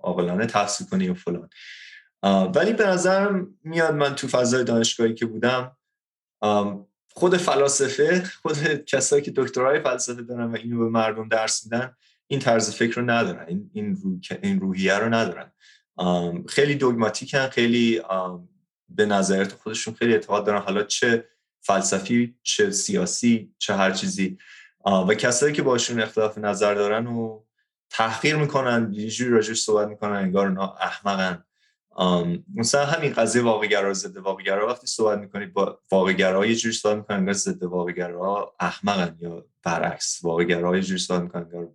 عاقلانه تفسیر کنی و فلان. ولی به نظرم میاد من تو فضای دانشگاهی که بودم خود فلاسفه خود کسایی که دکترای فلسفه دارن و اینو به مردم درس میدن این طرز فکر رو ندارن این این, این روحیه رو ندارن. خیلی دوگماتیکن خیلی به نظریات خودشون خیلی اعتقاد دارن. حالا چه فلسفی چه سیاسی چه هر چیزی. و کسایی که باشون اختلاف نظر دارن و تحقیر می‌کنن یه جوری راجعش صحبت می‌کنن انگار اونا احمقن. مثلا همین قضیه واقعگرا ضد واقعگرا. وقتی صحبت می‌کنید با واقعگرا یه جوری صحبت می‌کنن انگار ضد واقعگرا احمقن یا برعکس واقعگرا یه جوری صحبت می‌کنن انگار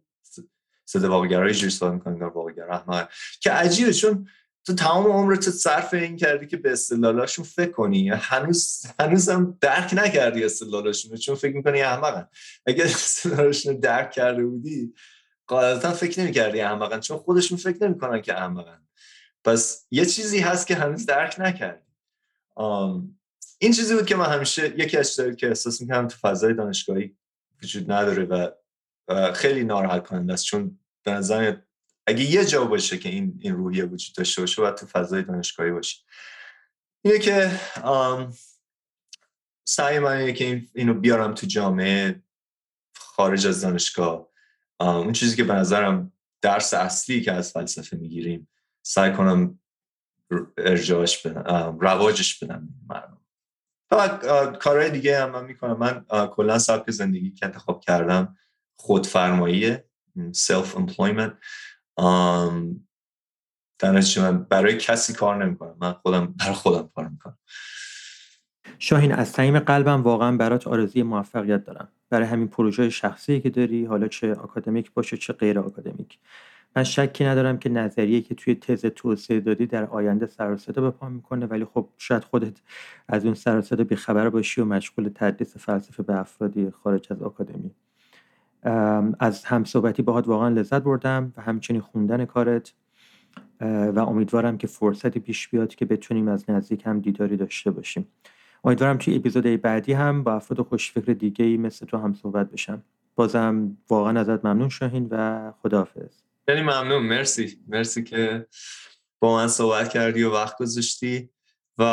ضد واقعگرا یه جوری می‌کنن واقعگرا. احمقن که عجیبه چون تو تمام عمرت صرف این کردی که به استدلالاشون فکر کنی. هنوز هنوزم درک نکردی استدلالاشون چون فکر می‌کنی احمقن. اگر استدلالاشون درک کرده بودی قاعدتا فکر نمی‌کردی احمقن چون خودشون فکر نمی‌کنن که احمقن. پس یه چیزی هست که هنوز درک نکردی. این چیزی بود که من همیشه یکی از چیزایی که احساس می‌کنم تو فضای دانشگاهی وجود نداره و خیلی ناراحت کننده است. چون به نظر اگه یه جا باشه که این این روحیه وجود داشته باشه باید تو فضای دانشگاهی باشه. اینه که سعی من اینه که اینو بیارم تو جامعه خارج از دانشگاه. اون چیزی که به نظرم درس اصلی که از فلسفه می‌گیریم سعی کنم ارجاعش بدم رواجش بدم مردم. فقط کارهای دیگه هم من می‌کنم. من کلا سبک زندگی که انتخاب کردم خودفرماییه self employment در من برای کسی کار نمی‌کنم. من خودم برای خودم کار می‌کنم. شاهین از صمیم قلبم واقعا برات آرزوی موفقیت دارم. برای همین پروژه شخصی که داری حالا چه آکادمیک باشه چه غیر آکادمیک. من شکی ندارم که نظریه که توی تز توسعه دادی در آینده سر به پا می‌کنه ولی خب شاید خودت از اون سر بی بیخبر باشی و مشغول تدریس فلسفه به افرادی خارج از آکادمی. از همصحبتی باهات واقعا لذت بردم و همچنین خوندن کارت و امیدوارم که فرصتی پیش بیاد که بتونیم از نزدیک هم دیداری داشته باشیم. امیدوارم توی اپیزود بعدی هم با افراد خوشفکر دیگه ای مثل تو هم صحبت بشم. بازم واقعا ازت ممنون شاهین و خداحافظ. خیلی ممنون. مرسی. مرسی که با من صحبت کردی و وقت گذاشتی. و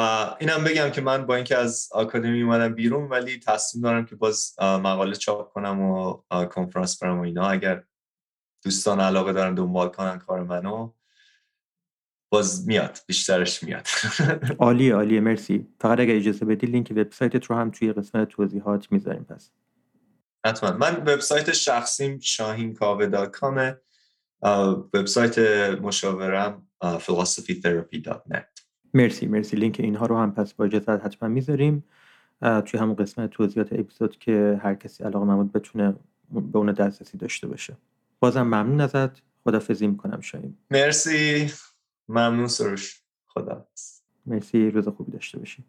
اینم بگم که من با اینکه از آکادمی اومدم بیرون ولی تصمیم دارم که باز مقاله چاپ کنم و کنفرانس برم و اینا. اگر دوستان علاقه دارن دنبال کنن کار منو باز میاد بیشترش میاد. عالی عالی مرسی. فقط اگر اجازه بدی لینک وبسایتت رو هم توی قسمت توضیحات می‌ذاریم. پس. حتما. من وبسایت شخصیم کامه. وبسایت مشاورم philosophytherapy.net مرسی مرسی. لینک اینها رو هم پس با اجازه حتما می‌ذاریم. توی همون قسمت توضیحات اپیزود که هر کسی علاقه ممود بتونه به اون دسترسی داشته باشه. بازم ممنون ازت. خدافزی می‌کنم شایم مرسی. ممنون سروش. خدا مرسی. روز خوبی داشته باشی.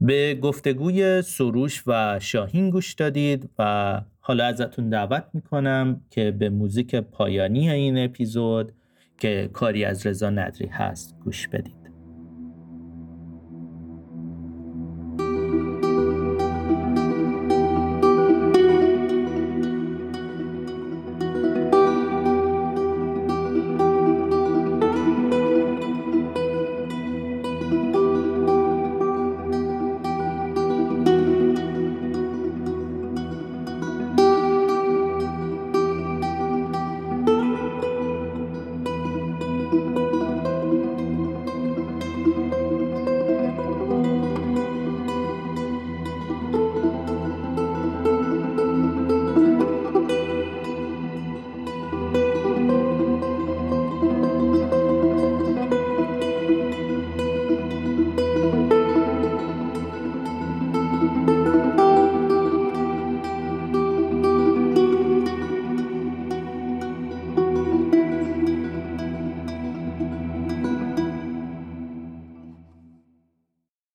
به گفتگوی سروش و شاهین گوش دادید و حالا ازتون دعوت می‌کنم که به موزیک پایانی این اپیزود که کاری از رضا ندری هست گوش بدید